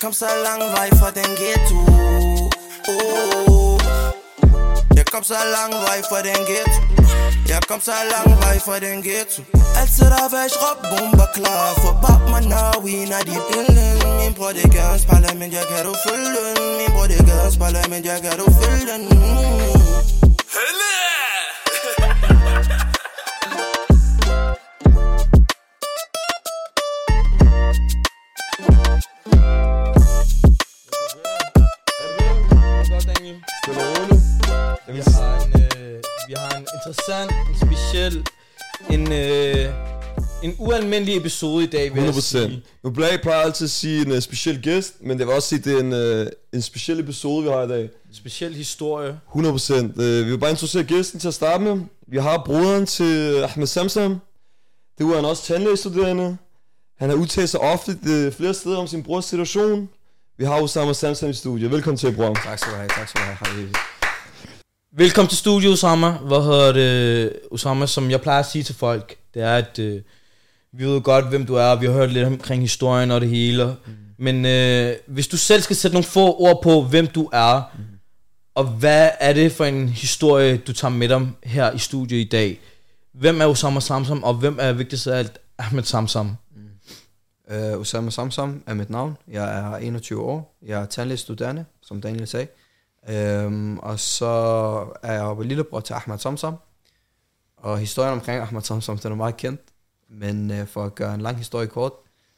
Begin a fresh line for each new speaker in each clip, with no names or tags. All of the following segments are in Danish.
kom så lang vej fra den ghetto oh. Jeg kom så lang vej fra den ghetto Jeg kom så lang vej fra den ghetto Altid der væk råb bomber klar For bab mig når we når de billen Min bror det gør en spejler men jeg kan du følge den Min bror
interessant, en speciel, en, øh, en ualmindelig episode i dag, vil jeg
100%.
sige.
Nu plejer jeg altid at sige en uh, speciel gæst, men det vil også sige, at det er en, uh, en speciel episode, vi har i dag.
Speciel historie.
100%. Uh, vi vil bare introducere gæsten til at starte med. Vi har broderen til Ahmed Samsam. Det er han også tandlægestuderende. Han har udtalt sig ofte uh, flere steder om sin brors situation. Vi har Osama Samsam i studiet. Velkommen til, bror.
Tak skal du have, tak skal du have.
Velkommen til studiet, Osama. Hvad hedder det, Osama, som jeg plejer at sige til folk, det er, at øh, vi ved godt, hvem du er, vi har hørt lidt omkring historien og det hele. Mm. Men øh, hvis du selv skal sætte nogle få ord på, hvem du er, mm. og hvad er det for en historie, du tager med dig her i studiet i dag? Hvem er Osama Samsam, og hvem er vigtigst af alt Ahmed Samsam?
Uh, Osama Samsam er mit navn. Jeg er 21 år. Jeg er tandlægestuderende, som Daniel sagde. Um, og så er jeg jo lillebror til Ahmed Samsam. Og historien omkring Ahmed Samsam, den er meget kendt. Men uh, for at gøre en lang historie kort,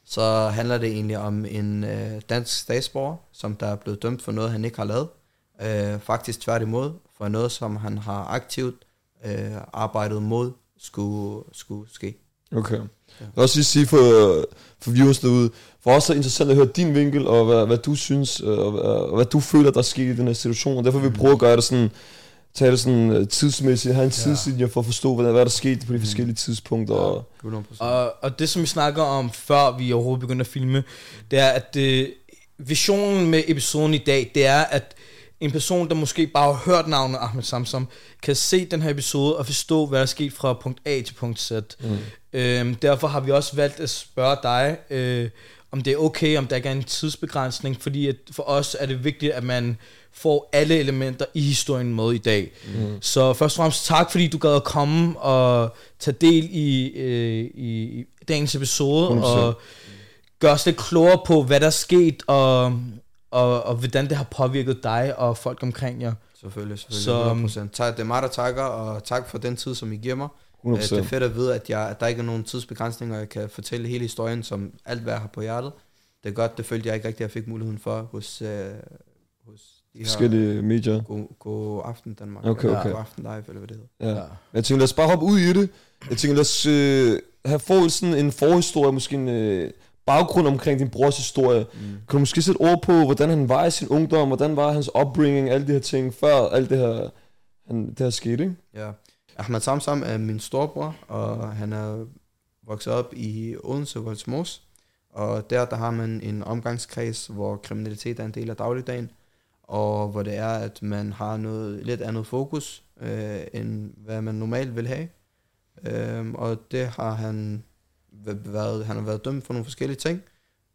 så handler det egentlig om en uh, dansk statsborger, som der er blevet dømt for noget, han ikke har lavet. Uh, faktisk tværtimod, for noget, som han har aktivt uh, arbejdet mod, skulle, skulle ske.
Okay. Jeg vil også lige sige for, for viewers derude, for os er det interessant at høre din vinkel, og hvad, hvad du synes, øh, og, og hvad du føler, der er sket i den her situation, og derfor vil vi prøve at gøre det sådan, tage det sådan øh, tidsmæssigt, have en tidslinje for at forstå, hvad, hvad der er sket på de forskellige tidspunkter. Og,
100%.
Og, og det, som vi snakker om, før vi overhovedet begynder at filme, det er, at det, visionen med episoden i dag, det er, at en person, der måske bare har hørt navnet Ahmed Samsam, kan se den her episode og forstå, hvad der er sket fra punkt A til punkt Z. Mm. Øhm, derfor har vi også valgt at spørge dig, øh, om det er okay, om der ikke er en tidsbegrænsning, fordi at for os er det vigtigt, at man får alle elementer i historien med i dag. Mm. Så først og fremmest tak, fordi du gad at komme og tage del i, øh, i, dagens episode,
100%.
og gøre os lidt klogere på, hvad der er sket, og, og, og hvordan det har påvirket dig og folk omkring jer.
Selvfølgelig, selvfølgelig.
Så-
Så, 100%. Tak, det er mig, der takker, og tak for den tid, som I giver mig.
100%.
Øh, Det er fedt at vide, at, jeg, at der ikke er nogen tidsbegrænsninger, og jeg kan fortælle hele historien, som alt, hvad jeg har på hjertet. Det er godt, det følte jeg ikke rigtig, at jeg fik muligheden for hos, øh, hos de her
forskellige medier.
God, god Aften Danmark.
Okay,
eller
okay.
God Aften Live, eller hvad det hedder.
Ja. Men Jeg tænker, lad os bare hoppe ud i det. Jeg tænker, lad os øh, have få sådan en forhistorie, måske en øh, baggrund omkring din brors historie. Mm. Kan du måske sætte ord på, hvordan han var i sin ungdom, hvordan var hans upbringing, alle de her ting, før alt det her, han, det her skete, ikke?
Ja. Ahmed Samsam er min storebror, og han er vokset op i Odense Voldsmos. Og der, der har man en omgangskreds, hvor kriminalitet er en del af dagligdagen, og hvor det er, at man har noget lidt andet fokus, øh, end hvad man normalt vil have. Øhm, og det har han været, han har været dømt for nogle forskellige ting.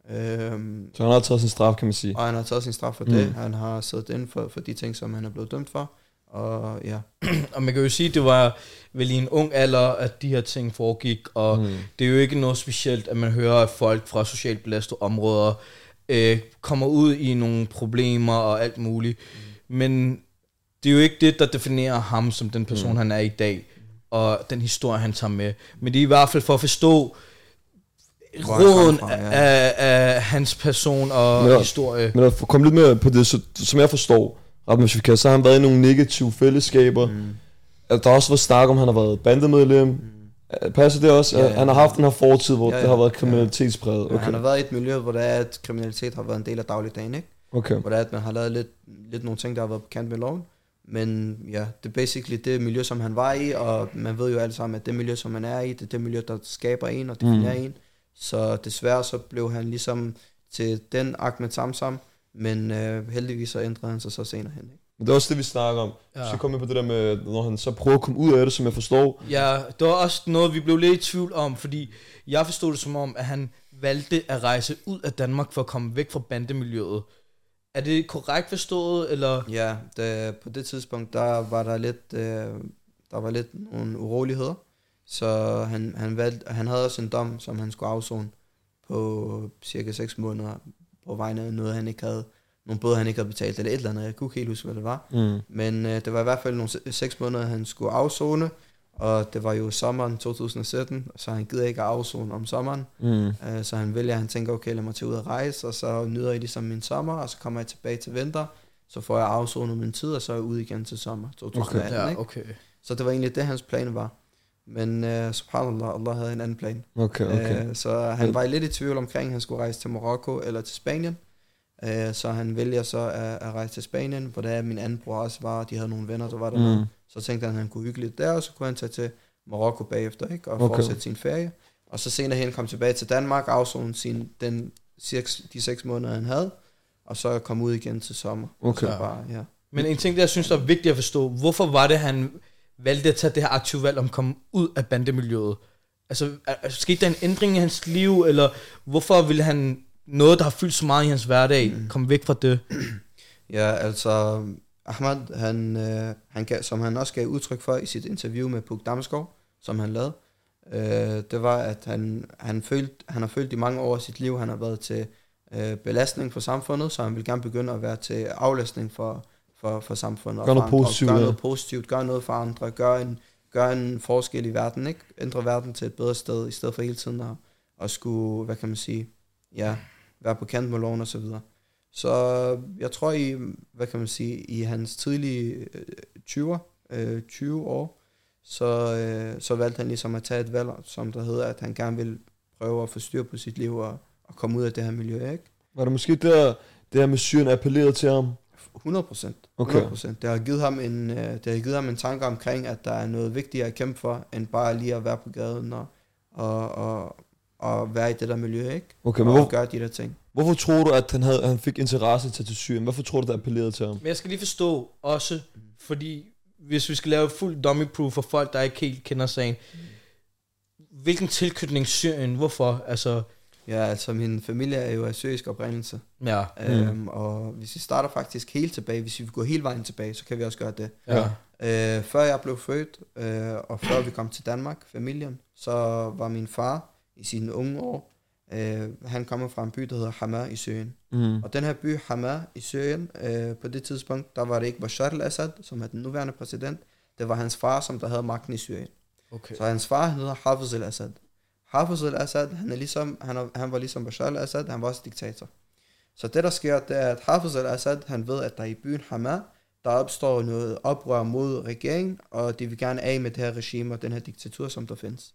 Øhm,
Så han har taget sin straf, kan man sige.
og han har taget sin straf for
Mm.
det. Han har siddet inden for, for de ting, som han er blevet dømt for. Og ja,
Og man kan jo sige, at det var vel i en ung alder, at de her ting foregik, og mm. det er jo ikke noget specielt, at man hører, at folk fra socialt belastede områder øh, kommer ud i nogle problemer og alt muligt. Mm. Men det er jo ikke det, der definerer ham som den person, mm. han er i dag, og den historie, han tager med. Men det er i hvert fald for at forstå råden
ja.
af, af hans person og
Men der-
historie.
Men at komme lidt mere på det, så, som jeg forstår, Shafika, så har han været i nogle negative fællesskaber. Mm. At der også var snak om, at han har været bandemedlem. Mm. Passer det også?
Ja,
Ja,
ja.
Han har haft den her fortid, hvor
Ja,
ja,
ja.
det har været
Ja.
kriminalitetspræget.
okay. han
Okay.
har været i et miljø, hvor det er, at kriminalitet har været en del af dagligdagen, ikke?
okay.
Hvor det er, at man har lavet lidt, lidt nogle ting, der har været på kant med loven. Men ja, det er basically det miljø, som han var i, og man ved jo alle sammen, at det miljø, som man er i, det er det miljø, der skaber en og definerer mm. en. Så desværre så blev han ligesom til den Ahmed Samsam, men øh, heldigvis så ændrede han sig så senere hen. Ikke?
Men det er også det, vi snakker om. Ja. Så kommer vi på det der med, når han så prøver at komme ud af det, som jeg forstår.
Ja, det var også noget, vi blev lidt i tvivl om, fordi jeg forstod det som om, at han valgte at rejse ud af Danmark for at komme væk fra bandemiljøet. Er det korrekt forstået, eller?
Ja, det, på det tidspunkt, der var der lidt, øh, der var lidt nogle uroligheder. Så han, han, valgte, han havde også en dom, som han skulle afzone på cirka 6 måneder på vegne af noget, han ikke havde, nogle bøder, han ikke havde betalt, eller et eller andet. Jeg kunne ikke helt huske, hvad det var.
Mm.
Men øh, det var i hvert fald nogle 6 måneder, han skulle afzone, og det var jo sommeren 2017, så han gider ikke at afzone om sommeren.
Mm.
Øh, så han vælger, han tænker, okay, lad mig tage ud og rejse, og så nyder jeg ligesom min sommer, og så kommer jeg tilbage til vinter, så får jeg afzonet min tid, og så er jeg ude igen til sommer 2018.
Ja,
ikke?
okay.
Så det var egentlig det, hans plan var. Men uh, subhanallah, Allah havde en anden plan.
Okay, okay.
Uh, så han var lidt i tvivl omkring, at han skulle rejse til Marokko eller til Spanien. Uh, så han vælger så at, at rejse til Spanien, hvor der min anden bror også var, de havde nogle venner, der var der.
Mm.
Så tænkte han, at han kunne hygge lidt der, og så kunne han tage til Marokko bagefter, ikke? og
Okay.
fortsætte sin ferie. Og så senere hen kom tilbage til Danmark, afzone sin, den, seks, de seks måneder, han havde, og så kom ud igen til sommer.
Okay.
Og så bare, ja.
Men en ting, der jeg synes, der er vigtigt at forstå, hvorfor var det, han valgte at tage det her aktive valg om at komme ud af bandemiljøet? Altså, er, skete der en ændring i hans liv, eller hvorfor ville han noget, der har fyldt så meget i hans hverdag, komme væk fra det?
Ja, altså Ahmad, han, øh, han gav, som han også gav udtryk for i sit interview med Puk Damsgaard, som han lavede, øh, det var, at han, han, følte, han har følt i mange år af sit liv, han har været til øh, belastning for samfundet, så han vil gerne begynde at være til aflastning for, for, for samfundet.
Gør
og
noget positivt,
Gør noget positivt, gør noget for andre, gør en, gør en forskel i verden, ikke? Ændre verden til et bedre sted, i stedet for hele tiden at, at skulle, hvad kan man sige, ja, være på kant med loven og så videre. Så jeg tror i, hvad kan man sige, i hans tidlige øh, 20'er, øh, 20 år, så, øh, så valgte han ligesom at tage et valg, som der hedder, at han gerne vil prøve at få styr på sit liv og, og komme ud af det her miljø, ikke?
Var det måske der, det her med syren appellerede til ham?
100 procent.
Okay.
100 procent. Det har givet ham en, øh, det har givet ham en tanke omkring, at der er noget vigtigere at kæmpe for, end bare lige at være på gaden og, og, og, og være i det der miljø, ikke?
Okay, men
og
hvor,
gøre de der ting.
hvorfor tror du, at han, havde, han fik interesse til, til Syrien? Hvorfor tror du, det appellerede til ham?
Men jeg skal lige forstå også, fordi hvis vi skal lave fuld dummy proof for folk, der ikke helt kender sagen, hvilken tilknytning Syrien, hvorfor? Altså,
Ja, altså min familie er jo af syrisk oprindelse.
ja.
Mm.
Øhm, og hvis vi starter faktisk helt tilbage, hvis vi går hele vejen tilbage, så kan vi også gøre det.
ja.
Øh, før jeg blev født, øh, og før vi kom til Danmark, familien, så var min far i sine unge år, øh, han kommer fra en by, der hedder Hama i Syrien.
Mm.
Og den her by, Hama i Syrien, øh, på det tidspunkt, der var det ikke Bashar al-Assad, som er den nuværende præsident, det var hans far, som der havde magten i Syrien.
Okay.
Så hans far, hedder Hafiz al-Assad. Hafiz al-Assad, han, er ligesom, han, er, han var ligesom Bashar al-Assad, han var også diktator. Så det, der sker, det er, at Hafiz al-Assad, han ved, at der i byen Hama, der opstår noget oprør mod regeringen, og de vil gerne af med det her regime og den her diktatur, som der findes.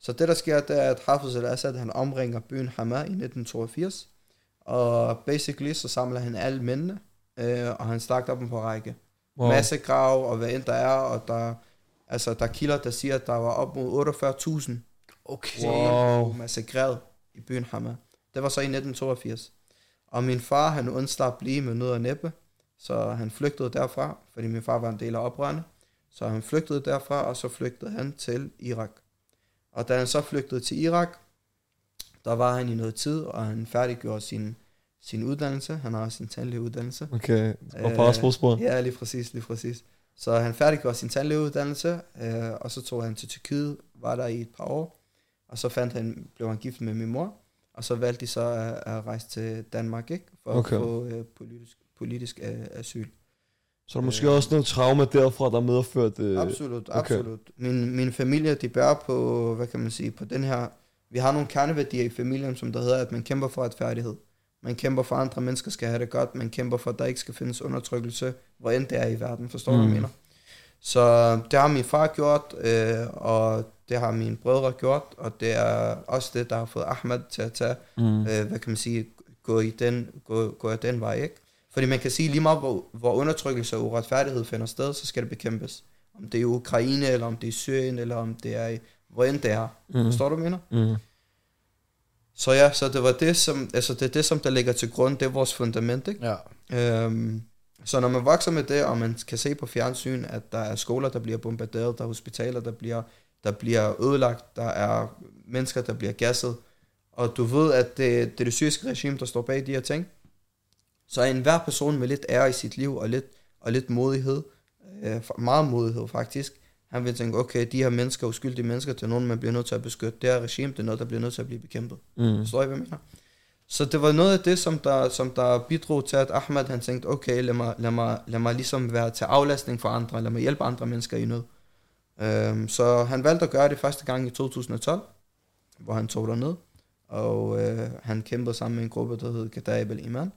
Så det, der sker, det er, at Hafiz al-Assad, han omringer byen Hama i 1982, og basically så samler han alle mændene, øh, og han stakter dem på række
Wow.
masse grav, og hvad end der er, og der, altså, der er kilder, der siger, at der var op mod 48.000
Okay.
Wow.
massakreret i byen Hama. Det var så i 1982. Og min far, han undslap blive med nød og næppe, så han flygtede derfra, fordi min far var en del af oprørende. Så han flygtede derfra, og så flygtede han til Irak. Og da han så flygtede til Irak, der var han i noget tid, og han færdiggjorde sin, sin uddannelse. Han har en tandlægeuddannelse.
Okay, og
Øh,
fars fodspor.
Ja, lige præcis, lige præcis. Så han færdiggjorde sin tandlægeuddannelse, øh, og så tog han til Tyrkiet, var der i et par år, og så fandt han, blev han gift med min mor, og så valgte de så at, at rejse til Danmark, ikke? For
Okay.
at få øh, politisk, politisk øh, asyl.
Så er der måske også noget trauma derfra, der medført... Øh,
Absolut,
okay.
absolut. Min, min familie, de bærer på, hvad kan man sige, på den her... Vi har nogle kerneværdier i familien, som der hedder, at man kæmper for retfærdighed. Man kæmper for, at andre mennesker skal have det godt. Man kæmper for, at der ikke skal findes undertrykkelse, hvor end det er i verden. Forstår du, hvad
Mm.
jeg mener? Så det har min far gjort, øh, og det har mine brødre gjort, og det er også det, der har fået Ahmed til at tage,
Mm.
øh, hvad kan man sige, gå i den, gå, gå den vej, ikke? Fordi man kan sige lige meget, hvor, hvor undertrykkelse og uretfærdighed finder sted, så skal det bekæmpes. Om det er i Ukraine, eller om det er i Syrien, eller om det er i, hvor end det er.
Mm.
Forstår du, mener?
Mm.
Så ja, så det var det, som, altså det er det, som der ligger til grund, det er vores fundament, ikke?
Ja.
Øhm, så når man vokser med det, og man kan se på fjernsyn, at der er skoler, der bliver bombarderet, der er hospitaler, der bliver, der bliver ødelagt, der er mennesker, der bliver gasset, og du ved, at det, det er det syriske regime, der står bag de her ting, så er enhver person med lidt ære i sit liv, og lidt, og lidt modighed, øh, meget modighed faktisk, han vil tænke, okay, de her mennesker, uskyldige mennesker, det er nogen, man bliver nødt til at beskytte. Det her regime, det er noget, der bliver nødt til at blive bekæmpet.
Mm.
Forstår I, hvad jeg mener? Så det var noget af det, som der, som der bidrog til, at Ahmed han tænkte, okay, lad mig, lad, mig, lad mig ligesom være til aflastning for andre, lad mig hjælpe andre mennesker i nød. Øhm, så han valgte at gøre det første gang i 2012, hvor han tog derned, og øh, han kæmpede sammen med en gruppe, der hed Gadaib al-Iman,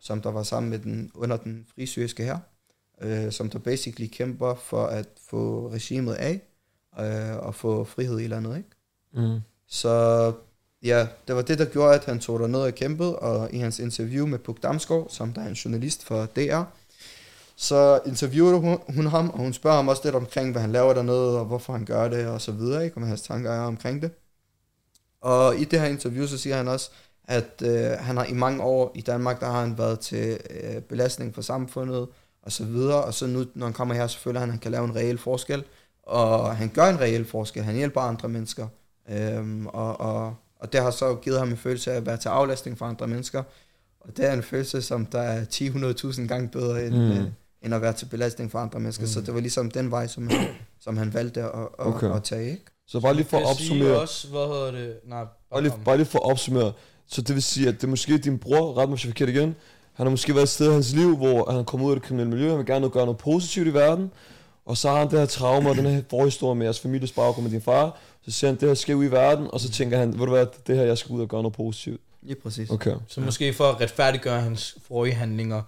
som der var sammen med den, under den frisyriske her, øh, som der basically kæmper for at få regimet af, øh, og få frihed i landet, ikke?
Mm.
Så ja, det var det, der gjorde, at han tog derned og kæmpede, og i hans interview med Puk Damsgaard, som der er en journalist for DR, så interviewede hun, hun ham, og hun spørger ham også lidt omkring, hvad han laver dernede, og hvorfor han gør det, og så videre, ikke? Og hans tanker er omkring det. Og i det her interview, så siger han også, at øh, han har i mange år i Danmark, der har han været til øh, belastning for samfundet, og så videre, og så nu, når han kommer her, så føler han, at han kan lave en reel forskel, og han gør en reel forskel, han hjælper andre mennesker, øhm, og, og, og det har så givet ham en følelse af at være til aflastning for andre mennesker, og det er en følelse, som der er 10-100.000 gange bedre, end,
Mm.
øh, end at være til belastning for andre mennesker, mm. så det var ligesom den vej, som han, som han valgte at, at,
Okay.
at tage, ikke?
Så bare lige for at opsummere,
også, hvad hedder det? Nej,
bare lige, bare lige for at opsummere, så det vil sige, at det er måske din bror, ret mig er forkert igen, han har måske været et sted i hans liv, hvor han kommer ud af det kriminelle miljø, han vil gerne gøre noget positivt i verden, og så har han det her trauma og den her forhistorie med jeres families baggrund med din far, så ser han, det her sker ud i verden, og så tænker han, ved du hvad, det her, jeg skal ud og gøre noget positivt.
Lige præcis.
Okay.
Så måske for at retfærdiggøre hans forrige handlinger,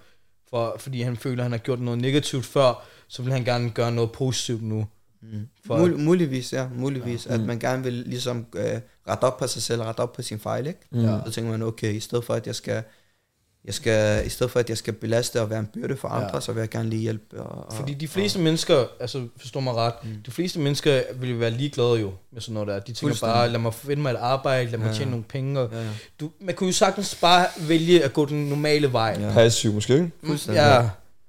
for, fordi han føler, at han har gjort noget negativt før, så vil han gerne gøre noget positivt nu.
Mm.
For-
Mul- muligvis, ja, muligvis, ja. at
Mm.
man gerne vil ligesom øh, rette op på sig selv, rette op på sin fejl, ikke?
Mm.
Ja.
Så tænker man, okay, i stedet for at jeg skal, jeg skal, i stedet for at jeg skal belaste og være en byrde for andre,
Ja.
så vil jeg gerne lige hjælpe. Og, og,
Fordi de fleste mennesker, altså forstå mig ret,
Mm.
de fleste mennesker vil jo være ligeglade jo med sådan noget der. De tænker bare, lad mig finde mig et arbejde, lad mig
Ja,
tjene nogle penge. Og
Ja, ja.
du, man kunne jo sagtens bare vælge at gå den normale vej.
Ja.
Passiv måske, ikke?
Mm. Ja,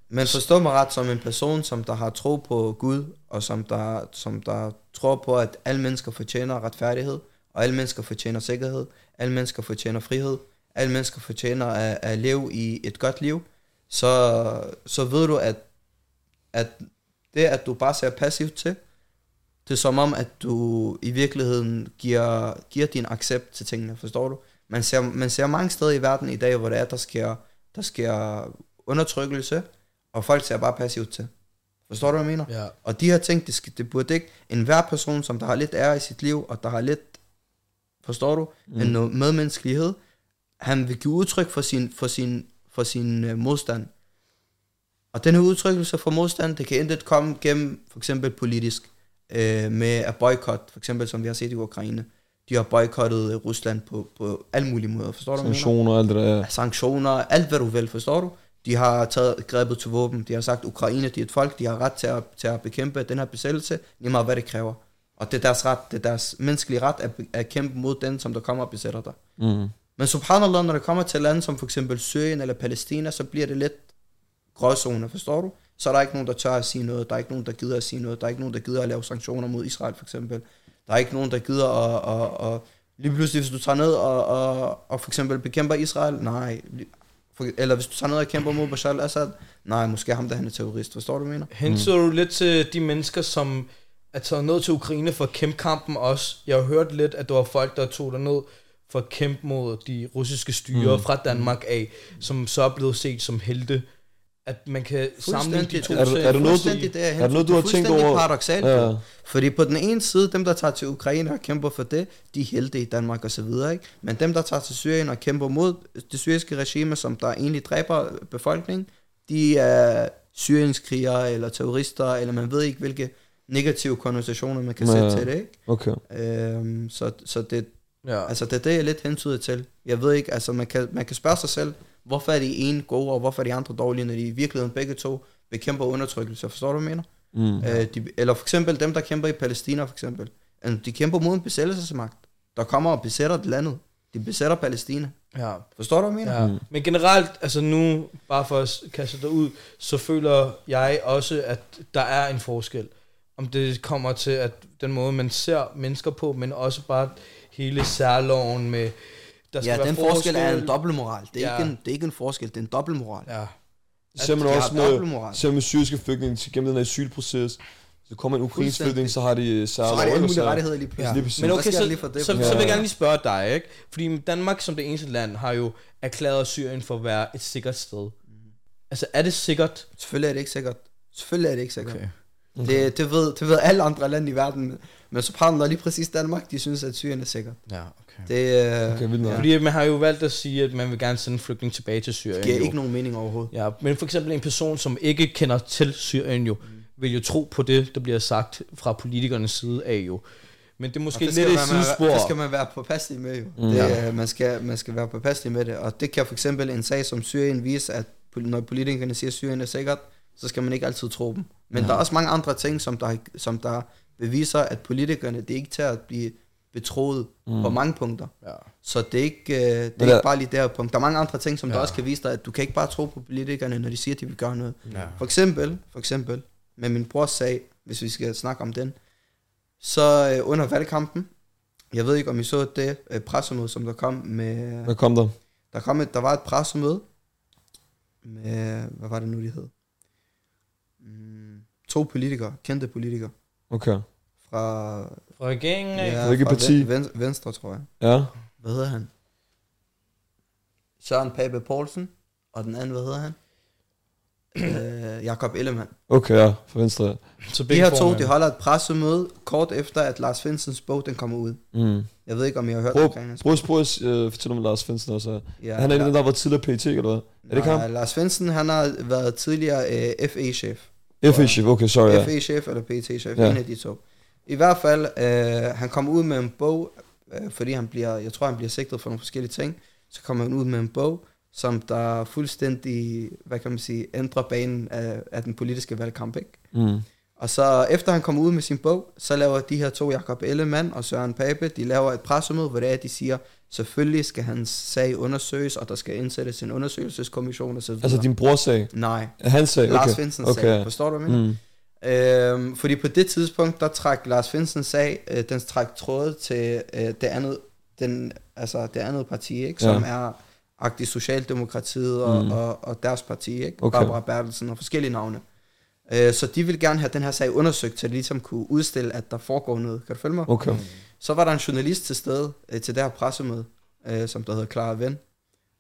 Men forstå mig ret, som en person, som der har tro på Gud, og som der, som der tror på, at alle mennesker fortjener retfærdighed, og alle mennesker fortjener sikkerhed, alle mennesker fortjener frihed, alle mennesker fortjener at, at leve i et godt liv, så, så ved du, at, at det, at du bare ser passivt til, det er som om, at du i virkeligheden giver, giver din accept til tingene, forstår du? Man ser, man ser mange steder i verden i dag, hvor det er, der sker, der sker undertrykkelse, og folk ser bare passivt til. Forstår du, hvad jeg mener?
ja.
Og de her ting, det, skal, det burde ikke, enhver person, som der har lidt ære i sit liv, og der har lidt, forstår du, mm. en noget medmenneskelighed, han vil give udtryk for sin, for sin, for sin uh, modstand. Og den her udtrykkelse for modstand, det kan intet komme gennem for eksempel politisk, øh, med at boykot, for eksempel som vi har set i Ukraine. De har boykottet øh, Rusland på, på alle mulige måder, forstår du?
Sanktioner alt det der.
sanktioner, alt hvad du vil, forstår du? De har taget grebet til våben, de har sagt, Ukraine, de er et folk, de har ret til at, til at bekæmpe den her besættelse, lige meget hvad det kræver. Og det er deres ret, det er deres menneskelige ret at, at kæmpe mod den, som der kommer og besætter dig.
Mm.
Men subhanallah, når det kommer til lande som for eksempel Syrien eller Palæstina, så bliver det lidt gråzone, forstår du? Så er der ikke nogen, der tør at sige noget, der er ikke nogen, der gider at sige noget, der er ikke nogen, der gider at lave sanktioner mod Israel for eksempel. Der er ikke nogen, der gider at, at, at lige pludselig, hvis du tager ned og, og, og for eksempel bekæmper Israel, nej. For, eller hvis du tager ned og kæmper mod Bashar al-Assad, nej, måske ham der han er terrorist, forstår du, hvad jeg mener?
Henser du lidt til de mennesker, som er taget ned til Ukraine for at kæmpe kampen også? Jeg har hørt lidt, at der var folk, der tog ned for at kæmpe mod de russiske styre mm. fra Danmark af, som så er blevet set som helte. At man kan sammenligne de to.
Er det- er det noget, du-
er,
er det noget, du har tænkt over?
paradoxalt.
Ja.
Fordi på den ene side, dem der tager til Ukraine og kæmper for det, de er helte i Danmark og så videre, ikke? Men dem der tager til Syrien og kæmper mod det syriske regime, som der egentlig dræber befolkningen, de er syrienskrigere eller terrorister, eller man ved ikke, hvilke negative konnotationer man kan
Ja.
sætte til det, ikke?
Okay.
Øhm, så, så det,
Ja.
altså det er det, jeg lidt hentyder til. Jeg ved ikke, altså man kan, man kan spørge sig selv, hvorfor er de ene gode, og hvorfor er de andre dårlige, når de i virkeligheden begge to bekæmper undertrykkelse. Forstår du, hvad jeg mener?
Mm.
Øh, de, eller for eksempel dem, der kæmper i Palæstina, for eksempel. Altså, De kæmper mod en besættelsesmagt, der kommer og besætter landet. De besætter Palæstina.
ja.
Forstår du, hvad jeg mener?
Ja. Men generelt, altså nu, bare for at kaste dig ud, så føler jeg også, at der er en forskel. Om det kommer til at den måde, man ser mennesker på, men også bare hele særloven med der skal
Ja,
være
den forskel er en dobbeltmoral. Det er,
Ja.
ikke en, det er ikke en forskel, det er en dobbeltmoral.
Ja.
Det ser man også med, man med syriske flygtninge til gennem den her asylproces. Så kommer en ukrainsk flygtning, så har de øh,
Så
særlige
har de alle mulige
så-
rettigheder lige pludselig.
Ja. Lige præcis.
Men okay, så, så, så, så vil jeg gerne lige spørge dig, ikke? Fordi Danmark som det eneste land har jo erklæret Syrien for at være et sikkert sted. Altså, er det sikkert?
Selvfølgelig er det ikke sikkert. Selvfølgelig er det ikke sikkert.
Okay.
Det, det, ved, det ved alle andre lande i verden. Men så der lige præcis Danmark, de synes, at Syrien er sikkert.
Ja, okay.
Det øh,
Okay, vildt.
Fordi man har jo valgt at sige, at man vil gerne sende en flygtning tilbage til Syrien.
giver
jo.
ikke nogen mening overhovedet.
Ja, men for eksempel en person, som ikke kender til Syrien jo, mm. vil jo tro på det, der bliver sagt fra politikernes side af jo. Men det er måske
Og
lidt et sidespor.
det skal man være påpasselig med jo.
Mm.
Det,
Ja.
øh, man, skal, man skal være påpasselig med det. Og det kan for eksempel en sag som Syrien vise, at når politikerne siger, at Syrien er sikkert, så skal man ikke altid tro dem. Men
Ja.
der er også mange andre ting, som der, som der beviser, at politikerne, det er ikke til at blive betroet mm. på mange punkter.
Ja.
Så det er ikke, øh, det er
der-
ikke bare lige det her punkt. Der er mange andre ting, som ja. der også kan vise dig, at du kan ikke bare tro på politikerne, når de siger, at de vil gøre noget.
Ja.
For eksempel, for eksempel, med min brors sag, hvis vi skal snakke om den, så øh, under valgkampen, jeg ved ikke, om I så det øh, pressemøde, som der kom med...
Hvad kom der?
Der, kom et, der var et pressemøde med... Hvad var det nu, de hed? Mm, to politikere, kendte politikere,
Okay.
Fra...
Fra regeringen af?
Ja,
Hvilket
fra
parti?
Ven, ven, Venstre, tror jeg.
Ja.
Hvad hedder han? Søren Pape Poulsen, og den anden, hvad hedder han? øh, Jakob Ellemann.
Okay, ja. For venstre.
Så
De her to, de holder et pressemøde kort efter, at Lars Finsens bog, den kommer ud.
Mm.
Jeg ved ikke, om I har hørt
Prøv,
omkring hans
prøv, prøv at øh, fortælle om Lars Finsen også.
Ja,
han er en af
La-
dem, der var tidligere PT, eller hvad? Er det ikke ham?
Lars Finsen, han har været tidligere øh, FA-chef.
FA-chef, okay, sorry. Ja.
FA-chef eller PT-chef,
Ja.
ja. en af de to. I hvert fald, øh, han kom ud med en bog, øh, fordi han bliver, jeg tror, han bliver sigtet for nogle forskellige ting. Så kommer han ud med en bog, som der fuldstændig, hvad kan man sige, ændrer banen af, af den politiske valgkamp, ikke?
Mm.
Og så efter han kommer ud med sin bog, så laver de her to, Jakob Ellemann og Søren Pape, de laver et pressemøde, hvor det er, de siger, selvfølgelig skal hans sag undersøges, og der skal indsættes en undersøgelseskommission osv.
Altså din brors sag?
Nej,
Hans sag? Okay.
Lars Finsens
okay.
sag. Forstår du, hvad jeg mener?
Mm.
Øhm, fordi på det tidspunkt, der træk Lars Finsens sag, øh, den træk trådet til øh, det andet, den, altså det andet parti, ikke, som
Ja.
er agtig Socialdemokratiet og,
mm.
og, og deres parti, ikke?
Okay.
Barbara Bertelsen og forskellige navne. Øh, så de vil gerne have den her sag undersøgt, så de ligesom kunne udstille, at der foregår noget. Kan du følge mig?
Okay.
Så var der en journalist til stede øh, til det her pressemøde, øh, som der hedder Clara Ven.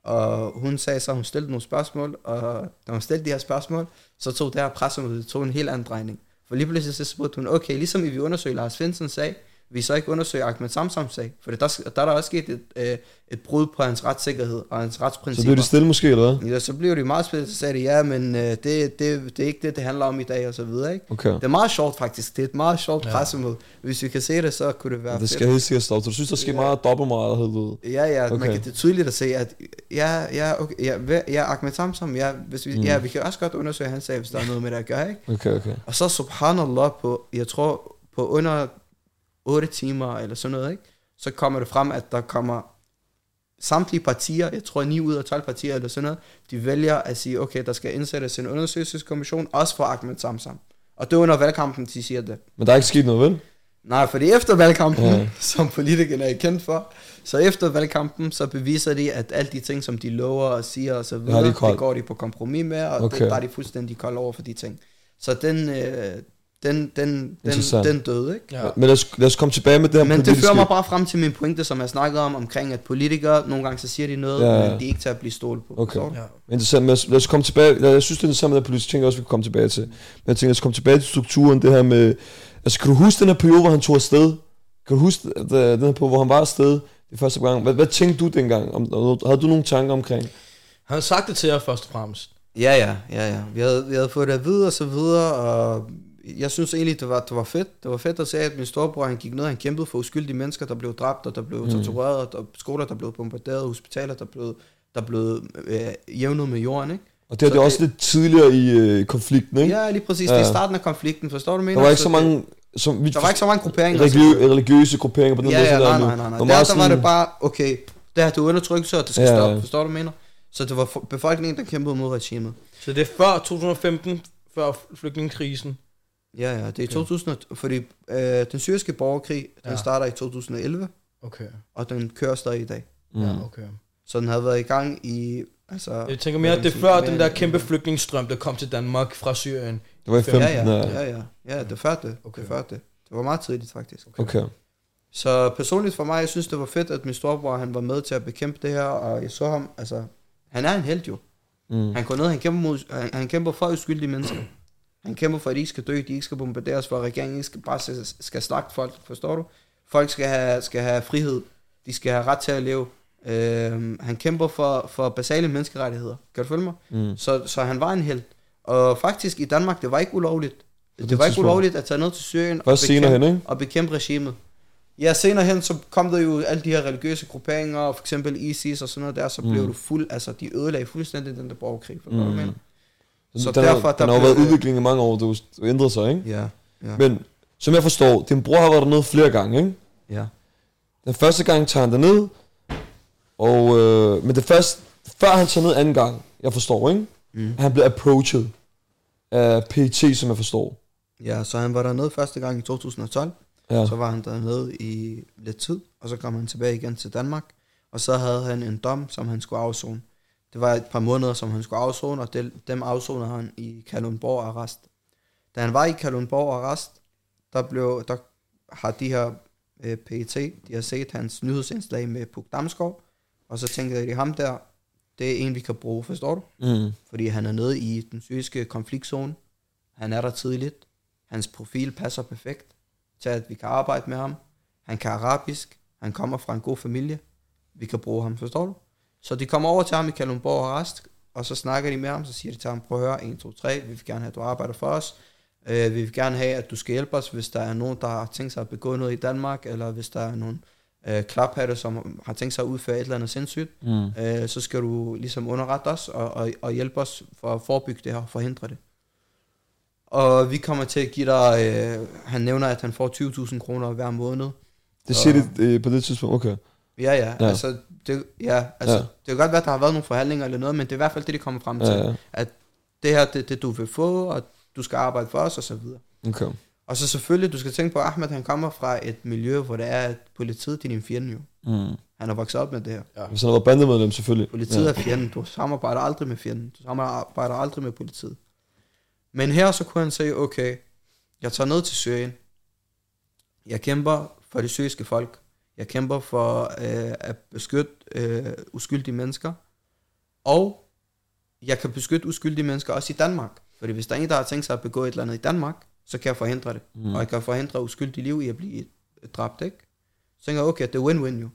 Og hun sagde så, at hun stillede nogle spørgsmål, og da hun stillede de her spørgsmål, så tog det her pressemøde det tog en helt anden drejning. For lige pludselig så spurgte hun, okay, ligesom I vil undersøge Lars Finsen sag, vi så ikke undersøge Ahmed Samsams sag? For der, der er der også sket et, øh, et brud på hans retssikkerhed og hans
Så
retsprincipper.
blev de stille måske, eller hvad?
Ja, så blev de meget spillet, så sagde de, ja, men øh, det, det, det er ikke det, det handler om i dag, og så videre, ikke?
Okay.
Det er meget sjovt faktisk, det er et meget sjovt
Ja.
pressemøde. Hvis vi kan se det, så kunne det være
Ja, det
fedt.
skal helt sikkert stoppe. Så du synes, der sker
Ja.
meget dobbeltmoral
Ja, ja, okay. man kan det er tydeligt at se, at ja, ja, okay, ja, ja Ahmed Samsam, ja, hvis vi,
mm.
ja, vi kan også godt undersøge hans sag, hvis der er noget med det at gøre, ikke?
Okay, okay.
Og så subhanallah på, jeg tror, på under 8 timer eller sådan noget, ikke? Så kommer det frem, at der kommer samtlige partier, jeg tror 9 ud af 12 partier eller sådan noget, de vælger at sige, okay, der skal indsættes en undersøgelseskommission, også for Ahmed Samsam. Og det er under valgkampen, de siger det.
Men der er ikke sket noget, vel?
Nej, fordi efter valgkampen,
Ja.
ja. som politikerne er kendt for, så efter valgkampen, så beviser de, at alle de ting, som de lover og siger og så videre,
de
det, det går de på kompromis med, og
okay.
det, der er de fuldstændig kold over for de ting. Så den, øh, den, den, den, den døde, ikke?
Ja.
Men lad os, lad os komme tilbage med det her
Men det
politiske...
fører mig bare frem til min pointe, som jeg snakkede om, omkring at politikere, nogle gange så siger de noget,
Ja,
men de er ikke til at blive stolt på.
Okay.
Ja.
Interessant, men lad os komme tilbage, lad, jeg synes det er interessant med det politiske ting, også vi kan komme tilbage til. Men jeg tænker, lad os komme tilbage til strukturen, det her med, altså kan du huske den her periode, hvor han tog afsted? Kan du huske øh, den her periode, hvor han var afsted det første gang? Hvad, hvad tænkte du dengang? Om, havde du nogle tanker omkring?
Han har sagt det til jer først og fremmest.
Ja, ja, ja, ja. Vi havde, vi havde fået det at vide og så videre, og jeg synes egentlig, det var, det var fedt. Det var fedt at se, at min storebror, han gik ned, han kæmpede for uskyldige mennesker, der blev dræbt, og der blev
Mm.
mm. tortureret, og der, skoler, der blev bombarderet, hospitaler, der blev, der blev øh, jævnet med jorden, ikke?
Og det er
Så
det også lidt tidligere i øh, konflikten, ikke?
Ja, lige præcis.
Ja.
Det er starten af konflikten, forstår du, jeg
der
mener?
var ikke så
det-
mange... Som, vi,
Der var ikke så mange grupperinger.
religiø, religiøse grupperinger på den
Ja,
måde,
ja, nej, nej, nej, nej.
var
Der, der var
sådan-
det bare, okay, det her det er undertrykkelse, og det skal
Ja,
stoppe, forstår du, mener? Så det var befolkningen, der kæmpede mod regimet.
Så det er før 2015, før flygtningekrisen.
Ja, ja, det er i
Okay.
2000, fordi øh, den syriske borgerkrig, den
Ja.
starter i 2011,
Okay.
og den kører stadig i dag.
Mm.
Ja, okay.
Så den havde været i gang i... Altså,
Jeg tænker mere, at det er før den der kæmpe flygtningestrøm, der kom til Danmark fra Syrien.
Det var i 15.
Ja, ja,
ja.
ja, ja. Det før det.
Okay.
Okay. Det før det. Det var meget tidligt, faktisk.
Okay.
Så personligt for mig, jeg synes, det var fedt, at min storebror, han var med til at bekæmpe det her, og jeg så ham, altså, han er en held jo.
Mm.
Han går ned, han kæmper, mod, han, han kæmper for uskyldige mennesker. Han kæmper for, at de ikke skal dø, de ikke skal bombarderes, for at regeringen ikke skal bare skal, skal slagte folk, forstår du? Folk skal have, skal have frihed, de skal have ret til at leve. Øhm, han kæmper for, for basale menneskerettigheder, kan du følge mig?
Mm.
Så, så han var en held. Og faktisk i Danmark, det var ikke ulovligt. Det,
det
var ikke ulovligt at tage ned til Syrien og
senere hen, ikke?
og bekæmpe regimet. Ja, senere hen, så kom der jo alle de her religiøse grupperinger, for eksempel ISIS og sådan noget der, så
Mm.
blev du fuld, altså de ødelagde fuldstændig den der borgerkrig, for mm. hvad du mener. Så
den,
derfor,
har,
der
den har været
det-
udvikling i mange år, du, du ændrede sig, ikke?
Ja, ja,
Men som jeg forstår, din bror har været dernede flere gange, ikke?
ja.
Den første gang tager han derned, og, øh, men det første, før han tager ned anden gang, jeg forstår, ikke?
Mm.
Han blev approached af PET, som jeg forstår.
Ja, så han var dernede første gang i 2012,
Ja.
ja. så var han dernede i lidt tid, og så kom han tilbage igen til Danmark, og så havde han en dom, som han skulle afzone. Det var et par måneder, som han skulle afzone, og det, dem afzonede han i Kalundborg arrest. Da han var i Kalundborg arrest, der, blev, der har de her øh, PET, de har set hans nyhedsindslag med Puk Damsgaard, og så tænkte de, ham der, det er en, vi kan bruge, forstår du?
Mm.
fordi han er nede i den syriske konfliktzone. Han er der tidligt. Hans profil passer perfekt til, at vi kan arbejde med ham. Han kan arabisk. Han kommer fra en god familie. Vi kan bruge ham, forstår du? Så de kommer over til ham i Kalundborg Arrest, og så snakker de med ham, så siger de til ham, prøv at høre, 1, 2, 3, vi vil gerne have, at du arbejder for os. Øh, vi vil gerne have, at du skal hjælpe os, hvis der er nogen, der har tænkt sig at begå noget i Danmark, eller hvis der er nogen øh, klaphatte, som har tænkt sig at udføre et eller andet sindssygt
Mm.
øh, så skal du ligesom underrette os og, og, og hjælpe os for at forebygge det her og forhindre det. Og vi kommer til at give dig, øh, han nævner, at han får 20.000 kroner hver måned.
Det siger de øh, på det tidspunkt, okay.
Ja, ja,
Ja.
ja. altså, det, ja, altså
Ja.
ja. det kan godt være, at der har været nogle forhandlinger eller noget, men det er i hvert fald det, de kommer frem til.
Ja, ja.
Det her, det, det du vil få, og du skal arbejde for os, og så videre.
Okay.
Og så selvfølgelig, du skal tænke på, at Ahmed, han kommer fra et miljø, hvor det er, at politiet det er din fjende jo.
Mm.
Han har vokset op med det her.
Hvis han har været bandemedlem, selvfølgelig.
Politiet ja. er fjenden. Du samarbejder aldrig med fjenden. Du samarbejder aldrig med politiet. Men her så kunne han sige, okay, jeg tager ned til Syrien. Jeg kæmper for det syriske folk. Jeg kæmper for øh, at beskytte øh, uskyldige mennesker. Og jeg kan beskytte uskyldige mennesker også i Danmark. Fordi hvis der er en, der har tænkt sig at begå et eller andet i Danmark, så kan jeg forhindre det.
Mm.
Og jeg kan forhindre uskyldige liv i at blive dræbt, ikke? Så tænker jeg, okay, det er win-win jo.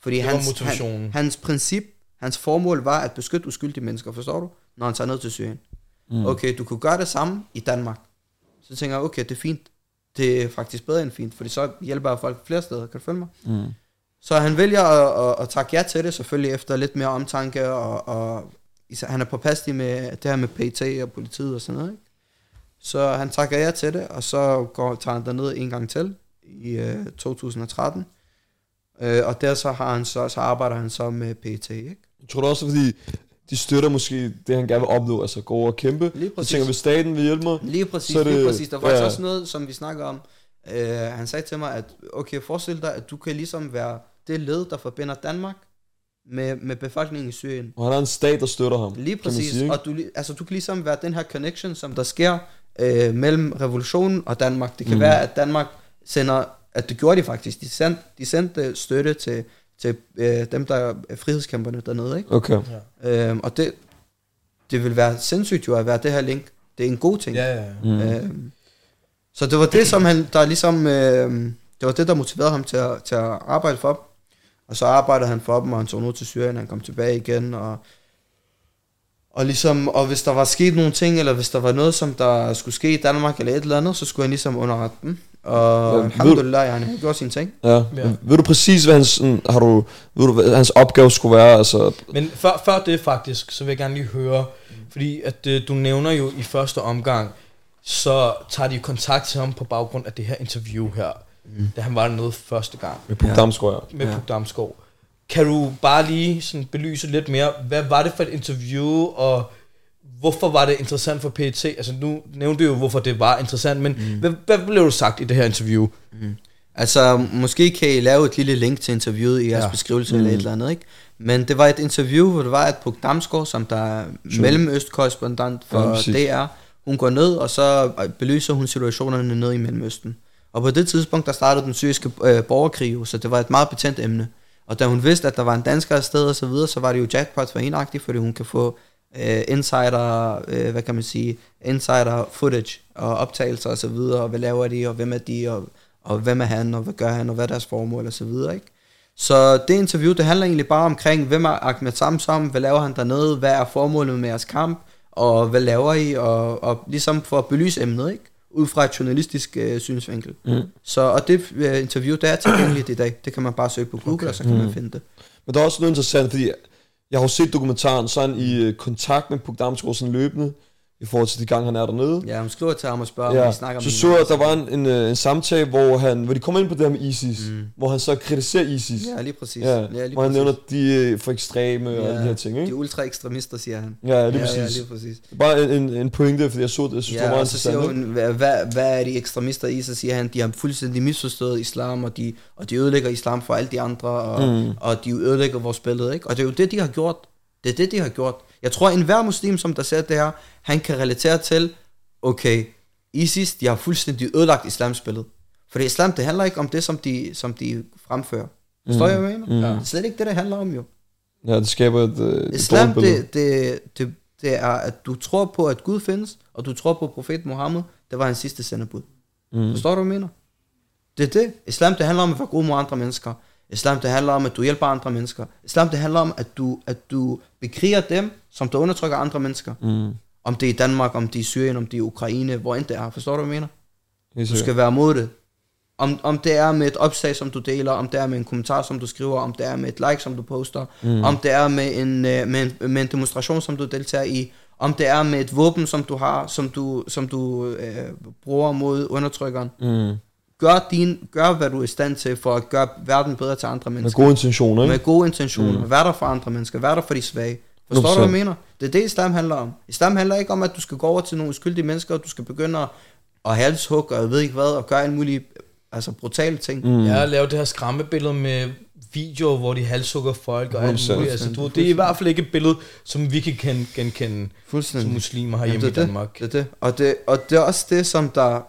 Fordi hans. Han, hans princip, hans formål var at beskytte uskyldige mennesker, forstår du? Når han tager ned til Syrien.
Mm.
Okay, du kunne gøre det samme i Danmark. Så tænker jeg, okay, det er fint. Det er faktisk bedre end fint, fordi så hjælper jeg folk flere steder, kan du følge mig?
Mm.
Så han vælger at, at, at takke ja til det, selvfølgelig efter lidt mere omtanke, og, og han er påpasselig med det her med PT og politiet og sådan noget, ikke? Så han takker ja til det, og så går, tager han derned en gang til i øh, 2013. Øh, og der så, har han så, så arbejder han så med PT, ikke?
Jeg tror det også, fordi de støtter måske det, han gerne vil opnå, altså gå over og kæmpe.
Lige
Så
præcis.
tænker, hvis staten vil hjælpe mig,
Lige præcis,
Så er det-
lige præcis. Der var faktisk
ja.
også noget, som vi snakker om. Uh, han sagde til mig, at okay, forestil dig, at du kan ligesom være det led, der forbinder Danmark med, med befolkningen i Syrien.
og han har en stat, der støtter ham.
Lige præcis.
sige,
og du, altså, du kan ligesom være den her connection, som der sker uh, mellem revolutionen og Danmark. Det kan mm. være, at Danmark sender, at det gjorde de faktisk. De sendte, de sendte støtte til, til uh, dem, der er frihedskæmperne dernede. Ikke?
Okay.
Uh, og det, det vil være sindssygt jo at være det her link. Det er en god ting.
Ja, ja, ja.
Mm.
Øh, så det var det, som han, der ligesom, øh, det var det, der motiverede ham til at, til at arbejde for dem. Og så arbejdede han for dem, og han tog nu til Syrien, han kom tilbage igen, og, og ligesom, og hvis der var sket nogle ting, eller hvis der var noget, som der skulle ske i Danmark, eller et eller andet, så skulle han ligesom underrette dem. Og
Ja,
ja, alhamdulillah, han har gjort sine ting.
Ja.
Ja.
ja. Ved du præcis, hvad hans, sådan, har du, ved du, hvad hans opgave skulle være? Altså,
Men før, før det faktisk, så vil jeg gerne lige høre, fordi at øh, du nævner jo i første omgang, så tager de kontakt til ham på baggrund af det her interview her, mm. da han var dernede første gang
med Puk
Ja.
Damsgaard, ja.
med
Ja.
ja. Puk Damsgaard. Kan du bare lige sådan belyse lidt mere, hvad var det for et interview, og hvorfor var det interessant for PET? Altså nu nævnte du jo, hvorfor det var interessant, men mm. hvad, hvad blev du sagt i det her interview?
Altså, måske kan I lave et lille link til interviewet i jeres
Ja.
beskrivelse mm. eller et eller andet, ikke? Men det var et interview, hvor det var, at Puk Damsgaard, som der er mellemøstkorrespondent for
Ja.
DR, hun går ned, og så belyser hun situationerne ned i Mellemøsten. Og på det tidspunkt, der startede den syriske øh, borgerkrig, så det var et meget betændt emne. Og da hun vidste, at der var en dansker afsted og så videre, så var det jo jackpot for enagtigt, fordi hun kan få øh, insider, øh, hvad kan man sige, insider footage og optagelser og så videre, og hvad laver de, og hvem er de, og, og hvem er han, og hvad gør han, og hvad er deres formål og så videre, ikke? Så det interview, det handler egentlig bare omkring, hvem er Ahmed Samsom, hvad laver han dernede, hvad er formålet med jeres kamp, og hvad laver I, og, og ligesom for at belyse emnet, ikke? Ud fra et journalistisk øh, synsvinkel.
Mm.
Så, og det øh, interview, det er tilgængeligt i dag. Det kan man bare søge på Google, okay. og så kan
Mm.
man finde det.
Men der er også noget interessant, fordi jeg har jo set dokumentaren, så han i øh, kontakt med Puk Damsgaard sådan løbende, i forhold til de gange, han er dernede.
Ja, hun skriver til ham og spørger, om
Ja,
vi snakker
så
om
så jeg, at der var en, en, øh, en samtale, hvor, han, hvor de kommer ind på det her med ISIS,
Mm.
hvor han så kritiserer ISIS.
Ja, lige præcis.
Ja,
ja lige
hvor han nævner, de er for ekstreme og alle de her ting,
De
ikke?
ultra ekstremister, siger han.
Ja, lige
ja,
præcis.
ja, lige præcis.
Bare en, en, en pointe, fordi jeg så det, jeg synes, det var
Ja,
meget
og så siger hun, hvad, hvad, hvad er de ekstremister i? Så siger han, de har fuldstændig misforstået islam, og de, og de ødelægger islam for alle de andre, og, mm. og de ødelægger vores billede, ikke? Og det er jo det, de har gjort. Det er det, de har gjort. Jeg tror, enhver muslim, som der ser det her, han kan relatere til, okay, ISIS, de har fuldstændig ødelagt islams billede. For islam, det handler ikke om det, som de, som de fremfører. Forstår
Mm.
jeg, hvad jeg mener?
Mm.
Det er slet ikke det, det handler om, jo.
Ja, det skaber et, øh, et
Islam, det, det, det, det er, at du tror på, at Gud findes, og du tror på profet Mohammed, det var hans sidste sendebud.
Mm.
Forstår du, hvad jeg mener? Det er det. Islam, det handler om at være god mod andre mennesker. Islam, det handler om, at du hjælper andre mennesker. Islam, det handler om, at du, at du bekriger dem, som der undertrykker andre mennesker.
Mm.
Om det er i Danmark, om det er i Syrien, om det er i Ukraine, hvor end det er. Forstår du, hvad jeg mener? Du skal være mod det. Om, om det er med et opslag, som du deler, om det er med en kommentar, som du skriver, om det er med et like, som du poster,
Mm.
mm. om det er med en, øh, med, en, med en demonstration, som du deltager i, om det er med et våben, som du har, som du, som du øh, bruger mod undertrykkeren.
Mm.
Gør, din, gør, hvad du er i stand til for at gøre verden bedre til andre
Med
mennesker.
gode intentioner, ikke?
Med gode intentioner.
Mm.
Vær der for andre mennesker. Vær der for de svage. Forstår du, hvad jeg mener? Det er det, islam handler om. Islam handler ikke om, at du skal gå over til nogle uskyldige mennesker, og du skal begynde at, at halshugge, og jeg ved ikke hvad, og gøre alle mulige altså brutale ting.
Mm.
Ja, lave det her skræmmebillede med videoer, hvor de halshugger folk og alt
100%.
muligt. Altså, du, det er i hvert fald ikke et billede, som vi kan gen- genkende som muslimer
Jamen,
herhjemme i
det det.
Danmark.
Det er det. Og det, og det er også det, som der...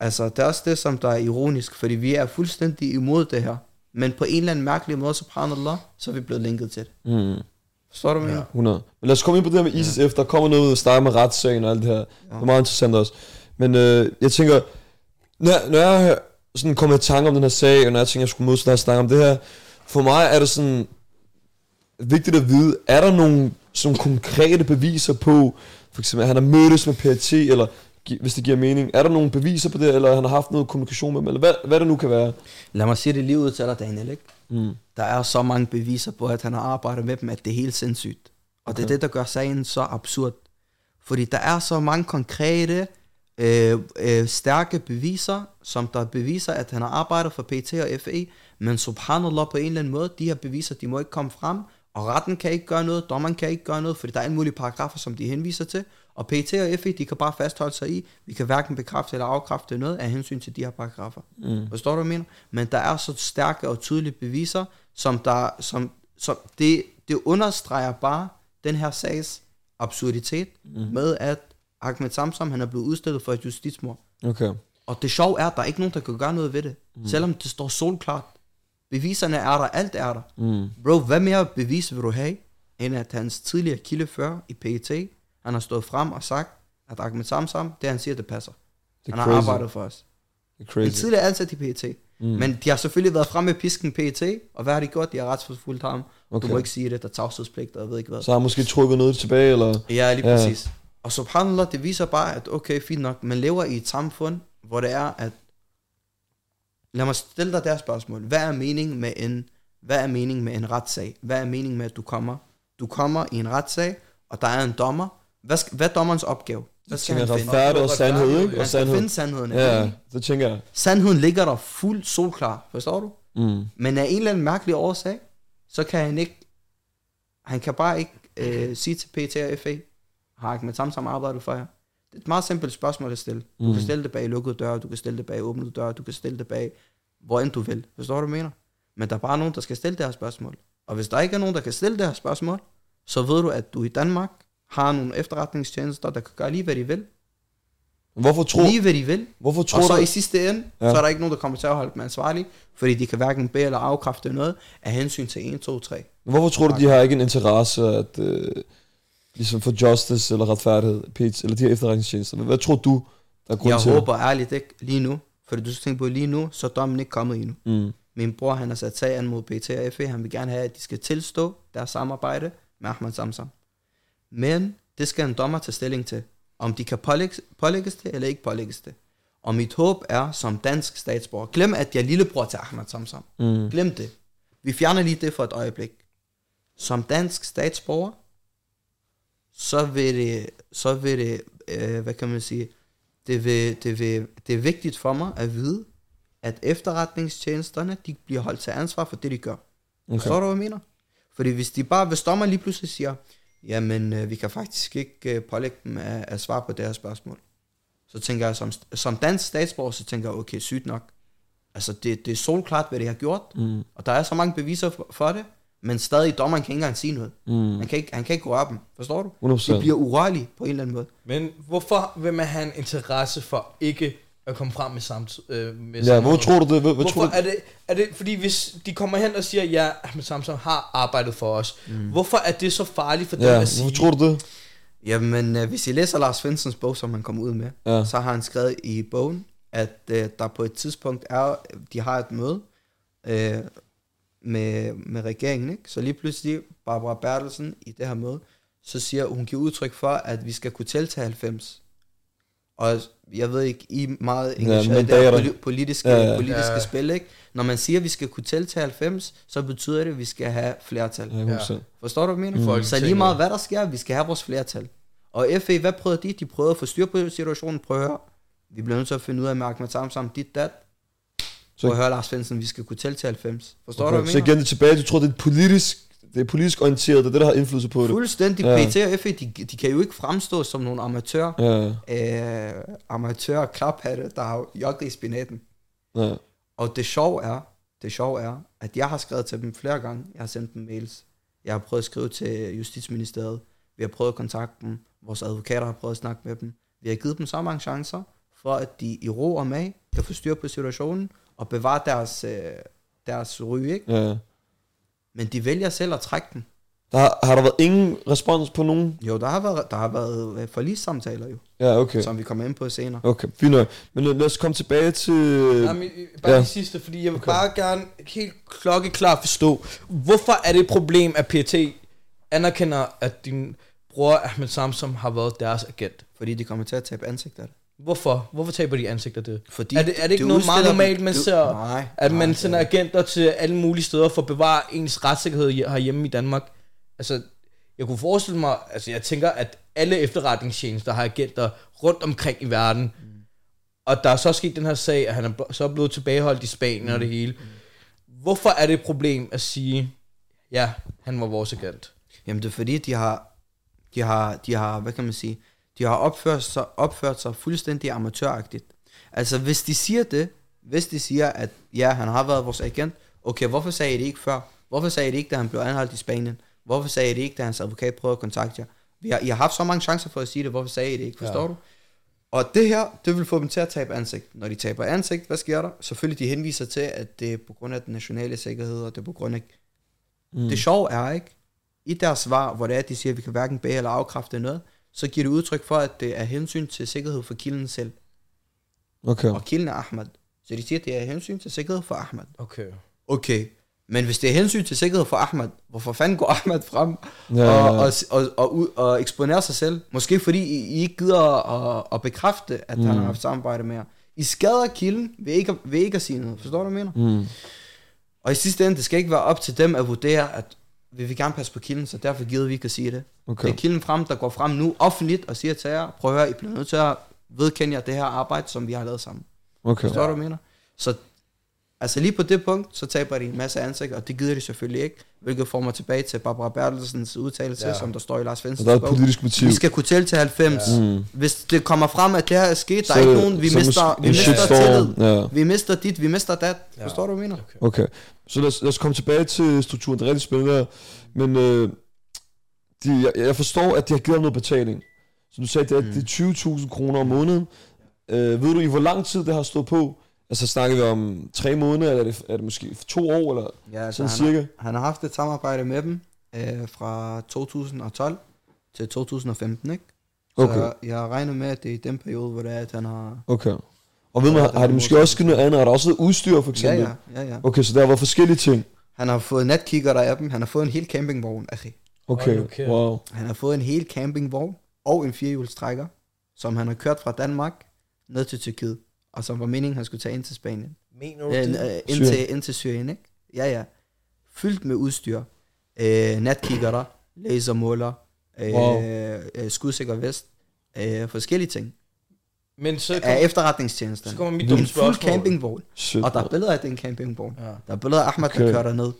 Altså, det er også det, som der er ironisk, fordi vi er fuldstændig imod det her. Men på en eller anden mærkelig måde, subhanallah, så er vi blevet linket til det.
Mm.
Forstår du, jeg
Ja.
mener?
100. Men lad os komme ind på det her med ISIS efter. Der kommer noget, der starter med retssagen og alt det her. Det er meget interessant også. Men øh, jeg tænker, når, når jeg sådan kommer i tanke om den her sag, og når jeg tænker, jeg skulle møde sådan her snakke om det her, for mig er det sådan vigtigt at vide, er der nogle sådan konkrete beviser på, for eksempel, at han har mødtes med PRT, eller hvis det giver mening, er der nogle beviser på det, eller han har haft noget kommunikation med dem, eller hvad, hvad det nu kan være?
Lad mig sige det lige ud til dig, Daniel, ikke?
Mm.
Der er så mange beviser på, at han har arbejdet med dem, at det er helt sindssygt. Og okay. det er det, der gør sagen så absurd. Fordi der er så mange konkrete, øh, øh, stærke beviser, som der beviser, at han har arbejdet for PT og FE, men subhanallah på en eller anden måde, de her beviser, de må ikke komme frem, og retten kan ikke gøre noget, dommeren kan ikke gøre noget, fordi der er en mulige paragrafer, som de henviser til, og PT og FE, de kan bare fastholde sig i, vi kan hverken bekræfte eller afkræfte noget af hensyn til de her paragrafer.
Mm.
Forstår du, hvad jeg mener? Men der er så stærke og tydelige beviser, som der, som, som det, det understreger bare den her sags absurditet mm. med, at Ahmed Samsam, han er blevet udstillet for et justitsmord.
Okay.
Og det sjove er, at der er ikke nogen, der kan gøre noget ved det. Mm. Selvom det står solklart. Beviserne er der, alt er der.
Mm.
Bro, hvad mere bevis vil du have, end at hans tidligere kildefører i PET, han har stået frem og sagt, at Ahmed Samsam, det han siger, det passer.
Det
Han har
crazy.
arbejdet for os.
Det er crazy.
tidligere ansat i PET.
Mm.
Mm. Men de har selvfølgelig været fremme med pisken PET, og hvad har de gjort? De har retsforfulgt ham. Okay. Du må ikke sige det, der er tavshedspligt, og jeg ved ikke hvad.
Så har han måske trukket noget tilbage, eller...
Ja, lige
Ja.
præcis. Og subhanallah, det viser bare, at okay, fint nok, man lever i et samfund, hvor det er, at... Lad mig stille dig det spørgsmål. Hvad er meningen med en, hvad er meningen med en retssag? Hvad er meningen med, at du kommer? Du kommer i en retssag, og der er en dommer. Hvad, skal, hvad er dommerens opgave? Hvad skal
tænker
han finde?
retfærdighed og sandhed, ikke? Og sandhed.
finde sandheden.
Ja, det tænker jeg.
Sandheden ligger der fuld solklar, forstår du?
Mm.
Men af en eller anden mærkelig årsag, så kan han ikke, han kan bare ikke øh, sige til PT og FA, har ikke med Samsam arbejdet for jer. Det er et meget simpelt spørgsmål at stille. Du
Mm.
kan stille det bag lukkede døre, du kan stille det bag åbnede døre, du kan stille det bag hvor end du vil. Forstår du, mener? Men der er bare nogen, der skal stille det her spørgsmål. Og hvis der ikke er nogen, der kan stille det her spørgsmål, så ved du, at du i Danmark har nogle efterretningstjenester, der kan gøre lige, hvad de vil.
Hvorfor tror,
Lige, hvad de vil.
hvorfor
Og
tror
så
du...
i sidste ende,
Ja.
så er der ikke nogen, der kommer til at holde dem ansvarlige, fordi de kan hverken bede eller afkræfte noget af hensyn til 1, 2, 3.
Hvorfor tror du, de har ikke en interesse at øh, ligesom for justice eller retfærdighed, PET, eller de her efterretningstjenester? Hvad tror du, der er grund
Jeg
til?
håber ærligt ikke lige nu, fordi du skal tænke på lige nu, så er dommen ikke kommet endnu.
Mm.
Min bror, han har sat sag an mod BT og FE. Han vil gerne have, at de skal tilstå deres samarbejde med Ahmad Samsam. Men det skal en dommer tage stilling til. Om de kan pålægges, pålægges det, eller ikke pålægges det. Og mit håb er, som dansk statsborger, glem at jeg er lillebror til Ahmad Samsam.
Mm.
Glem det. Vi fjerner lige det for et øjeblik. Som dansk statsborger, så vil det, så vil det øh, hvad kan man sige, det, vil, det, vil, det er vigtigt for mig at vide, at efterretningstjenesterne, de bliver holdt til ansvar for det, de gør. Okay. Forstår du, hvad jeg mener? Fordi hvis de bare, hvis dommer lige pludselig siger, jamen, øh, vi kan faktisk ikke øh, pålægge dem at, at svare på det her spørgsmål. Så tænker jeg, som, som dansk statsborger, så tænker jeg, okay, sygt nok. Altså, det, det er solklart, hvad de har gjort,
Mm.
og der er så mange beviser for, for det, men stadig dommeren kan ikke engang sige noget.
Mm.
Han kan ikke, han kan ikke røre dem, forstår du?
100%.
De bliver urørlige på en eller anden måde.
Men hvorfor vil man have en interesse for ikke at komme frem med samt øh, med
Ja, hvor tror du det? Hvad
Hvorfor
tror du?
er det, er det, fordi hvis de kommer hen og siger, ja, Ahmed Samsam har arbejdet for os, mm. hvorfor er det så farligt for dem
Ja,
at sige?
hvorfor tror du det?
Jamen, øh, hvis I læser Lars Finsens bog, som han kom ud med,
Ja.
så har han skrevet i bogen, at øh, der på et tidspunkt er, de har et møde øh, med, med regeringen, ikke? Så lige pludselig, Barbara Bertelsen i det her møde, så siger hun giver udtryk for, at vi skal kunne tælle til 90. Og jeg ved ikke, I er meget engageret i det her
mandater.
poli- politiske,
Ja,
ja,
ja.
ja. politiske
Ja.
ja. spil, ikke? Når man siger, at vi skal kunne tælle til 90, så betyder det, at vi skal have flertal.
Ja, 100%.
Forstår du, hvad jeg mener?
Mm.
Så lige meget hvad der sker, vi skal have vores flertal. Og FA, hvad prøvede de? De prøvede at få styr på situationen. Prøv at høre. Vi bliver nødt til at finde ud af, med Ahmed Samsam, dit dat.
Så-
Prøv at høre, Lars Finsen, vi skal kunne tælle til 90. Forstår okay. du, hvad
Så
jeg
igen
mener?
det tilbage, du tror, det er politisk, det er politisk orienteret, det er det, der har indflydelse på det.
Fuldstændig.
Ja.
PT og FA, de, de kan jo ikke fremstå som nogle amatør,
Ja,
øh, amatør klaphatte, der har jogget i spinaten.
ja.
Og det sjove er, det sjove er, at jeg har skrevet til dem flere gange. Jeg har sendt dem mails. Jeg har prøvet at skrive til Justitsministeriet. Vi har prøvet at kontakte dem. Vores advokater har prøvet at snakke med dem. Vi har givet dem så mange chancer, for at de i ro og mag kan få styr på situationen og bevare deres, øh, deres ryg, ikke?
ja.
Men de vælger selv at trække den.
Der har, har der været ingen respons på nogen?
Jo, der har været, der har været øh, forlissamtaler jo,
Ja, okay.
som vi kommer ind på senere.
Okay, fint nok. Men lad, lad os komme tilbage til...
Jamen, øh, bare
Ja.
det sidste, fordi jeg vil okay. bare gerne helt klokkeklart forstå, hvorfor er det et problem, at PET anerkender, at din bror Ahmed Samsam har været deres agent?
Fordi de kommer til at tabe ansigt af det.
Hvorfor? Hvorfor taber de ansigt af det?
Fordi
er det, er det ikke noget meget normalt, man
du-
ser,
nej,
at man
nej,
sender agenter til alle mulige steder for at bevare ens retssikkerhed herhjemme i Danmark? Altså, jeg kunne forestille mig, altså jeg tænker, at alle efterretningstjenester har agenter rundt omkring i verden, mm. og der er så sket den her sag, at han er så blevet tilbageholdt i Spanien mm. og det hele. Hvorfor er det et problem at sige, ja, han var vores agent?
Jamen det er fordi, de har, de har, de har hvad kan man sige, de har opført sig, opført sig fuldstændig amatøragtigt. Altså hvis de siger det, hvis de siger, at ja, han har været vores agent, okay, hvorfor sagde I det ikke før? Hvorfor sagde I det ikke, da han blev anholdt i Spanien? Hvorfor sagde I det ikke, da hans advokat prøvede at kontakte jer? Vi har, I har haft så mange chancer for at sige det, hvorfor sagde I det ikke, forstår ja. Du? Og det her, det vil få dem til at tabe ansigt. Når de taber ansigt, hvad sker der? Selvfølgelig, de henviser til, at det er på grund af den nationale sikkerhed, og det er på grund af... Mm. Det sjove er, ikke? I deres svar, hvor det er, at de siger, at vi kan hverken bage eller afkræfte noget, så giver det udtryk for, at det er hensyn til sikkerhed for kilden selv.
Okay.
Og kilden er Ahmad. Så de siger, at det er hensyn til sikkerhed for Ahmad.
Okay.
Okay. Men hvis det er hensyn til sikkerhed for Ahmad, hvorfor fanden går Ahmad frem
Ja,
og,
ja.
og, og, og, ud- og eksponerer sig selv? Måske fordi I, I ikke gider at, at bekræfte, at mm. han har haft samarbejde med jer. I skader kilden ved ikke, at- ved ikke at sige noget. Forstår du, hvad jeg mener?
Mm.
Og i sidste ende, det skal ikke være op til dem at vurdere, at vi vil gerne passe på kilden, så derfor gider vi ikke at sige det.
Okay.
Det er kilden frem, der går frem nu offentligt og siger til jer, prøv at høre, I bliver nødt til at vedkende jer det her arbejde, som vi har lavet sammen.
Okay.
Forstår du, hvad jeg mener? Så Altså lige på det punkt, så taber de en masse ansigt, og det gider de selvfølgelig ikke. Hvilket får mig tilbage til Barbara Bertelsens udtalelse,
Ja.
som der står i Lars
der et
bog.
politisk motiv.
Vi skal kunne tælle til 90.
Ja.
Mm.
Hvis det kommer frem, at det her er sket, der
Så
er ikke nogen, vi mister, vi mister tillid.
Ja.
Vi mister dit, vi mister dat.
Ja.
Forstår du, hvad jeg mener?
Okay, så lad os, lad os komme tilbage til strukturen. Det er rigtig spændende. Men øh, de, jeg, jeg forstår, at de har givet noget betaling. Så du sagde, det er. Mm. det er 20.000 kroner om måneden. Øh, ved du, i hvor lang tid det har stået på? Altså snakker vi om tre måneder, eller er det, er det måske to år, eller
Ja, altså,
sådan
han,
cirka?
har, han har haft et samarbejde med dem øh, fra 2012 til 2015, ikke? Så
Okay.
jeg, jeg regner med, at det er i den periode, hvor det er, at han har...
Okay. Og ved man,
Ja,
har,
det
har
er
de måske også givet noget andet? Har der også været udstyr, for
Ja,
eksempel?
ja, ja, ja.
Okay, så der været forskellige ting.
Han har fået natkigger der af dem. Han har fået en hel campingvogn.
Okay,
nu kæft.
wow.
Han har fået en hel campingvogn og en firehjulstrækker, som han har kørt fra Danmark ned til Tyrkiet, og som var meningen, han skulle tage ind til Spanien.
Mener du
Øh,
det?
øh, ind,
Syrien.
til, ind til Syrien, ikke? Ja, ja. Fyldt med udstyr. Øh, natkigger lasermåler, øh,
Wow.
øh, skudsikker vest, øh, forskellige ting.
Men så
Af
kommer,
efterretningstjenesten.
så kommer mit
Det er
dumme
En fuld
spørgsmål.
campingvogn. Og der er billeder af den campingvogn.
Ja.
Der er billeder af Ahmed, okay. Der kører derned.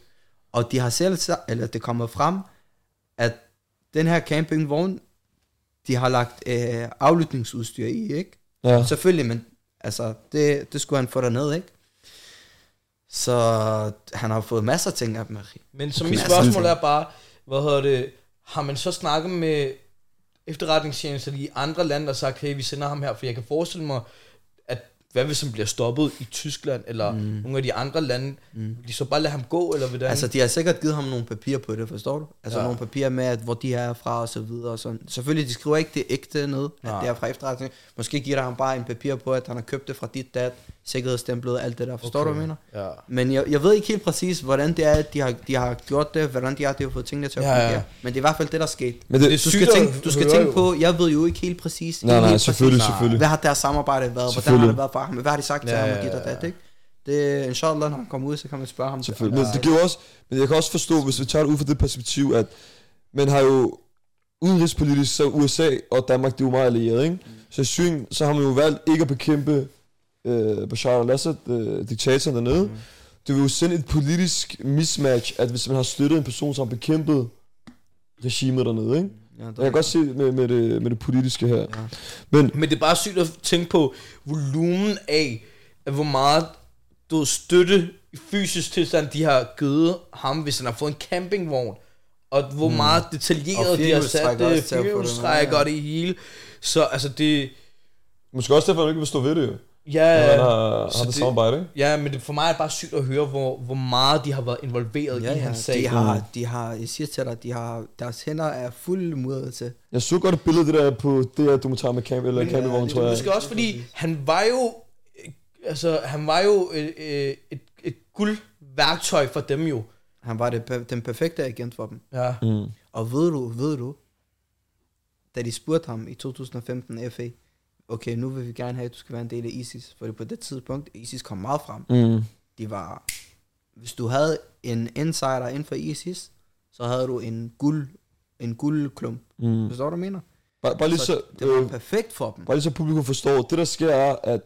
Og de har selv, eller det kommer frem, at den her campingvogn, de har lagt øh, aflytningsudstyr i, ikke?
Ja.
Selvfølgelig, men altså, det, det skulle han få derned, ikke? Så han har fået masser af ting af. Marie.
Men så mit spørgsmål er bare, hvad hedder det, har man så snakket med efterretningstjenester i andre lande og sagt, hey, vi sender ham her, for jeg kan forestille mig, hvad hvis han bliver stoppet i Tyskland, eller mm. nogle af de andre lande, mm. de så bare lade ham gå, eller hvordan?
Altså, de har sikkert givet ham nogle papirer på det, forstår du? Altså,
Ja.
ja. nogle papirer med, at hvor de er fra, og så videre. Og sådan. Selvfølgelig, de skriver ikke det ægte ned, at
Nej.
det er fra efterretning. Måske giver der ham bare en papir på, at han har købt det fra dit dat, sikkerhedsstemplet, alt det der. Forstår okay. du, hvad jeg mener?
Ja.
Men jeg, jeg ved ikke helt præcis, hvordan det er, at de har, de har gjort det, hvordan de har, de har fået tingene til at
Ja, ja.
fungere. Men det er i hvert fald det, der er sket.
Men det,
Du skal, tænke, du skal tænke på, jeg ved jo ikke helt præcis.
nej, nej,
helt
selvfølgelig,
præcis,
selvfølgelig.
Hvad har deres samarbejde været? Hvordan har det været for ham? Hvad har de sagt til
Ja,
ham
ja,
og dit og dat, ikke? Det, inshallah, når han kommer ud, så kan man spørge ham.
Selvfølgelig. Men det giver også, men jeg kan også forstå, hvis vi tager det ud fra det perspektiv, at man har jo udenrigspolitisk, så USA og Danmark, det er jo meget allieret, ikke? Så i Syrien, så har man jo valgt ikke at bekæmpe øh, Bashar al-Assad, øh, diktatoren dernede. Mm. Det vil jo sende et politisk mismatch, at hvis man har støttet en person, som har bekæmpet regimet dernede, ikke?
Ja,
Jeg kan godt se med, med, det, med det politiske her.
Ja.
Men
Men det er bare sygt at tænke på volumen af, at hvor meget du støtte i fysisk tilstand, de har givet ham, hvis han har fået en campingvogn. Og hvor mm. meget detaljeret
Og
de har sat
firehjulstrækker
det, firehjulstrækker og det hele. Så altså det,
måske også derfor, at man ikke vil stå ved det, jo.
Ja,
Ja, man har,
så
har det,
det-
samarbejde, ikke?
ja, men det, for mig er det bare sygt at høre, hvor, hvor meget de har været involveret
Ja,
i
ja,
hans sag.
de har, de har, jeg siger til dig, de har, deres hænder er fulde mudret til.
Jeg så godt et billede det der på det her dokumentar med camp, eller
Men,
campingvogn,
det
tror jeg.
måske også fordi, han var jo, øh, altså, han var jo øh, øh, et, et guldværktøj for dem jo.
Han var det, den perfekte agent for dem.
Ja.
Mm.
Og ved du, ved du, da de spurgte ham i 2015 FA, okay, nu vil vi gerne have, at du skal være en del af ISIS. For på det tidspunkt, ISIS kom meget frem.
Mm.
De var, hvis du havde en insider inden for ISIS, så havde du en guld, en guldklump.
Mm.
Forstår du, hvad jeg mener?
Bare, bare lige så,
det var
øh,
perfekt for dem.
bare lige så publikum forstår, det der sker er, at,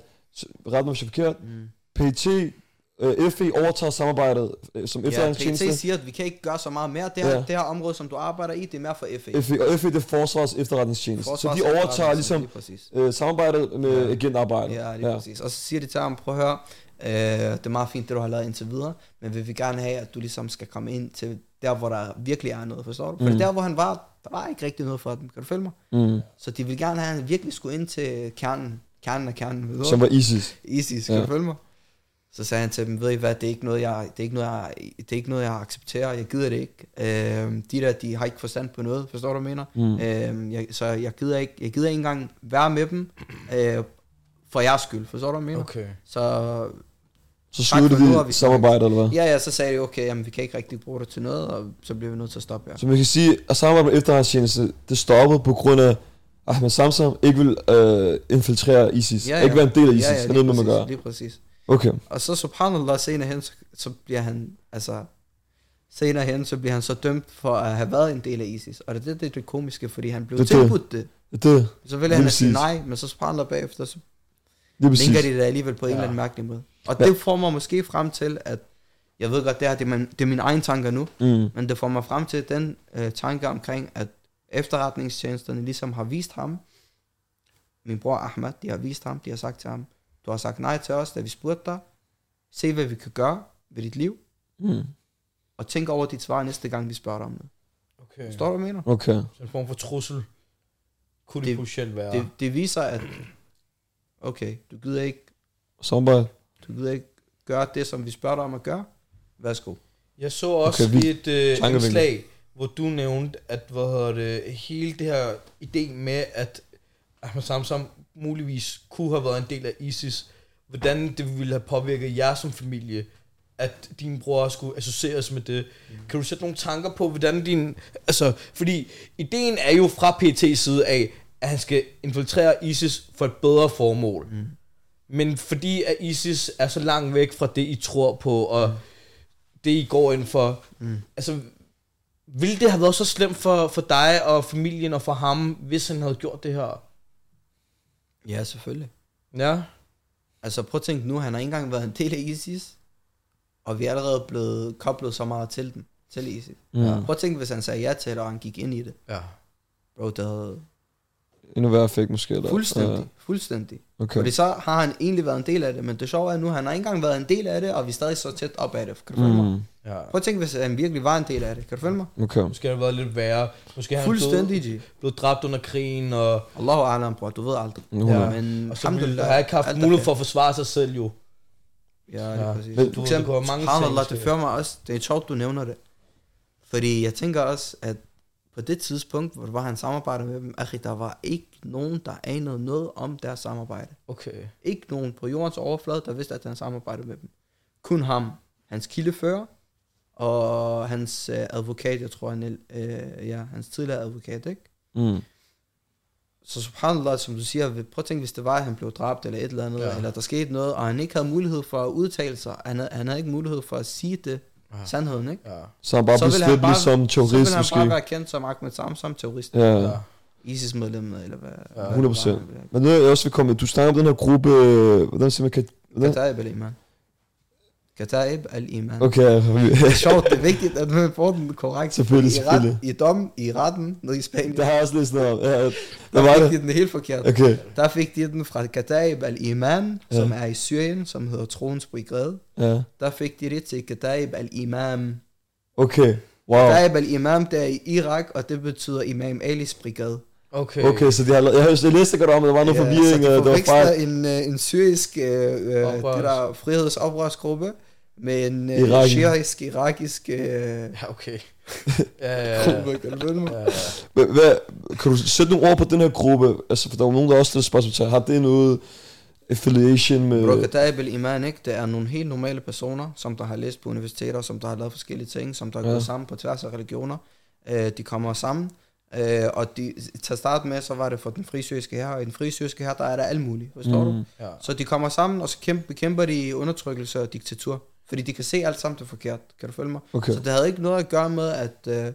ret mig hvis jeg er forkert,
Mm.
PET, øh, FE overtager samarbejdet øh, som
Ja, PET
efterretningstjeneste.
siger, at vi kan ikke gøre så meget mere. Det her,
Ja.
det her område, som du arbejder i, det er mere for FA.
FE, og FE det er Forsvars efterretningstjeneste.
Forsvars
så de overtager ligesom
Lige
øh, samarbejdet med
Ja.
agentarbejdet.
Ja, lige ja. præcis. Og så siger de til ham, prøv at høre, øh, det er meget fint, det du har lavet indtil videre, men vi vil gerne have, at du ligesom skal komme ind til der, hvor der virkelig er noget, forstår du? For
Mm.
der, hvor han var, der var ikke rigtig noget for dem. Kan du følge mig?
Mm.
Så de vil gerne have, at han virkelig skulle ind til kernen, kernen af kernen. Ved?
Som var ISIS.
ISIS, kan
Ja.
ja. du følge mig? Så sagde han til dem, ved I hvad, det er ikke noget, jeg, det er ikke noget, jeg, det er ikke noget, jeg accepterer, jeg gider det ikke. Øhm, de der, de har ikke forstand på noget, forstår du, hvad jeg mener?
Mm.
Øhm, jeg, så jeg gider, ikke, jeg gider ikke engang være med dem, øh, for jeres skyld, forstår du, hvad jeg mener?
Okay.
Så
Så sluttede de
vi
samarbejdet, eller hvad?
ja, ja, så sagde de, okay, jamen, vi kan ikke rigtig bruge det til noget, og så bliver vi nødt til at stoppe her.
Så man kan sige, at samarbejdet med efterretningstjeneste, det stoppede på grund af, at Ahmed Samsam ikke vil øh, infiltrere ISIS.
Ja, ja.
Ikke være en del af ISIS.
Ja,
det
ja,
er
lige
noget, man gøre.
lige præcis.
Okay.
Og så subhanallah, senere hen, så, så bliver han, altså, senere hen, så bliver han så dømt for at have været en del af ISIS. Og det, det, det er det komiske, fordi han blev
Det er det.
tilbudt det.
Det,
Så ville han have sige nej, men så subhanallah bagefter, så
er
linker de det alligevel på en
Ja.
eller anden mærkelig måde. Og det får mig måske frem til, at jeg ved godt, det, her, det, er, min, det er mine egne tanker nu,
Mm.
men det får mig frem til den øh, tanke omkring, at efterretningstjenesterne ligesom har vist ham, min bror Ahmed, de har vist ham, de har sagt til ham, du har sagt nej til os, da vi spurgte dig, se hvad vi kan gøre ved dit liv,
Mm.
og tænk over dit svar næste gang, vi spørger dig om det.
Okay.
Forstår du, hvad jeg mener?
Okay.
Så en form for trussel kunne det,
Det-
potentielt være.
Det, det viser, at okay, du gider ikke,
Samarbejde.
du gider ikke gøre det, som vi spørger dig om at gøre. Værsgo.
Jeg så også
Okay, vi-
et øh, indslag, hvor du nævnte, at hvad hedder det, hele det her idé med, at Ahmed Samsam muligvis kunne have været en del af ISIS, hvordan det ville have påvirket jer som familie, at din bror skulle associeres med det. Kan du sætte nogle tanker på, hvordan din... Altså, fordi ideen er jo fra PT's side af, at han skal infiltrere ISIS for et bedre formål. Mm. Men fordi at ISIS er så langt væk fra det, I tror på, og mm. det, I går ind for, mm. altså, ville det have været så slemt for, for dig og familien og for ham, hvis han havde gjort det her?
Ja, selvfølgelig.
Ja.
Altså prøv at tænke nu, han har ikke engang været en del af ISIS, og vi er allerede blevet koblet så meget til den, til ISIS.
Mm.
Prøv at tænke, hvis han sagde ja til det, og han gik ind i det.
Ja.
Bro, det havde
Endnu værre effekt måske. Eller?
fuldstændig, fuldstændig.
Ja, okay.
Fordi så har han egentlig været en del af det, men det sjove er nu, han har ikke engang været en del af det, og vi er stadig så tæt op af det. Kan du?
Mm.
Ja.
Prøv at tænke, hvis han virkelig var en del af det. Kan du følge mig?
Okay.
Måske har det været lidt værre. Måske har han
Fuldstændig,
blevet, blevet dræbt under krigen, og,
Allahu alam, bror, du ved aldrig.
Ja.
ja.
Men
og så ville
alhamdulillah,
han ikke haft mulighed for at forsvare sig selv jo.
Ja,
Ja.
det er præcis.
Men-
For
Du ved,
eksempel,
går mange ting
det fører mig også, det er sjovt, du nævner det. Fordi jeg tænker også, at på det tidspunkt, hvor det var han samarbejder med dem, akhi, der var ikke nogen, der anede noget om deres samarbejde.
Okay.
Ikke nogen på jordens overflade, der vidste, at han samarbejdede med dem. Kun ham, hans kildefører, og hans øh, advokat, jeg tror, han, øh, ja, hans tidligere advokat, ikke?
Mm.
Så subhanallah, som du siger, prøv at tænke, hvis det var, at han blev dræbt eller et eller andet,
Ja.
eller der skete noget, og han ikke havde mulighed for at udtale sig, han havde, han havde ikke mulighed for at sige det,
Ja.
sandheden, ikke?
Ja.
Så han bare
Så
blev
ville han
slet
bare-
ligesom
Så ville
terrorist
han
måske.
bare være kendt som Ahmed Samsam, terrorist,
Ja,
Ja.
ISIS-medlem, eller hvad?
Ja,
hvad
100
det var, han blev.
Men noget jeg også vil komme du snakker om den her gruppe, øh, hvordan siger man, kan, hvordan?
Kataib al-Iman. Kataib al-Iman.
Okay,
Det er sjovt, det er vigtigt, at man får den korrekt.
Selvfølgelig,
I, ret,
selvfølgelig.
I dom, i retten, nede i Spanien,
det har jeg også læst noget om. Ja,
der
der var
fik de den helt forkert.
Okay,
Der fik de den fra Kataib al-Iman,
Ja.
som er i Syrien, som hedder Troens Brigade.
ja.
Der fik de det til Kataib al-Imam.
Okay, wow.
Kataib al-Imam, det er i Irak, og det betyder Imam Alis Brigade.
Okay.
Okay, så de har, jeg, jeg læste godt om, at der var noget
Ja,
forvirring,
så de
det var
forveksler
fejl.
en, øh, en syrisk øh, øh,
Oprørs.
det der frihedsoprørsgruppe med en øh,
Irakisk.
shiaisk, irakisk øh,
Ja, okay. ja, ja, ja.
gruppe, kan du følge mig?
ja, ja.
Hvad, hvad, kan du sætte nogle ord på den her gruppe? Altså, for der var nogen, der også stillede spørgsmål til, har det noget affiliation med...
Bro, Kataib al-Iman, ikke? Det er nogle helt normale personer, som der har læst på universiteter, som der har lavet forskellige ting, som der har
Ja.
gået sammen på tværs af religioner. Øh, de kommer sammen, øh, og de, til at starte med, så var det for den frisyriske her, og i den frisyriske her, der er der alt muligt, forstår mm. du?
ja.
Så de kommer sammen, og så kæmpe, bekæmper de undertrykkelse og diktatur. Fordi de kan se alt sammen det er forkert. Kan du følge mig?
Okay.
Så det havde ikke noget at gøre med, at, øh,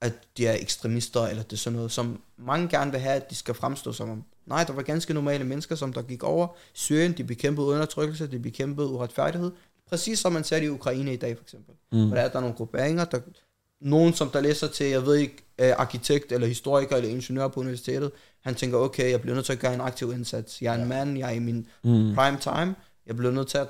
at de er ekstremister, eller det er sådan noget, som mange gerne vil have, at de skal fremstå som om. Nej, der var ganske normale mennesker, som der gik over Syrien. De bekæmpede undertrykkelse, de bekæmpede uretfærdighed. Præcis som man ser det i Ukraine i dag, for eksempel. Mm. Hvor der er der nogle grupperinger, der, nogen som der læser til, jeg ved ikke, øh, arkitekt eller historiker eller ingeniør på universitetet, han tænker, okay, jeg bliver nødt til at gøre en aktiv indsats. Jeg er en mand, jeg er i min
Mm.
prime time, jeg bliver nødt til at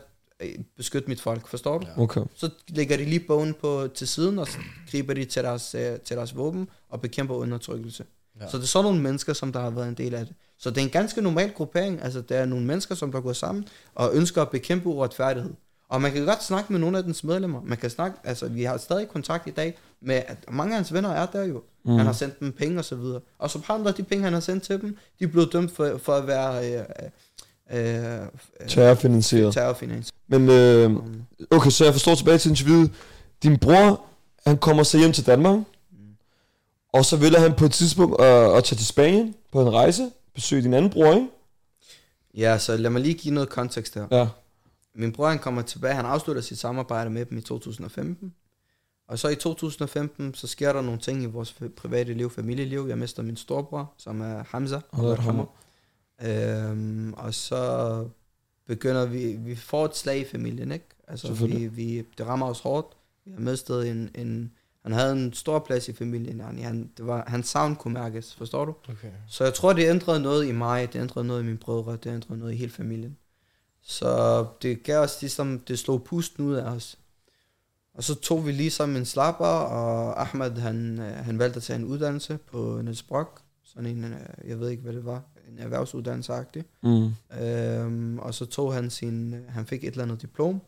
beskytte mit folk, forstår du? Ja.
Okay.
Så lægger de lige bogen på til siden, og så griber de til deres, øh, til deres våben og bekæmper undertrykkelse.
Ja.
Så det er sådan nogle mennesker, som der har været en del af det. Så det er en ganske normal gruppering. Altså, der er nogle mennesker, som der går sammen og ønsker at bekæmpe uretfærdighed. Og man kan godt snakke med nogle af dens medlemmer. Man kan snakke, altså vi har stadig kontakt i dag med, at mange af hans venner er der jo. Mm. Han har sendt dem penge og så videre. Og så par de penge, han har sendt til dem, de er blevet dømt for, for at være øh, øh, øh,
Terrorfinansieret.
terrorfinans.
Men øh, okay, så jeg forstår tilbage til interviewet. Din bror, han kommer så hjem til Danmark, og så vælger han på et tidspunkt at, at tage til Spanien på en rejse, besøge din anden bror, ikke?
Ja, så lad mig lige give noget kontekst her.
Ja.
Min bror han kommer tilbage, han afslutter sit samarbejde med dem i 2015. Og så i 2015, så sker der nogle ting i vores private liv, familieliv. Jeg mister min storebror, som er Hamza.
Allah yarhamah.
Øhm, og så begynder vi, vi får et slag i familien, ikke? Altså, vi, vi, det rammer os hårdt. Vi har mistet en, en, han havde en stor plads i familien. Han, han, det var, hans savn kunne mærkes, forstår du?
Okay.
Så jeg tror, det ændrede noget i mig, det ændrede noget i mine brødre, det ændrede noget i hele familien. Så det gav os ligesom, det slog pusten ud af os. Og så tog vi ligesom en slapper, og Ahmed, han, øh, han valgte at tage en uddannelse på Niels Brock. Sådan en, øh, jeg ved ikke, hvad det var, en erhvervsuddannelse-agtig.
Mm.
Øhm, og så tog han sin, han fik et eller andet diplom,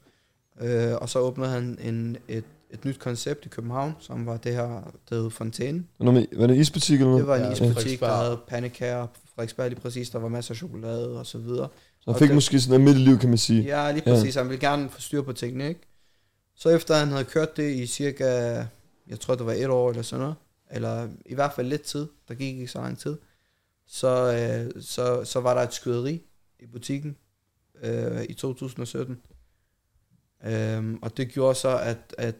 øh, og så åbnede han en, et, et nyt koncept i København, som var det her, der hed Fontæne.
Var det, var det en isbutik eller
Det
noget?
var en
Ja,
isbutik, der havde pandekager, Frederiksberg lige præcis, der var masser af chokolade og så videre.
Så han
og
fik
det-
måske sådan et midt i liv, kan man sige.
Ja, lige
Ja.
præcis, han ville gerne få styr på tingene, ikke? Så efter han havde kørt det i cirka, jeg tror det var et år eller sådan noget, eller i hvert fald lidt tid, der gik ikke så lang tid, så, øh, så, så var der et skyderi i butikken øh, i 2017. Øhm, og det gjorde så, at, at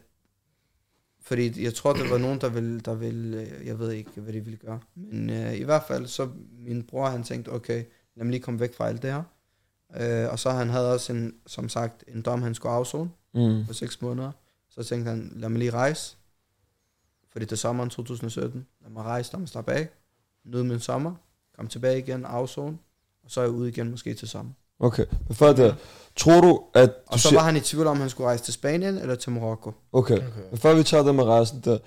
fordi jeg tror, der var nogen, der ville, der ville, øh, jeg ved ikke, hvad de ville gøre. Men øh, i hvert fald, så min bror, han tænkte, okay, lad mig lige komme væk fra alt det her. Øh, og så han havde også, en, som sagt, en dom, han skulle afzone
Mm.
på 6 måneder. Så tænkte han, lad mig lige rejse. Fordi det er sommeren 2017. Lad mig rejse, lad mig slappe af. Nyde min sommer. Kom tilbage igen, afzone. Og så er jeg ude igen måske til sommer.
Okay, men før det, tror du, at du
Og så var han i tvivl om, han skulle rejse til Spanien eller til Marokko.
Okay.
Okay.
Men før vi tager det med rejsen der,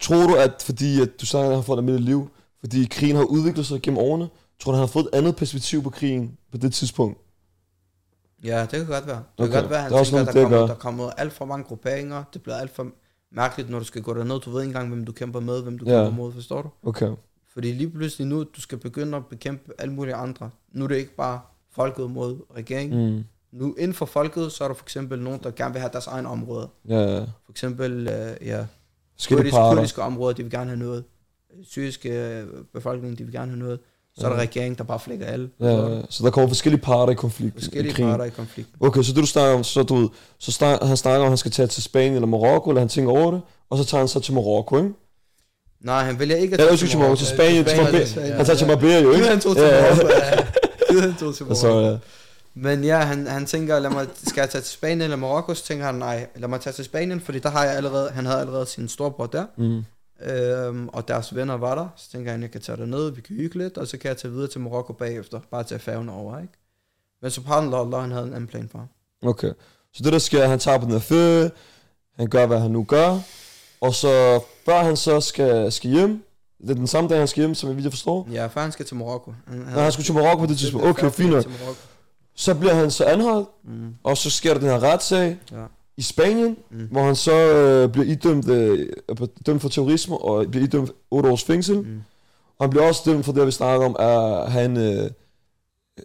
tror du, at fordi at du sagde, at han har fået et midt i liv, fordi krigen har udviklet sig gennem årene, tror du, han har fået et andet perspektiv på krigen på det tidspunkt?
Ja, det kan godt være. Det kan
Okay.
godt være, han
Der er også
tænker, at der
det
kommer, der kommer alt for mange grupperinger. Det bliver alt for mærkeligt, når du skal gå derned. Du ved ikke engang, hvem du kæmper med, hvem du
Ja.
kæmper mod, forstår du?
Okay.
Fordi lige pludselig nu, du skal begynde at bekæmpe alle mulige andre. Nu er det ikke bare folket mod regeringen.
Mm.
Nu inden for folket, så er der for eksempel nogen, der gerne vil have deres egen område.
Ja, ja.
For eksempel, øh, ja, kurdiske, kurdiske områder, de vil gerne have noget. Syriske øh, befolkning, de vil gerne have noget. Så er der
Ja.
regeringen, der bare flækker alle.
Ja, ja. Så der kommer forskellige parter i konflikt. i
Forskellige
krigen.
parter i konflikten.
Okay, så det du snakker om, så du ved, så snak, han snakker om, at han skal tage til Spanien eller Marokko, eller han tænker over det, og så tager han så til Marokko, ikke?
Nej, han vælger ikke at
Ja,
tage
undskyld, til Marokko, til Spanien, til
Spanien, ja.
Han tager til Marbella jo, ikke?
Han tog til
Ja, ja.
Marokko. ja. Han tog til Marokko.
ja.
Men ja, han, han tænker, lad mig, skal jeg tage til Spanien eller Marokko? Så tænker han, nej, lad mig tage til Spanien, fordi der har jeg allerede, han havde allerede sin storebror der,
Mm.
øhm, og deres venner var der. Så tænker han, jeg kan tage derned, vi kan hygge lidt, og så kan jeg tage videre til Marokko bagefter, bare tage færgen over, ikke? Men subhanallah, han havde en anden plan for ham.
Okay. Så det der sker, han tager på den her ferie, han gør, hvad han nu gør, og så før han så skal, skal hjem, det er den samme dag, han skal hjem, som jeg vidt forstår,
Ja, før han skal til Marokko. Han,
Nå, han skulle til Marokko på det tidspunkt. Okay, fint nok. Så bliver han så anholdt,
Mm,
og så sker der den her retssag
ja.
i Spanien,
Mm.
hvor han så øh, bliver idømt, øh, dømt for terrorisme, og bliver idømt 8 års fængsel.
Mm.
Og han bliver også dømt for det, vi snakker om, at have en, øh,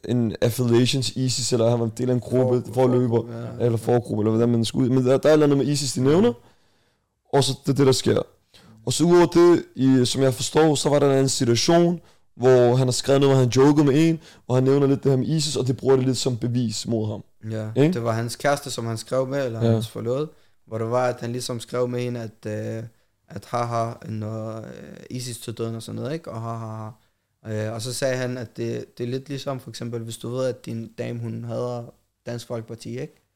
en affiliation til ISIS, eller han var en del af en gruppe,
For-
forløber,
ja.
eller forgruppe, eller hvordan man skal ud. Men der, der er et eller andet med ISIS, de nævner, og så det er det, der sker. Og så udover det, i, som jeg forstår, så var der en situation, hvor han har skrevet noget, hvor han jokede med en, og han nævner lidt det her med ISIS, og det bruger det lidt som bevis mod ham.
Ja,
Ikke?
det var hans kæreste, som han skrev med, eller
Ja.
hans forlod, hvor det var, at han ligesom skrev med hende, at, øh, at haha, når øh, ISIS til døden og sådan noget, ikke? Og haha, øh, og så sagde han, at det, det er lidt ligesom, for eksempel, hvis du ved, at din dame, hun hader Dansk Folkeparti, ikke?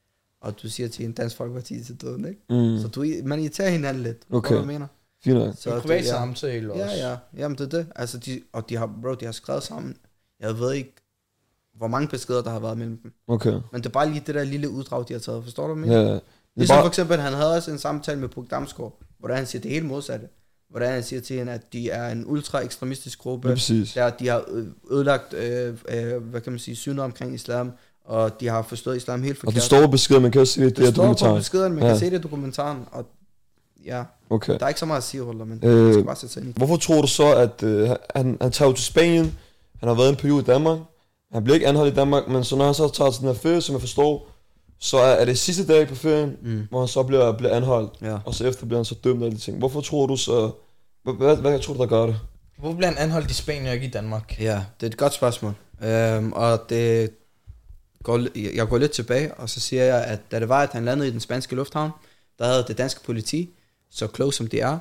Og du siger til en Dansk Folkeparti til døden, ikke?
Mm.
Så du, man irriterer hinanden lidt,
Okay.
hvad du mener.
Fint nok.
Så en
det-
privat
ja.
samtale også.
Ja, ja. Jamen, det er det. Altså, de, og de har, bro, de har skrevet sammen. Jeg ved ikke, hvor mange beskeder, der har været mellem dem.
Okay.
Men det er bare lige det der lille uddrag, de har taget. Forstår du, jeg
Ja, ja. Det er
Ligesom for
bare,
eksempel, han havde også en samtale med Puk Damsgaard, hvor han siger det helt modsatte. Hvor han siger til hende, at de er en ultra-ekstremistisk gruppe,
præcis.
der de har ødelagt, øh, øh, hvad kan man sige, synder omkring islam, og de har forstået islam helt
Og
forkert.
det står på beskeden, man kan også se det, det
det
er
står på
dokumentaren.
beskeden, man
Ja.
kan se det i dokumentaren, og ja,
Okay.
der er ikke så meget at sige, Ruller, men
Øh,
man skal bare sætte sig ind i det.
Hvorfor tror du så, at øh, han, han tager til Spanien, han har været en periode i Danmark, han bliver ikke anholdt i Danmark, men så når han så tager til den her ferie, som jeg forstår, så er, er det sidste dag på ferien,
Mm.
hvor han så bliver, bliver anholdt,
Ja.
og så efter bliver han så dømt af alle de ting. Hvorfor tror du så, hvad, hvad, hvad tror du, der gør det?
Hvorfor bliver han anholdt i Spanien og ikke i Danmark?
Ja, det er et godt spørgsmål. Øhm, og det går, jeg går lidt tilbage, og så siger jeg, at da det var, at han landede i den spanske lufthavn, der havde det danske politi, så klog som de er,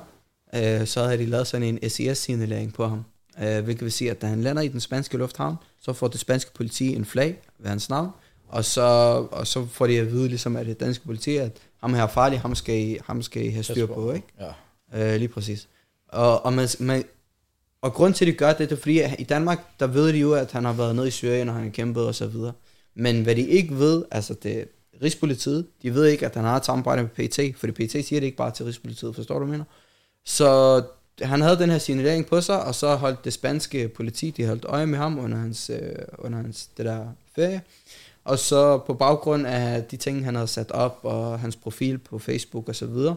øh, så havde de lavet sådan en SES-signalering på ham. Øh, hvilket vil sige, at da han lander i den spanske lufthavn, så får det spanske politi en flag ved hans navn, Og så, og så får de at vide, ligesom at det danske politi, at ham her er farlig, ham skal I, ham skal I have styr på, ikke?
Ja.
Øh, lige præcis. Og, og, man, man, og grund til, at de gør det, det er fordi, at i Danmark, der ved de jo, at han har været nede i Syrien, og han har kæmpet og så videre. Men hvad de ikke ved, altså det Rigspolitiet, de ved ikke, at han har et samarbejde med PT, fordi PT siger det ikke bare til Rigspolitiet, forstår du, mener? Så han havde den her signalering på sig, og så holdt det spanske politi, de holdt øje med ham under hans, øh, under hans det der ferie. Og så på baggrund af de ting, han havde sat op, og hans profil på Facebook og så videre,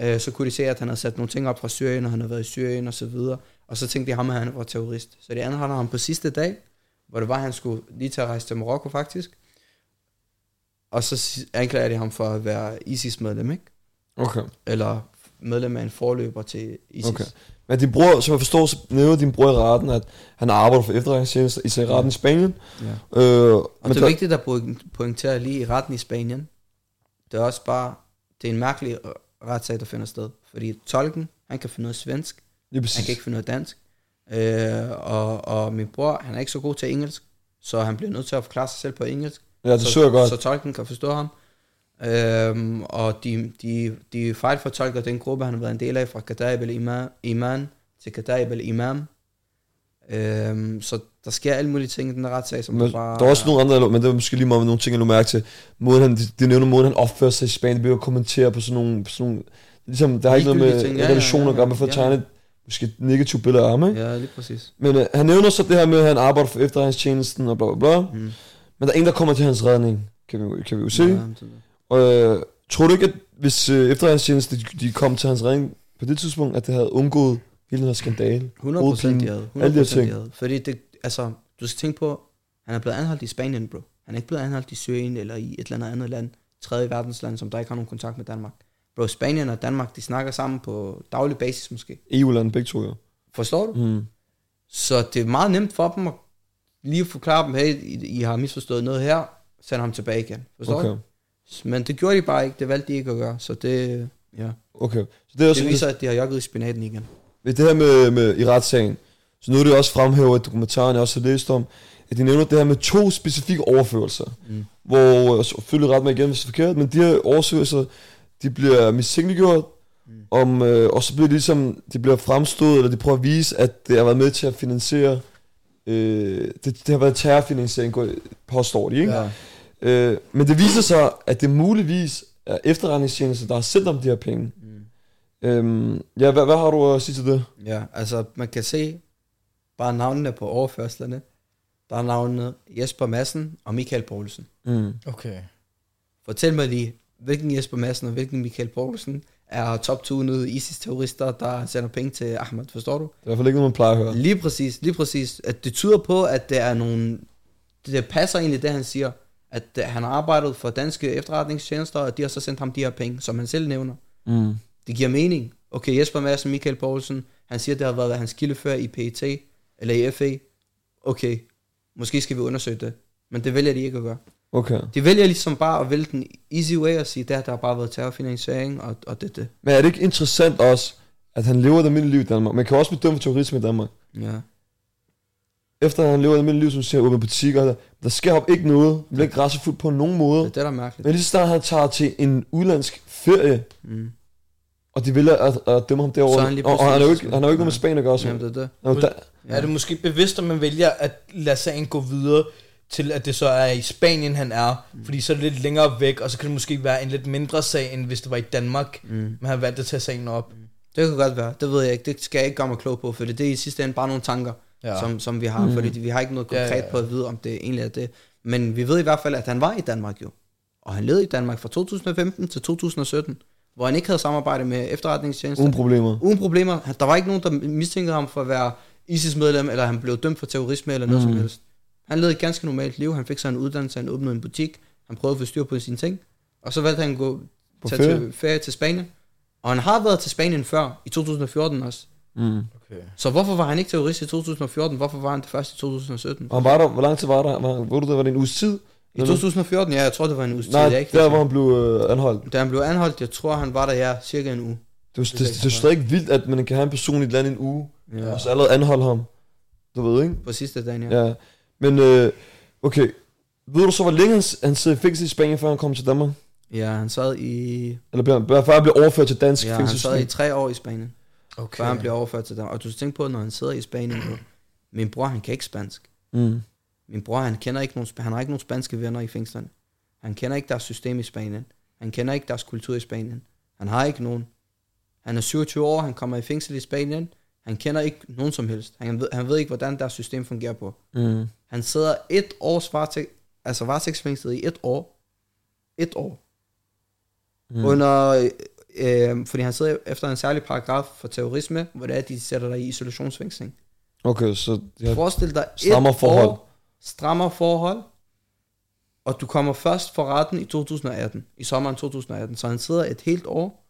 øh, så kunne de se, at han havde sat nogle ting op fra Syrien, og han havde været i Syrien og så videre. Og så tænkte de ham, at han var terrorist. Så de anholder ham på sidste dag, hvor det var, at han skulle lige til at rejse til Marokko faktisk. Og så anklager de ham for at være ISIS-medlem, ikke?
Okay.
Eller medlem af en forløber til ISIS.
Okay. Men din bror, som jeg forstår, så nævner din bror i retten, at han arbejder for efterretningstjenester i retten i Spanien.
Ja.
Øh,
Og
men
det
der-
er vigtigt at poin- pointere lige i retten i Spanien. Det er også bare, det er en mærkelig retssag, der finder sted. Fordi tolken, han kan finde noget svensk,
præcis.
han kan ikke finde noget dansk. Øh, og, og min bror, han er ikke så god til engelsk, så han bliver nødt til at forklare sig selv på engelsk.
Ja, det
så,
godt.
Så tolken kan forstå ham. Øhm, og de, de, de fejlfortolker den gruppe, han har været en del af, fra Kataib al Iman til Kataib al Imam. Øhm, så der sker alle mulige ting i den retssag, som
Men,
bare...
der er også nogle andre, men det er måske lige meget nogle ting, jeg nu mærke til. Måden han, de, de nævner måden, han opfører sig i Spanien, det bliver jo kommentere på sådan nogle, på sådan nogle ligesom, der har ikke noget med
ting, ja, ja,
relationer at gøre, man får
ja.
tegnet måske negativt billede af ham, ikke?
Ja, lige præcis.
Men øh, han nævner så det her med, at han arbejder for efterretningstjenesten og bla bla bla.
Mm.
Men der er ingen, der kommer til hans redning, kan vi, kan vi jo se.
Ja.
Og øh, tror du ikke, at hvis øh, efterretningstjenesten de, de kom til hans redning på det tidspunkt, at det havde undgået hele den her skandale?
100 procent de havde. 100
alle de her
procent de
ting.
havde. Fordi det, altså, du skal tænke på, han er blevet anholdt i Spanien, bro. Han er ikke blevet anholdt i Syrien eller i et eller andet andet land, tredje verdensland, som der ikke har nogen kontakt med Danmark. Bro, Spanien og Danmark, de snakker sammen på daglig basis måske.
EU-land begge to, ja.
Forstår du?
Mm.
Så det er meget nemt for dem at lige forklare dem, hey, I, I har misforstået noget her, send ham tilbage igen. Forstår
Okay.
du? Men det gjorde de bare ikke, det valgte de ikke at gøre, så det, ja.
Okay. Så det er også
Det viser, at de har jogget i spinaten igen.
ved det her med, med i retssagen, så nu er det også fremhævet i dokumentaren, jeg også har læst om, at de nævner det her med to specifikke overførelser,
Mm.
hvor, selvfølgelig ret mig igen, hvis det er forkert, men de her overførelser, de bliver mistænkeliggjort,
Mm.
om, øh, og så bliver det ligesom, de bliver fremstået, eller de prøver at vise, at det har været med til at finansiere, øh, det, det har været terrorfinansiering, påstår de, ikke?
Ja.
Øh, men det viser sig, at det muligvis er efterretningstjenester, der har sendt dem de her penge.
Mm.
Øhm, ja, hvad, hvad har du at sige til det?
Ja, altså man kan se bare navnene på overførslerne. Der er navnene Jesper Madsen og Michael Poulsen.
Mm.
Okay.
Fortæl mig lige, hvilken Jesper Madsen og hvilken Michael Poulsen er top-tunede ISIS-terrorister, der sender penge til Ahmed, forstår du?
Det er i hvert fald ikke noget, man plejer at høre.
Lige præcis, lige præcis. At det tyder på, at det er nogle... Det passer egentlig det, han siger. At øh, han har arbejdet for danske efterretningstjenester, og de har så sendt ham de her penge, som han selv nævner.
Mm.
Det giver mening. Okay, Jesper Madsen, Michael Poulsen, han siger, det har været hans kildefører i PET, eller i FA. Okay, måske skal vi undersøge det. Men det vælger de ikke at gøre.
Okay.
De vælger ligesom bare at vælge den easy way og sige, der, der har bare været terrorfinansiering, og, og det det.
Men er det ikke interessant også, at han lever et almindeligt liv i Danmark? Man kan også blive dømt for terrorisme i Danmark.
Ja.
Efter at han lever et almindeligt liv, som siger, åbne butikker, der, der sker op ikke noget. Han bliver ikke retsforfulgt på nogen måde.
Det er det, der er mærkeligt.
Men lige så snart han tager til en udlandsk ferie,
Mm.
og de vælger at, at dømme ham
Så er
derovre,
han lige
og, og han, er jo ikke, han har jo ikke noget med
Ja.
Spanien at gøre, så.
Jamen, det er det.
Er da,
Ja. Er det måske bevidst, at man vælger at lade sagen gå videre, til at det så er i Spanien, han er,
Mm.
fordi så er det lidt længere væk, og så kan det måske være en lidt mindre sag, end hvis det var i Danmark,
Mm.
men han valgte at tage sagen op.
Det kan godt være. Det ved jeg ikke. Det skal jeg ikke gøre mig klog på, for det er i sidste ende bare nogle tanker,
Ja.
som, som vi har. Mm. Fordi vi har ikke noget konkret
ja,
ja,
ja.
på at vide, om det egentlig er det. Men vi ved i hvert fald, at han var i Danmark jo. Og han levede i Danmark fra 2015 til 2017, hvor han ikke havde samarbejde med efterretningstjenester.
uden problemer.
Uden problemer. Der var ikke nogen, der mistænkte ham for at være ISIS-medlem, eller han blev dømt for terrorisme, eller noget
Mm.
mm. som helst. Han levede et ganske normalt liv. Han fik sig en uddannelse, han åbnede en butik. Han prøvede at få styr på sine ting. Og så valgte han at gå
På
tage
ferie.
til ferie til Spanien. Og han har været til Spanien før, i 2014 også.
Mm.
Okay.
Så hvorfor var han ikke terrorist i 2014? Hvorfor var han det først i 2017?
Og han var der, hvor lang tid var der? Var, hvor du der, var det en uges tid?
I 2014, ja, jeg tror, det var en uges tid.
Nej,
ikke
der hvor han blev øh, anholdt.
Da han blev anholdt, jeg tror, han var der, ja, cirka en uge.
Det er
Det
det,
ikke
det, det er stadig vildt, at man kan have en person i et land i en uge,
Ja.
og så allerede anholde ham. Du ved, ikke?
På sidste dagen, ja.
Ja. Men, øh, okay. Ved du så, hvor længe han, han sidder i fængsel i Spanien, før han kom til Danmark?
Ja, han sad i...
Eller bliver, før han bliver overført til dansk
Ja, han
fængsel?
sad i tre år i Spanien,
Okay.
før han blev overført til Danmark. Og du skal tænke på, når han sidder i Spanien nu, min bror, han kan ikke spansk.
Mm.
Min bror, han kender ikke nogen, han har ikke nogen spanske venner i fængslerne. Han kender ikke deres system i Spanien. Han kender ikke deres kultur i Spanien. Han har ikke nogen. Han er 27 år, han kommer i fængsel i Spanien. Han kender ikke nogen som helst. Han ved, han ved ikke, hvordan deres system fungerer på.
Mm.
Han sidder et års varetægt, altså varetægtsfængslet i et år. Et år. Mm. Under, øh, fordi han sidder efter en særlig paragraf for terrorisme, hvor det er, at de sætter dig i isolationsfængsling.
Okay, så ja,
Forestil dig
Strammer
et
forhold.
år, strammer forhold, og du kommer først for retten i 2018, i sommeren 2018. Så han sidder et helt år,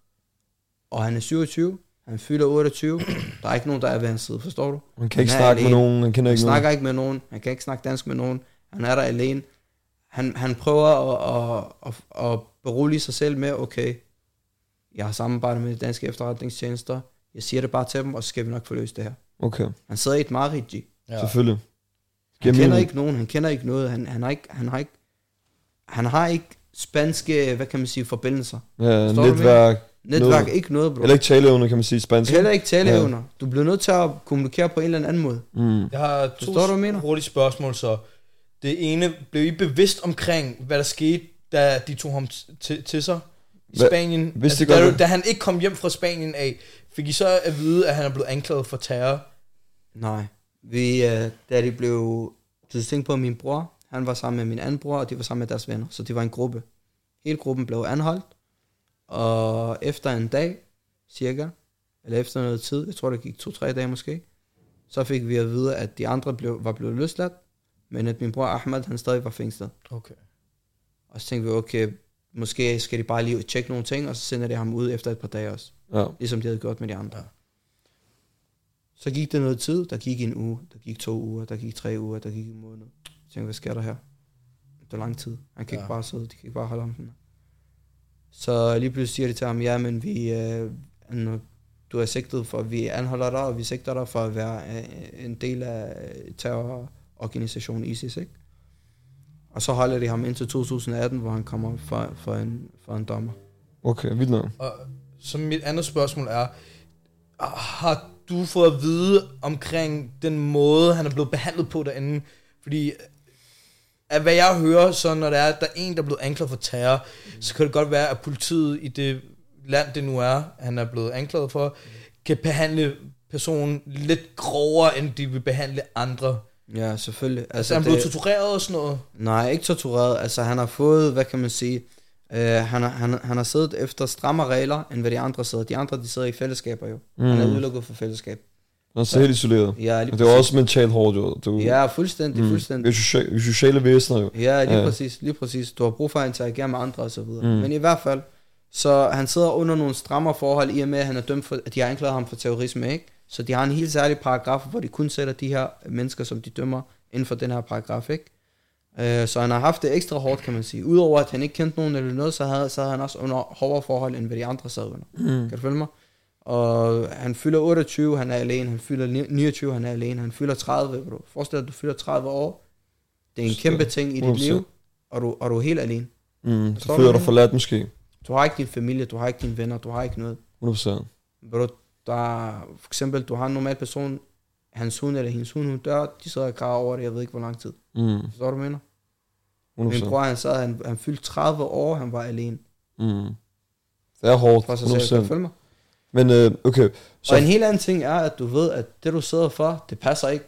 og han er 27, han fylder 28. Der er ikke nogen, der er ved hans side, forstår du?
han kan ikke
han
snakke med
alene.
nogen, han kender
Han
ikke
snakker
nogen.
ikke med nogen, han kan ikke snakke dansk med nogen, han er der alene. Han, han prøver at, at, at, at berolige sig selv med, okay, jeg har samarbejdet med de danske efterretningstjenester, jeg siger det bare til dem, og så skal vi nok få løst det her.
Okay,
Han sidder i et mareridt.
Ja.
selvfølgelig.
Han
Giver
kender
mening.
ikke nogen, han kender ikke noget, han, han, har ikke, han har ikke, han har ikke spanske, hvad kan man sige, forbindelser.
Ja,
du,
netværk.
Netværk,
Noget.
ikke noget, bro.
Eller ikke taleevne, kan man sige, spansk.
Heller ikke taleevner. Du bliver nødt til at kommunikere på en eller anden måde.
Mm.
Jeg har to
Forstår du, mener?
hurtige spørgsmål, så. Det ene, blev I bevidst omkring, hvad der skete, da de tog ham til, til sig i
Hvad-
Spanien? Altså,
vidste
da,
godt det?
da han ikke kom hjem fra Spanien af, fik I så at vide, at han er blevet anklaget for terror?
Nej. Vi, øh, da de blev... Du tænke på, min bror, han var sammen med min anden bror, og de var sammen med deres venner. Så det var en gruppe. Hele gruppen blev anholdt. Og efter en dag, cirka, eller efter noget tid, jeg tror det gik to-tre dage måske, så fik vi at vide, at de andre blev, var blevet løsladt, men at min bror Ahmed, han stadig var fængslet.
Okay.
Og så tænkte vi, okay, måske skal de bare lige tjekke nogle ting, og så sender de ham ud efter et par dage også.
Ja.
Ligesom de havde gjort med de andre.
Ja.
Så gik det noget tid. Der gik en uge, der gik to uger, der gik tre uger, der gik en måned. Jeg tænkte, hvad sker der her? Det er lang tid. Han kan ja.
Ja.
ikke bare sidde, de kan ikke bare holde ham sådan her. Så lige pludselig siger de til ham, ja, men vi, øh, du er sigtet for, vi anholder dig, og vi sigter dig for at være øh, en del af terrororganisationen ISIS, ikke? Og så holder de ham indtil 2018, hvor han kommer for, for, en, for en dommer.
Okay, vildt nok.
Og så mit andet spørgsmål er, har du fået at vide omkring den måde, han er blevet behandlet på derinde? Fordi af hvad jeg hører, så når der er, der er en, der er blevet anklaget for terror, så kan det godt være, at politiet i det land, det nu er, han er blevet anklaget for, kan behandle personen lidt grovere, end de vil behandle andre.
Ja, selvfølgelig.
Altså, altså han
det-
blevet tortureret og sådan noget.
Nej, ikke tortureret. Altså, han har fået, hvad kan man sige, øh, han, har, han, han har siddet efter strammere regler, end hvad de andre sidder. De andre, de sidder i fællesskaber jo. Mm. Han er
Mm.
udelukket for fællesskab.
Han er så helt isoleret.
Ja, lige
Men det er også mentalt hårdt, jo. Du,
Ja, fuldstændig, mm. fuldstændig.
sociale, vi er sociale væsener, jo.
Ja, lige
Ja.
præcis, lige præcis. Du har brug for at interagere med andre og så videre.
Mm.
Men i hvert fald, så han sidder under nogle strammere forhold, i og med, at han er dømt for, at de har anklaget ham for terrorisme, ikke? Så de har en helt særlig paragraf, hvor de kun sætter de her mennesker, som de dømmer, inden for den her paragraf, ikke? Øh, så han har haft det ekstra hårdt, kan man sige. Udover at han ikke kendte nogen eller noget, så havde, så havde han også under hårdere forhold, end hvad de andre sad under.
Mm.
Kan du følge mig? Og han fylder 28, han er alene. Han fylder ni- 29, han er alene. Han fylder 30, bro. Forestil dig, at du fylder 30 år. Det er en
Så-
kæmpe ting i dit
100%.
liv, og du, og du er helt alene.
Mm. Så føler
du,
forladt måske.
Du har ikke din familie, du har ikke dine venner, du har ikke noget.
100%.
Bro, der er, for eksempel, du har en normal person, hans hund eller hendes hund, hun dør, de sidder og græder over det, jeg ved ikke hvor lang tid.
Mm.
Forstår du, mener?
100%.
Min bror, han sad, han, han fyldte 30 år, han var alene
Mm. Det er hårdt.
for sig selv. Kan du
100%.
følge mig?
Men øh, okay,
Så. Og en helt anden ting er, at du ved, at det du sidder for, det passer ikke.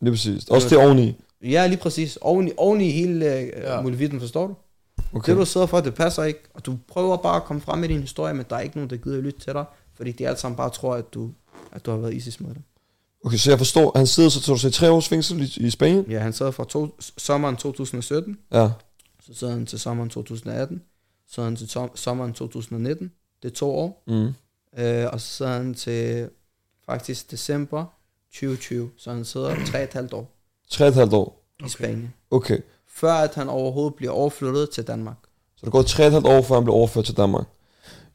lige præcis. Også det oveni.
Ja, lige præcis. Oven i, oven i hele øh,
Ja.
muligheden, forstår du?
Okay.
Det du sidder for, det passer ikke. Og du prøver bare at komme frem med din historie, men der er ikke nogen, der gider at lytte til dig. Fordi de alle sammen bare tror, at du, at du har været ISIS med dem.
okay, så jeg forstår, han sidder så, så du siger, tre års fængsel i, i Spanien?
Ja, han sad fra to, sommeren 2017,
Ja.
så sad han til sommeren 2018, så han til tom, sommeren 2019, det er to år,
Mm.
Øh, og så sad han til faktisk december 2020, så han sidder tre og et halvt år
Tre og et halvt år.
i Spanien,
Okay.
før at han overhovedet bliver overflyttet til Danmark.
Så der går tre og et halvt år, før han bliver overført til Danmark.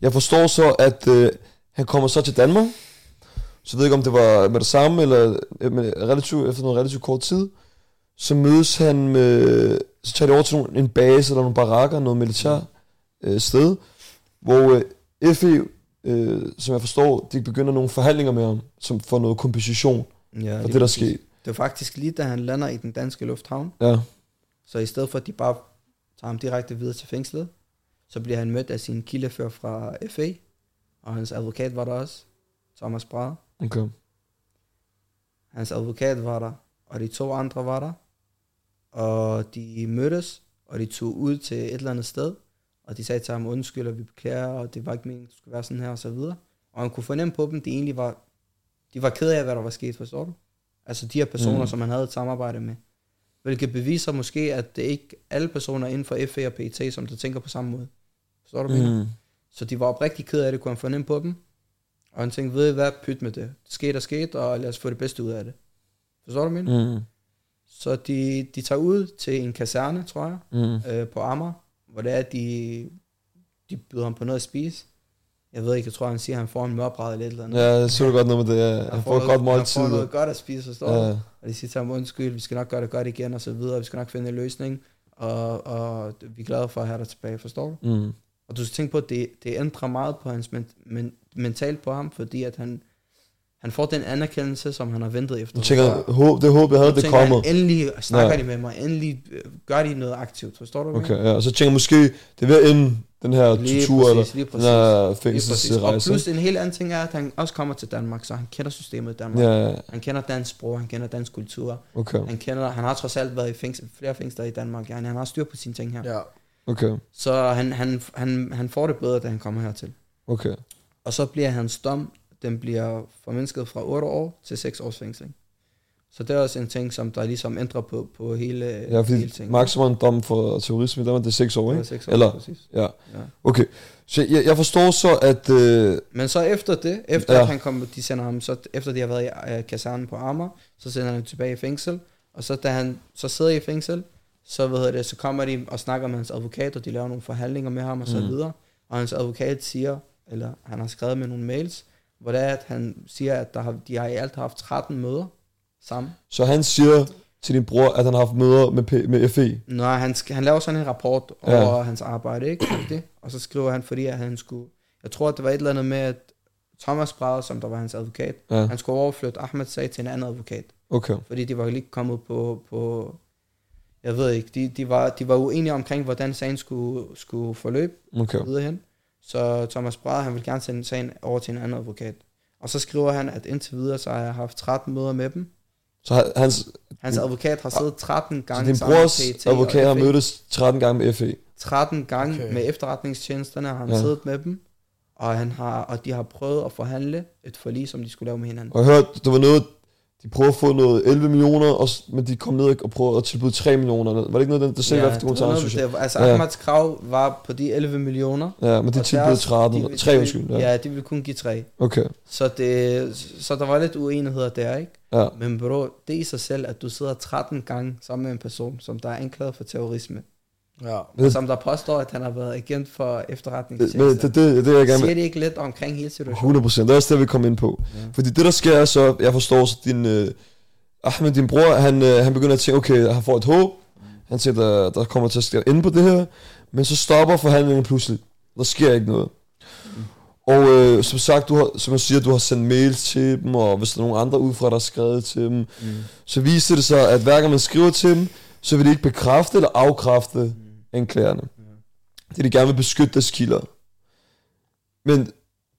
Jeg forstår så, at øh, han kommer så til Danmark. Så jeg ved ikke, om det var med det samme, eller øh, med relativt, efter noget relativt kort tid. så mødes han med, så tager de over til nogle, en base eller nogle barakker, noget militær øh, sted, hvor øh, FE, øh, som jeg forstår, de begynder nogle forhandlinger med ham, som for noget kompensation
Ja,
for det, der skete.
Det var faktisk lige, da han lander i den danske lufthavn.
Ja,
Så i stedet for, at de bare tager ham direkte videre til fængslet, så bliver han mødt af sin kildefører fra FA, og hans advokat var der også, Thomas Brahe.
okay.
Hans advokat var der, og de to andre var der. Og de mødtes, og de tog ud til et eller andet sted, og de sagde til ham, undskyld, og vi beklager, og det var ikke meningen, det skulle være sådan her, og så videre. Og han kunne fornemme på dem, de egentlig var, de var ked af, hvad der var sket, forstår du? Altså de her personer,
Mm.
som han havde et samarbejde med. Hvilket beviser måske, at det ikke alle personer inden for FA og PET, som der tænker på samme måde. Forstår du, mener?
Mm.
Så de var oprigtig ked af det, kunne han fornemme på dem. Og han tænkte, ved I hvad, pyt med det. Det skete og skete, og lad os få det bedste ud af det. Forstår du, mener?
Mm.
Så de, de tager ud til en kaserne, tror jeg,
Mm.
øh, på Amager, hvor det er, at de, de byder ham på noget at spise. Jeg ved ikke, jeg tror, han siger, at han får en mørbræd eller et eller andet.
Ja, jeg så du godt noget med det. Ja. Han får et godt måltid.
Han får noget godt at spise, forstår du?
Ja.
Og de siger til ham, undskyld, vi skal nok gøre det godt igen, og så videre. Vi skal nok finde en løsning, og, og vi er glade for at have dig tilbage, forstår du?
Mm.
Og du skal tænke på, at det, det ændrer meget på hans men, men, mentalt på ham, fordi at han, han får den anerkendelse, som han har ventet efter.
Du tænker, håb, det håb, jeg havde, det
tænker han,
kommer.
endelig snakker
Ja.
de med mig, endelig øh, gør de noget aktivt, forstår du?
Okay, ja. Og så tænker jeg måske, det er ved at ende den her
Lige
tortur, eller
præcis,
den
præcis.
her
præcis. Og
fængselsrejse.
plus en helt anden ting er, at han også kommer til Danmark, så han kender systemet i Danmark.
Ja, ja,
Han kender dansk sprog, han kender dansk kultur.
okay,
Han, kender, han har trods alt været i fængsel, flere fængsler i Danmark. Ja, han har styr på sine ting her.
Ja.
okay,
Så han, han, han, han får det bedre, da han kommer hertil.
okay.
Og så bliver hans dom, den bliver formindsket fra 8 år til 6 års fængsel. Så det er også en ting, som der ligesom ændrer på, på hele,
Ja,
hele
fordi
ting.
maksimum dom for terrorisme, der var det 6 år, ikke?
6 år,
Eller-
præcis.
Ja,
Ja.
okay. Så jeg, jeg forstår så, at... Øh,
Men så efter det, efter
Ja.
ja. at han kommer, de sender ham, så efter de har været i uh, kasernen på Amager, så sender han tilbage i fængsel, og så da han så sidder i fængsel, så, hvad hedder det, så kommer de og snakker med hans advokat, og de laver nogle forhandlinger med ham og så
Mm.
videre, og hans advokat siger, eller han har skrevet med nogle mails, hvor det er, at han siger, at der har, de har i alt haft 13 møder sammen.
så han siger til din bror, at han har haft møder med, P- med FE.
Når han, han laver sådan en rapport
Ja.
over hans arbejde, ikke? Det. Og så skriver han, fordi at han skulle... Jeg tror, at det var et eller andet med, at Thomas Brade, som der var hans advokat,
Ja,
han skulle overflytte Ahmed sag til en anden advokat.
okay.
Fordi de var lige kommet på... på jeg ved ikke, de, de, var, de var uenige omkring, hvordan sagen skulle, skulle forløbe
Okay.
videre hen. Så Thomas Brade, han vil gerne sende sagen over til en anden advokat. Og så skriver han, at indtil videre, så har jeg haft 13 møder med dem.
Så han- hans,
Hans advokat har siddet 13
så
gange
din
sammen
brors
med PET og
advokat har
FE.
mødtes 13 gange med FE.
13 gange
Okay.
med efterretningstjenesterne har han
Ja.
siddet med dem, og, han har, og de har prøvet at forhandle et forlig, som de skulle lave med hinanden.
Og jeg hørte, der var noget, de prøvede at få noget 11 millioner, og, men de kom ned og prøvede at tilbyde 3 millioner. Var det ikke noget, der, sagde ja, dokumentaren,
noget,
synes jeg?
det, altså
Ja.
Ahmads krav var på de 11 millioner.
Ja, men de tilbød
deres-
13,
de-
3
de-
undskyld. Ja.
Ja, de ville kun give 3.
Okay,
Så, det, så der var lidt uenigheder der, ikke?
ja.
Men bro, det i sig selv, at du sidder 13 gange sammen med en person, som der er anklaget for terrorisme,
Ja.
Og som der påstår, at han har været agent for
Det,
efterretningstjenester.
det, det, det, er jeg gerne
Siger det ikke lidt omkring hele situationen?
100 procent. Det er også det, vi kommer ind på.
Ja.
Fordi det, der sker, er så, jeg forstår, så din, øh, Ahmed, din bror, han, øh, han begynder at tænke, okay, han får et håb. Han siger, der, der kommer til at ske ende på det her. Men så stopper forhandlingen pludselig. Der sker ikke noget. Og øh, som sagt, du har, som jeg siger, du har sendt mails til dem, og hvis der er nogen andre udefra, der har skrevet til dem,
Mm.
så viser det sig, at hver gang man skriver til dem, så vil de ikke bekræfte eller afkræfte anklagerne. Det er de gerne vil beskytte deres kilder. Men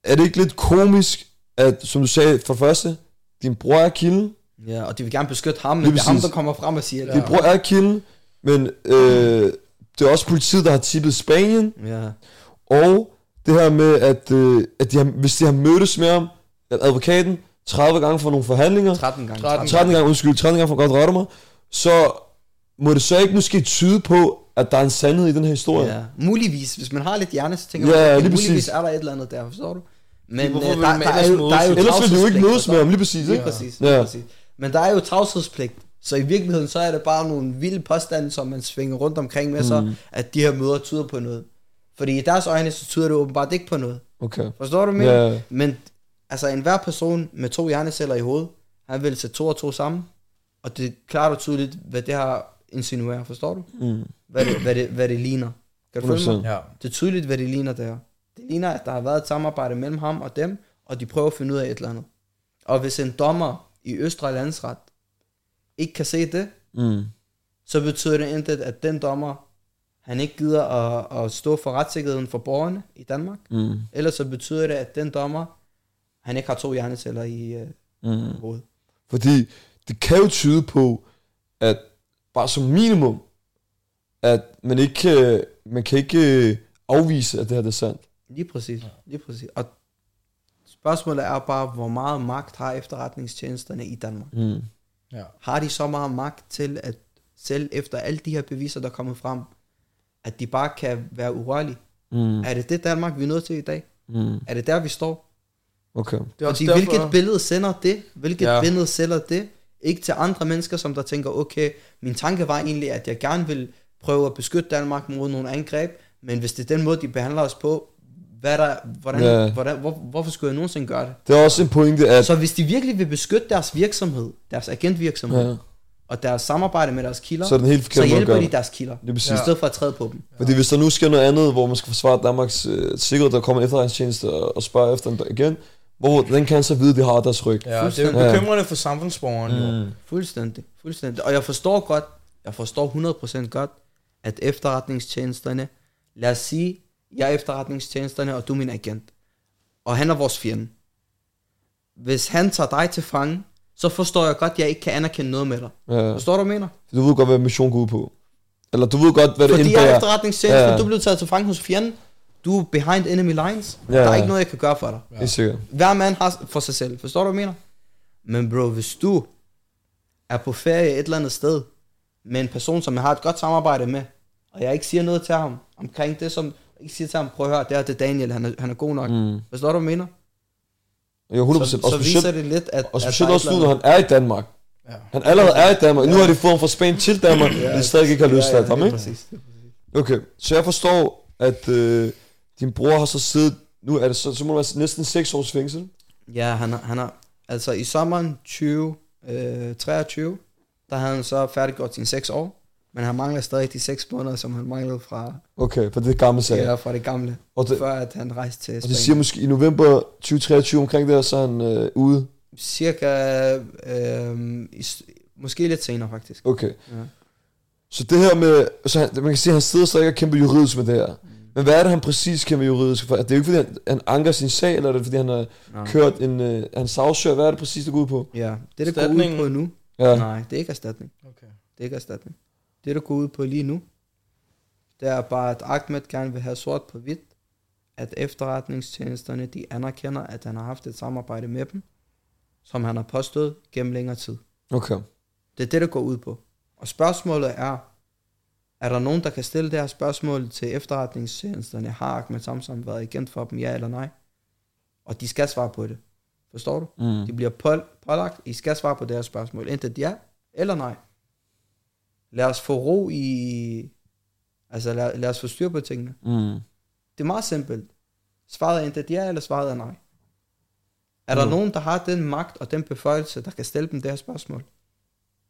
er det ikke lidt komisk, at, som du sagde, for det første, din bror er kilden,
Ja, og de vil gerne beskytte ham, men
Lige
det er ham, der kommer frem og siger det.
din bror er kilden, men øh, det er også politiet, der har tippet Spanien,
Ja.
og det her med, at, øh, at de har, hvis de har mødtes med ham, at advokaten 30 gange for nogle forhandlinger,
13 gange.
13
13 gange, undskyld, 13 gange for godt rette mig, så må det så ikke måske tyde på, at der er en sandhed i den her historie.
Ja, muligvis. Hvis man har lidt hjerne, så tænker
Ja,
man, okay,
lige
muligvis
præcis.
er der et eller andet der, forstår du? Men
Hvorfor
øh, der,
man
der, er
ellers
jo, der er jo?
Ellers vil de jo ikke mødes med ham, lige præcis,
Lige
ikke?
præcis,
Ja.
lige præcis. Men der er jo tavshedspligt. Så i virkeligheden, så er det bare nogle vilde påstande, som man svinger rundt omkring med sig,
Mm.
at de her møder tyder på noget. Fordi i deres øjne, så tyder det åbenbart ikke på noget.
Okay.
Forstår du mig? Ja.
Ja,
Men altså, enhver person med to hjerneceller i hovedet, han vil sætte to og to sammen, Og det er klart og tydeligt, hvad det her insinuerer, forstår du?
Mm.
Hvad det, hvad det, hvad det ligner. Kan du følge mig?
100%.
Ja.
Det er tydeligt, hvad det ligner der. Det ligner, at der har været et samarbejde mellem ham og dem, og de prøver at finde ud af et eller andet. Og hvis en dommer i Østre Landsret ikke kan se det,
Mm.
så betyder det intet, at den dommer, han ikke gider at, at stå for retssikkerheden for borgerne i Danmark.
Mm.
Ellers så betyder det, at den dommer, han ikke har to hjerneceller i uh,
Mm.
hovedet.
Fordi det kan jo tyde på, at bare som minimum, at man ikke kan, man kan ikke øh, afvise, at det her det er sandt.
Lige præcis, lige præcis. Og spørgsmålet er bare, hvor meget magt har efterretningstjenesterne i Danmark?
Mm.
Ja.
Har de så meget magt til, at selv efter alle de her beviser, der kommer frem, at de bare kan være urørlige?
Mm.
Er det det Danmark, vi er nødt til i dag?
Mm.
Er det der, vi står?
Okay.
Det er
Fordi
derfor,
hvilket billede sender det? Hvilket
ja.
billede sælger det? Ikke til andre mennesker, som der tænker, okay, min tanke var egentlig, at jeg gerne vil prøve at beskytte Danmark mod nogle angreb, men hvis det er den måde, de behandler os på, hvad er der, hvordan,
Ja.
ja. hvordan, hvor, hvorfor skulle jeg nogensinde gøre det?
Det er også en pointe, at...
Så hvis de virkelig vil beskytte deres virksomhed, deres agentvirksomhed,
Ja.
ja. og deres samarbejde med deres kilder,
Så er det en helt
så hjælper de deres kilder,
Det er præcis.
i stedet for at træde på dem.
Fordi hvis der nu sker noget andet, hvor man skal forsvare Danmarks øh, sikkerhed, der kommer en efterretningstjeneste og, og spørger efter den igen, hvor den kan så vide, at de har deres ryg.
Ja, det er jo bekymrende for samfundsborgeren, jo.
Mm.
Fuldstændig, fuldstændig. Og jeg forstår godt, jeg forstår 100% godt, at efterretningstjenesterne, lad os sige, jeg er efterretningstjenesterne, og du er min agent. Og han er vores fjende. Hvis han tager dig til fange, så forstår jeg godt, at jeg ikke kan anerkende noget med dig.
Ja.
Forstår du, hvad jeg mener?
Du ved godt, hvad mission går ud på. Eller du ved godt, hvad det
Fordi jeg er
indebærer.
efterretningstjeneste,
Ja.
ja. du blev taget til fange hos fjenden. Du er behind enemy lines.
Ja.
Ja. Der er ikke noget, jeg kan gøre for dig.
Ja. Helt sikkert.
Hver mand har for sig selv. Forstår du, hvad jeg mener? Men bro, hvis du er på ferie et eller andet sted, med en person, som jeg har et godt samarbejde med, og jeg ikke siger noget til ham omkring det, som jeg ikke siger til ham, prøv at høre, det er det Daniel, han er, han er god nok. Mm. Forstår du, hvad jeg mener?
Ja, 100%.
Så,
og
så
specielt,
viser det lidt, at...
og
at
specielt
er
også nu, når han er i Danmark.
Ja.
Han allerede er i Danmark. Nu har de fået ham fra Spanien til Danmark, men de stadig ikke har
andet.
løsladt ham,
det er
ikke?
det er præcis.
Okay, så jeg forstår, at øh, din bror har så siddet, nu er det så, så må det være næsten 6 års fængsel.
Ja, han har, han har, altså i sommeren 2023, der havde han så færdiggjort sine 6 år, men han mangler stadig de 6 måneder, som han manglede fra,
Okay, for det er gamle sag.
ja. fra det gamle,
Og, det,
før at han rejste til
og
Spanien.
det siger måske i november 2023 omkring det, her, så er han øh, ude.
Cirka, øh, i, s- måske lidt senere faktisk.
Okay.
Ja.
Så det her med, så han, man kan sige, at han sidder stadig og kæmper juridisk med det her. Men hvad er det, han præcis kæmper juridisk for? Er det jo ikke, fordi han, han anker sin sag, eller er det, fordi han har
Nej.
kørt en, øh, han sagsøger? Hvad er det præcis, det går ud på?
Ja, det der går ud på nu,
Ja.
nej, det er ikke erstatning.
Okay.
Det er ikke erstatning. Det der går ud på lige nu, det er bare, at Ahmed gerne vil have sort på hvidt, at efterretningstjenesterne, de anerkender, at han har haft et samarbejde med dem, som han har påstået gennem længere tid.
Okay.
Det er det, der går ud på. Og spørgsmålet er, er der nogen, der kan stille det her spørgsmål til efterretningstjenesterne? Har Ahmed Samsam været agent for dem, ja eller nej? Og de skal svare på det. Forstår du?
Mm.
De bliver pål- pålagt, I skal svare på det her spørgsmål. Enten ja eller nej. Lad os få ro i... Altså lad, lad os få styr på tingene.
Mm.
Det er meget simpelt. Svaret er enten ja, eller svaret er nej. Er der
Mm.
nogen, der har den magt og den beføjelse, der kan stille dem det her spørgsmål?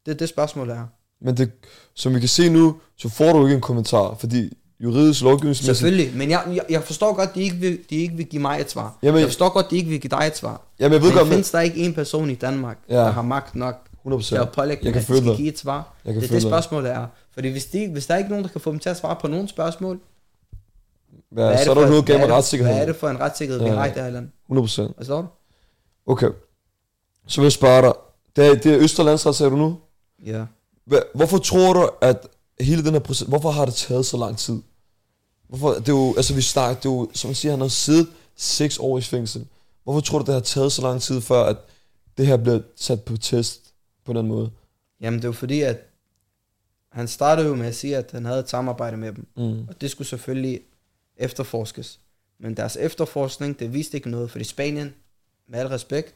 Det er det spørgsmål, er.
Men det, som vi kan se nu, så får du ikke en kommentar, fordi juridisk lovgivningsmæssigt...
Selvfølgelig, men jeg, jeg, jeg forstår godt, de ikke, vil, de ikke vil give mig et svar.
Jamen-
jeg forstår godt, de ikke vil give dig et svar.
Jamen, jeg ved
Men
godt, men...
findes der ikke en person i Danmark,
Ja.
der har magt nok
100%.
til at pålægge dem, at de skal give et svar?
Jeg kan
Det er det spørgsmålet er. Fordi hvis, de, hvis der er ikke nogen, der kan få dem til at svare på nogen spørgsmål,
Ja,
hvad er
så
det
er der
for-
noget galt med
hvad er det-. Hvad for en retssikkerhed, vi
Ja.
har i det her land?
100%.
Forstår du?
Okay. Så vil jeg spørge dig. Det er, det er Østerlandsret, sagde du nu?
Ja.
Hvorfor tror du, at hele den her proces... Hvorfor har det taget så lang tid? Hvorfor, det er jo, altså vi snakker, det er jo, som man siger, han har siddet seks år i fængsel. Hvorfor tror du, det har taget så lang tid, før at det her bliver sat på test på den måde?
Jamen det er jo fordi, at han startede jo med at sige, at han havde et samarbejde med dem.
Mm.
Og det skulle selvfølgelig efterforskes. Men deres efterforskning, det viste ikke noget, fordi Spanien, med al respekt,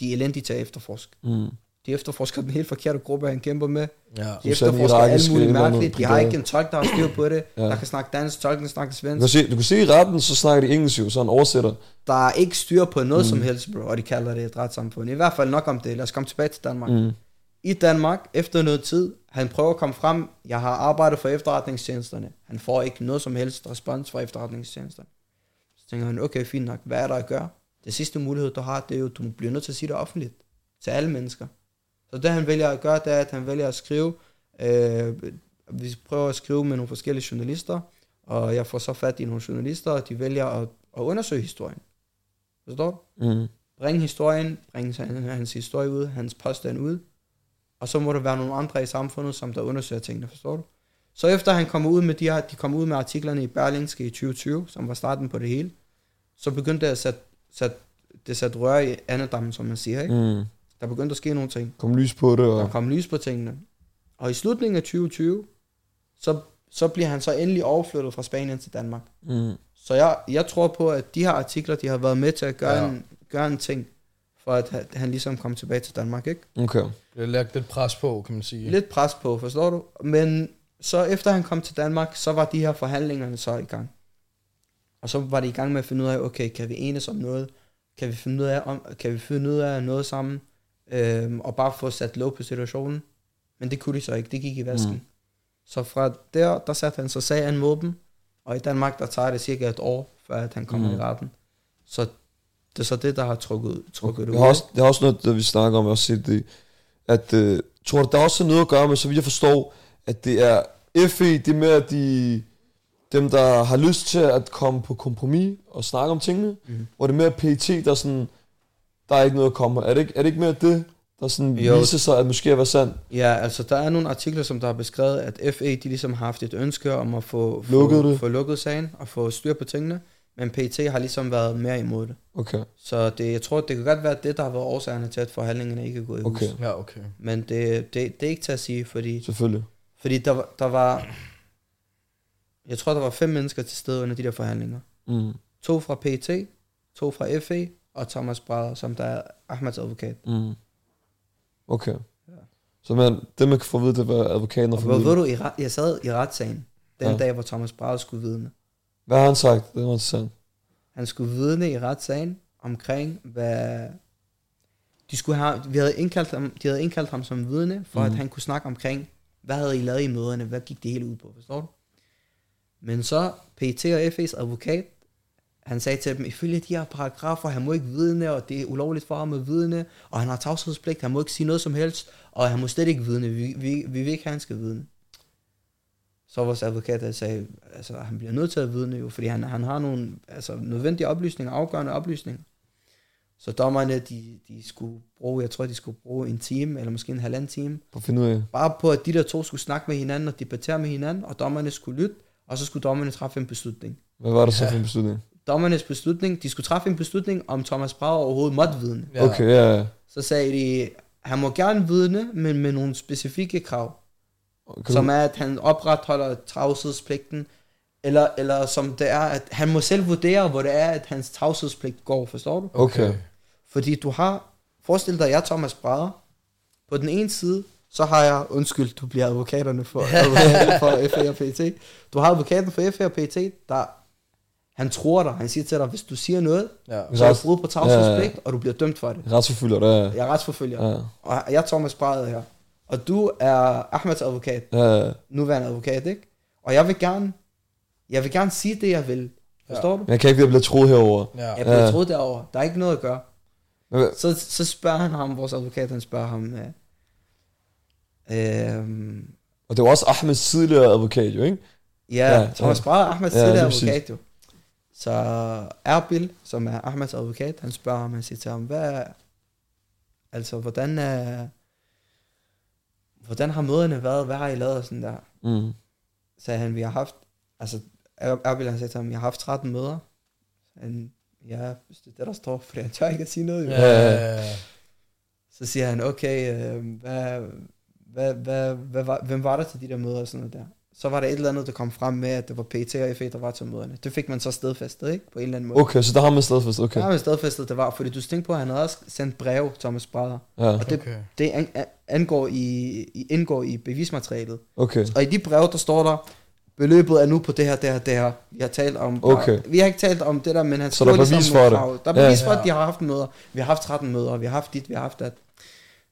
de er elendige til at efterforske.
Mm.
De efterforsker den helt forkerte gruppe, han kæmper med.
Ja.
De efterforsker alt muligt mærkeligt. De har ikke en tolk, der har styr på det.
Ja.
Der kan snakke dansk, tolken snakker
Du kan,
svensk.
se, du kan se i retten, så snakker de engelsk jo, så han oversætter.
Der er ikke styr på noget
Mm.
som helst, bro, og de kalder det et retssamfund. I hvert fald nok om det. Lad os komme tilbage til Danmark.
Mm.
i Danmark, efter noget tid, han prøver at komme frem, jeg har arbejdet for efterretningstjenesterne. Han får ikke noget som helst respons fra efterretningstjenesterne. Så tænker han, okay, fint nok, hvad er der at gøre? Det sidste mulighed, du har, det er jo, du bliver nødt til at sige det offentligt. Til alle mennesker. Så det han vælger at gøre, det er, at han vælger at skrive, øh, vi prøver at skrive med nogle forskellige journalister, og jeg får så fat i nogle journalister, og de vælger at, at undersøge historien. Forstår du?
Mm.
Bring historien, bring hans, historie ud, hans påstand ud, og så må der være nogle andre i samfundet, som der undersøger tingene, forstår du? Så efter han kommer ud med de her, de kom ud med artiklerne i Berlingske i 2020, som var starten på det hele, så begyndte det at sætte, sætte, det sætte rør i andedammen, som man siger, ikke?
Mm.
Der begyndte at ske nogle ting.
Kom lys på det,
Der
og...
kom lys på tingene. Og i slutningen af 2020, så, så bliver han så endelig overflyttet fra Spanien til Danmark.
Mm.
Så jeg, jeg tror på, at de her artikler, de har været med til at gøre,
Ja.
en, gøre en ting, for at han, ligesom kom tilbage til Danmark, ikke?
Okay.
Det er lagt lidt pres på, kan man sige.
Lidt pres på, forstår du? Men så efter han kom til Danmark, så var de her forhandlingerne så i gang. Og så var de i gang med at finde ud af, okay, kan vi enes om noget? Kan vi finde ud af, om, kan vi finde ud af noget sammen? Øhm, og bare få sat lov på situationen. Men det kunne de så ikke, det gik i vasken.
Mm.
Mm. Så fra der, der satte han så sagen mod dem. Og i Danmark, der tager det cirka et år, før at han kommer
Mm.
mm. i retten. Så det er så det, der har trukket, trukket det
Det
ud.
har også, det har også noget, der vi snakker om, jeg har set det, at, øh, tror du, der er også noget at gøre med, så vidt jeg forstår, at det er FE, det er mere de, dem, der har lyst til at komme på kompromis og snakke om tingene,
Mhm.
hvor det er mere PET, der er sådan, der er ikke noget at komme. Er det ikke, er det ikke mere det, der sådan
Jo.
viser sig, at måske er sandt?
Ja, altså der er nogle artikler, som der har beskrevet, at FA de ligesom har haft et ønske om at få,
Lukket
få,
det.
få lukket sagen og få styr på tingene, men PT har ligesom været mere imod det.
Okay,
Så det, jeg tror, det kan godt være det, der har været årsagerne til, at forhandlingerne ikke er gået i hus.
okay,
Ja, okay.
Men det, det, det er ikke til at sige, fordi,
selvfølgelig.
fordi der, var- der var, jeg tror, der var fem mennesker til stede under de der forhandlinger.
Mm.
To fra PT, to fra FA og Thomas Brader, som der er Ahmads advokat.
Mm. Okay.
Ja.
Så man, det man kan få at vide, det var advokaten og
Og ved, du, i ret- jeg sad i retssagen den
Ja.
dag, hvor Thomas Brader skulle vidne.
Hvad har han sagt? Det var interessant.
Han skulle vidne i retssagen omkring, hvad... De skulle have, vi havde indkaldt ham, de havde indkaldt ham som vidne, for mm.
Mhm.
at han kunne snakke omkring, hvad havde I lavet i møderne, hvad gik det hele ud på, forstår du? Men så PET og FA's advokat, han sagde til dem, ifølge de her paragrafer, han må ikke vidne, og det er ulovligt for ham at vidne, og han har tavshedspligt, han må ikke sige noget som helst, og han må slet ikke vidne, vi, vi, vi vil ikke have, han skal vidne. Så vores advokat der sagde, altså han bliver nødt til at vidne jo, fordi han, han har nogle altså, nødvendige oplysninger, afgørende oplysninger. Så dommerne, de, de skulle bruge, jeg tror, de skulle bruge en time, eller måske en halvanden time,
For at finde ud af.
bare på, at de der to skulle snakke med hinanden og debattere med hinanden, og dommerne skulle lytte, og så skulle dommerne træffe en beslutning.
Hvad var der så for en beslutning?
Dommernes beslutning, de skulle træffe en beslutning, om Thomas Brager overhovedet måtte vidne.
Ja.
Okay, ja.
Så sagde de, han må gerne vidne, men med nogle specifikke krav.
Kan
som er, at han opretholder tavshedspligten, eller, eller som det er, at han må selv vurdere, hvor det er, at hans tavshedspligt går, forstår du?
okay.
Fordi du har, forestil dig, jeg Thomas Brader, på den ene side, så har jeg, undskyld, du bliver advokaterne for, for FA og PT, du har advokaten for FA og PT, der, han tror dig, han siger til dig, hvis du siger noget,
Ja.
så er du brud på tavshedspligt, og du bliver dømt for det.
Retsforfølger, er...
Jeg er retsforfølger,
Ja,
og jeg er Thomas Brader her, og du er Ahmeds advokat,
ja, ja.
nuværende advokat, ikke? Og jeg vil gerne, jeg vil gerne sige det, jeg vil. Forstår du?
Men jeg kan ikke blive troet herover.
Ja.
Jeg bliver
Ja.
troet derovre. Der er ikke noget at gøre.
Men,
Så, så spørger han ham, vores advokat, han spørger ham, øh, øh,
og det var også Ahmeds tidligere advokat, jo, ikke?
ja,
Ja,
ja, Thomas
ja.
Brahe, Ahmeds
Ja,
ja,
lige
tidligere advokat jo. Så Erbil, som er Ahmeds advokat, han spørger ham, han siger til ham, hvad, altså, hvordan, er, hvordan har møderne været, hvad har I lavet og sådan der?
Mm.
sagde han, vi har haft, altså, Er- Erbil han sagde til ham, jeg har haft 13 møder. Han, ja, hvis det er det, der står, for han tør ikke at sige noget.
Ja.
Så siger han, okay, øh, hvad, hvad, hvad, hvad var, hvem var der til de der møder og sådan noget der? Så var der et eller andet, der kom frem med, at det var PT og FE, der var til møderne. Det fik man så stedfæstet, ikke? På en eller anden måde.
Okay, så der har man stedfast, okay.
Okay. Ja, men stedfæstet det var, fordi du tænkte på, at han havde også sendt brev, Thomas Brader.
Ja,
Og det,
Okay.
det an, an- angår i, i, indgår i bevismaterialet.
okay.
Og i de brev, der står der, beløbet er nu på det her, det her, det her. Vi har talt om,
Okay.
vi har ikke talt om det der, men han
Så der er
ligesom
bevis
nogle
for det.
krav. Der er
Ja.
bevis for,
Ja.
at de har haft møder. Vi har haft 13 møder, vi har haft dit, vi har haft dat.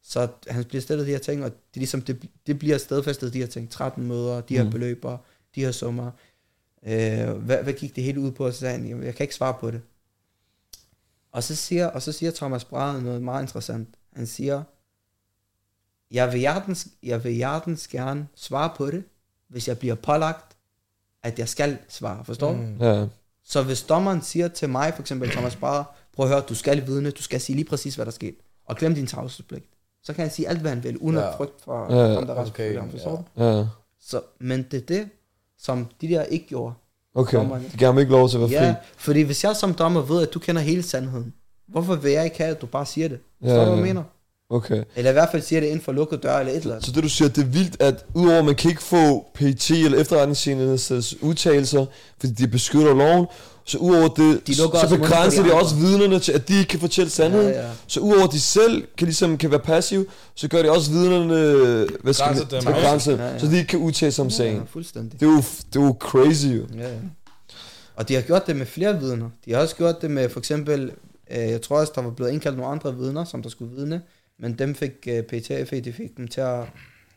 Så han bliver stillet de her ting, og det, er ligesom, det, det bliver stedfæstet, de her ting. 13 møder, de her
Mm.
beløber, de her summer. Øh, hvad, hvad gik det hele ud på? Og så sagde han, "Jamen, jeg kan ikke svare på det. Og så siger, og så siger Thomas Brahe noget meget interessant. Han siger, jeg vil, hjertens, jeg vil hjertens gerne svare på det, hvis jeg bliver pålagt, at jeg skal svare. Forstår du?
Mm.
Ja,
Så hvis dommeren siger til mig, for eksempel Thomas Brahe, prøv at høre, du skal vidne, du skal sige lige præcis, hvad der skete, og glem din tavshedspligt. Så kan han sige alt, hvad han vil, uden
Ja.
at frygte for
Ja,
der
okay,
ham, forstår
ja.
ja.
Så, men det er det, som de der ikke gjorde.
Okay,
Dommerne.
de gav ham ikke lov til at være
Ja,
fri.
fordi hvis jeg som dommer ved, at du kender hele sandheden, hvorfor vil jeg ikke have, at du bare siger det? Forstår
Ja,
du, hvad jeg
ja.
mener?
Okay.
Eller i hvert fald siger det inden for lukkede døre eller et eller andet.
Så det du siger, det er vildt, at udover at man kan ikke få PET eller efterretningstjenestens udtalelser, fordi de beskytter loven, så udover det,
De
så begrænser
de
de også vidnerne til, at de ikke kan fortælle sandheden.
Ja, ja.
Så udover de selv kan, ligesom, kan være passive, så gør de også vidnerne hvad skal man,
dem.
begrænse,
Ja, ja.
så de ikke kan udtale sig om sagen.
Ja.
Det er jo, det er jo crazy jo.
Ja, ja. Og de har gjort det med flere vidner. De har også gjort det med for eksempel, øh, jeg tror også, der var blevet indkaldt nogle andre vidner, som der skulle vidne, men dem fik øh, PTF, de fik dem til at,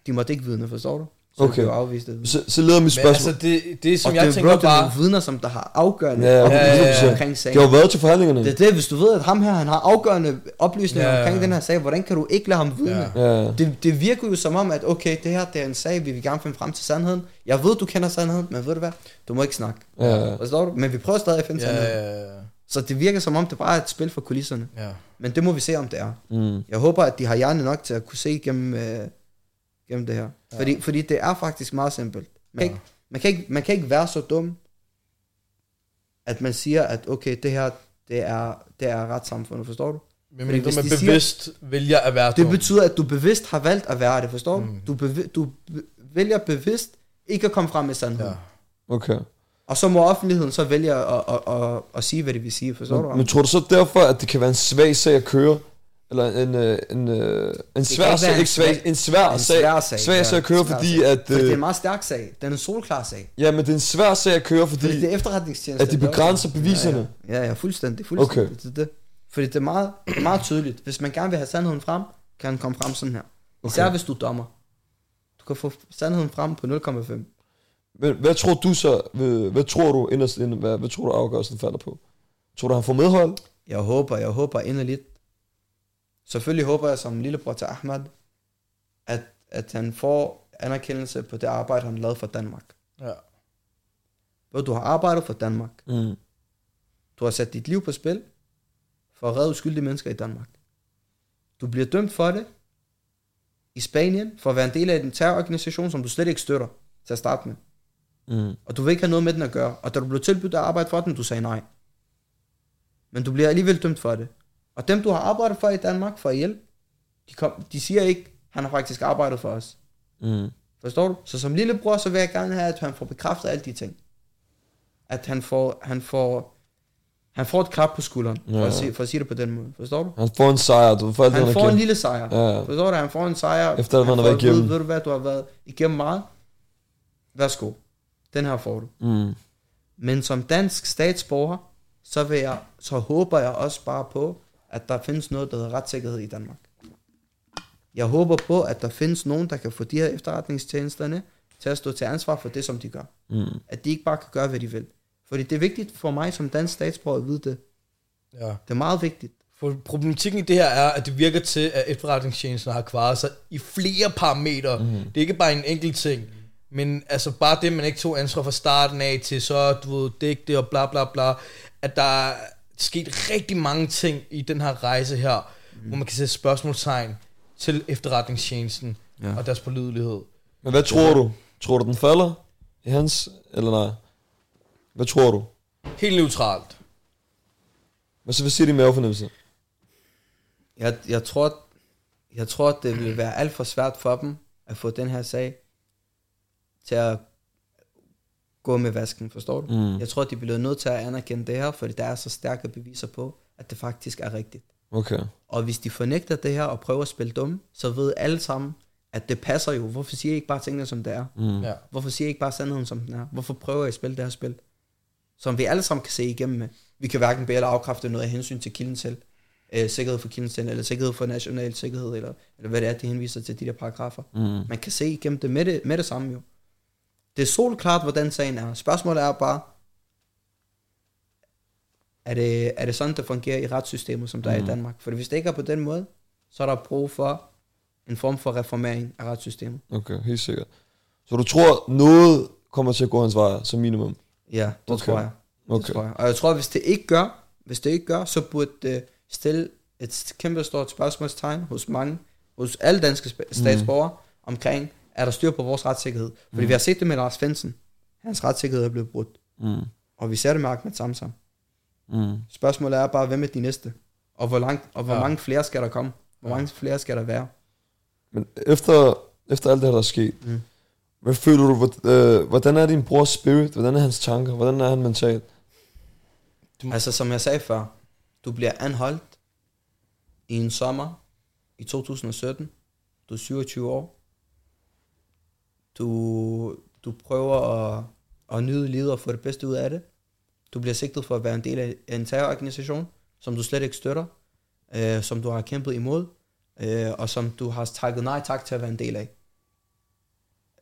de måtte ikke vidne, forstår du? Så
Okay.
blev afvist. af
Så, så leder mit
Men
spørgsmål.
altså, det, det som
og
jeg
det,
tænker
bro, det er
bare...
vidner, som der har afgørende
Ja, ja,
oplysninger
ja, ja.
omkring sagen.
har jo været til forhandlingerne.
Det er det, hvis du ved, at ham her, han har afgørende oplysninger
Ja, ja.
omkring den her sag, hvordan kan du ikke lade ham vidne?
Ja.
Ja.
Det, det virker jo som om, at okay, det her det er en sag, vi vil gerne finde frem til sandheden. Jeg ved, du kender sandheden, men ved du hvad? Du må ikke snakke.
Ja.
Forstår du? Men vi prøver stadig at finde
Ja,
sandheden.
ja, ja,
Så det virker som om, det bare er et spil for kulisserne.
ja.
Men det må vi se, om det er.
Mm.
Jeg håber, at de har hjerne nok til at kunne se gennem, øh, gennem det her. Ja. Fordi, fordi det er faktisk meget simpelt. Man, kan
Ja.
ikke, man, kan ikke, man kan ikke være så dum, at man siger, at okay, det her, det er, det er retssamfundet, forstår du?
Men
Fordi hvis
man
de siger-
bevidst vælger at være
Det
dum.
betyder, at du bevidst har valgt at være det, forstår du?
Mm.
Du, bevi- du be- vælger bevidst ikke at komme frem med sandheden.
Ja.
Okay.
Og så må offentligheden så vælge at, at, at, at, at sige, hvad det vil sige, forstår
Men,
du?
men tror du så derfor, at det kan være en svag sag at køre? Eller en, øh, en, øh, en svær sag,
en
svag, en svær
en
sag,
svær sag,
svag
ja.
sag at køre,
Svær
fordi
sag.
at,
Fordi det er
øh,
en meget stærk sag. Den er en solklar sag.
ja, men det er en svær sag at køre, fordi,
Fordi det er efterretningstjeneste.
at de begrænser beviserne.
Ja, ja, ja fuldstændig. fuldstændig.
Okay.
Det, er det. Fordi det er meget, det meget tydeligt. Hvis man gerne vil have sandheden frem, kan den komme frem sådan her. Især
Okay.
hvis du er dommer. Du kan få sandheden frem på 0,5.
Men hvad tror du så, hvad, hvad tror du inderst inde, hvad, hvad tror du afgørelsen falder på? Tror du, han får medhold?
Jeg håber, jeg håber inderligt. Selvfølgelig håber jeg som lillebror til Ahmad, at, at han får anerkendelse på det arbejde, han lavede for Danmark.
Ja.
Hvor du har arbejdet for Danmark.
Mm.
Du har sat dit liv på spil for at redde uskyldige mennesker i Danmark. Du bliver dømt for det i Spanien for at være en del af en terrororganisation, som du slet ikke støtter til at starte med.
Mm.
Og du vil ikke have noget med den at gøre. Og da du blev tilbudt at arbejde for den, du sagde nej. Men du bliver alligevel dømt for det. Og dem, du har arbejdet for i Danmark for at hjælpe, de, kom, de siger ikke, han har faktisk arbejdet for os.
Mm.
Forstår du? Så som lillebror, så vil jeg gerne have, at han får bekræftet alle de ting. At han får, han får, han får et klap på skulderen, ja. for, at sige, for at sige det på den måde. Forstår du?
Han får en sejr, du får
Han
han
får
har
en lille sejr.
Ja.
Forstår du? Han får en sejr.
Efter at han har
får
været igennem.
Ved du hvad, du har været igennem meget. Værsgo. Den her får du.
Mm.
Men som dansk statsborger, så, vil jeg, så håber jeg også bare på, at der findes noget, der hedder retssikkerhed i Danmark. Jeg håber på, at der findes nogen, der kan få de her efterretningstjenesterne til at stå til ansvar for det, som de gør.
Mm.
At de ikke bare kan gøre, hvad de vil. Fordi det er vigtigt for mig som dansk statsborger at vide det.
ja.
Det er meget vigtigt.
For problematikken i det her er, at det virker til, at efterretningstjenesten har kvaret sig i flere parametre. Mm. Det er ikke bare en enkelt ting. Men altså bare det, man ikke tog ansvar fra starten af til, så du ved, digte og bla bla bla. At der er sket rigtig mange ting i den her rejse her, mm. hvor man kan sætte spørgsmålstegn til efterretningstjenesten
Ja.
og deres pålidelighed.
Men hvad tror du? Tror du, den falder i hans, eller nej? Hvad tror du?
Helt neutralt.
Hvad så, hvad siger din mavefornemmelse?
Jeg, jeg, tror, jeg tror, det vil være alt for svært for dem at få den her sag til at gå med vasken, forstår du?
Mm.
Jeg tror, de bliver nødt til at anerkende det her, fordi der er så stærke beviser på, at det faktisk er rigtigt.
Okay.
Og hvis de fornægter det her og prøver at spille dumme, så ved alle sammen, at det passer jo. Hvorfor siger I ikke bare tingene, som det er?
Mm.
Ja.
Hvorfor siger I ikke bare sandheden, som den er? Hvorfor prøver I at spille det her spil? Som vi alle sammen kan se igennem med. Vi kan hverken bære eller afkræfte noget af hensyn til kilden selv. øh, sikkerhed for Kildesland, eller sikkerhed for national sikkerhed, eller, eller hvad det er, de henviser til de der paragrafer.
Mm.
Man kan se igennem det med det, med det samme jo. Det er solklart, hvordan sagen er. Spørgsmålet er bare, er det, er det sådan, det fungerer i retssystemet, som der mm. er i Danmark? For hvis det ikke er på den måde, så er der brug for en form for reformering af retssystemet.
Okay, helt sikkert. Så du tror, noget kommer til at gå hans vej, som minimum?
Ja, det
Okay.
tror jeg. Det
Okay.
tror jeg. Og jeg tror, hvis det ikke gør, hvis det ikke gør, så burde det stille et kæmpe stort spørgsmålstegn hos mange, hos alle danske sp- statsborgere, omkring, er der styr på vores retssikkerhed? Fordi vi har set det med Lars Fensen. Hans retssikkerhed er blevet brudt.
Mm.
Og vi ser det med Ahmed Samsam.
Mm.
Spørgsmålet er bare, hvem er de næste? Og hvor, langt, og hvor
Ja.
mange flere skal der komme? Hvor mange flere skal der være?
Men efter, efter alt det her, der er sket, mm.
Mm.
hvad føler du, øh, hvordan er din brors spirit? Hvordan er hans tanker? Hvordan er han mentalt?
Altså, som jeg sagde før, du bliver anholdt i en sommer i 2017. Du er 27 år. Du, du prøver at, at nyde livet og få det bedste ud af det. Du bliver sigtet for at være en del af en terrororganisation, som du slet ikke støtter, øh, som du har kæmpet imod, øh, og som du har takket nej tak til at være en del af.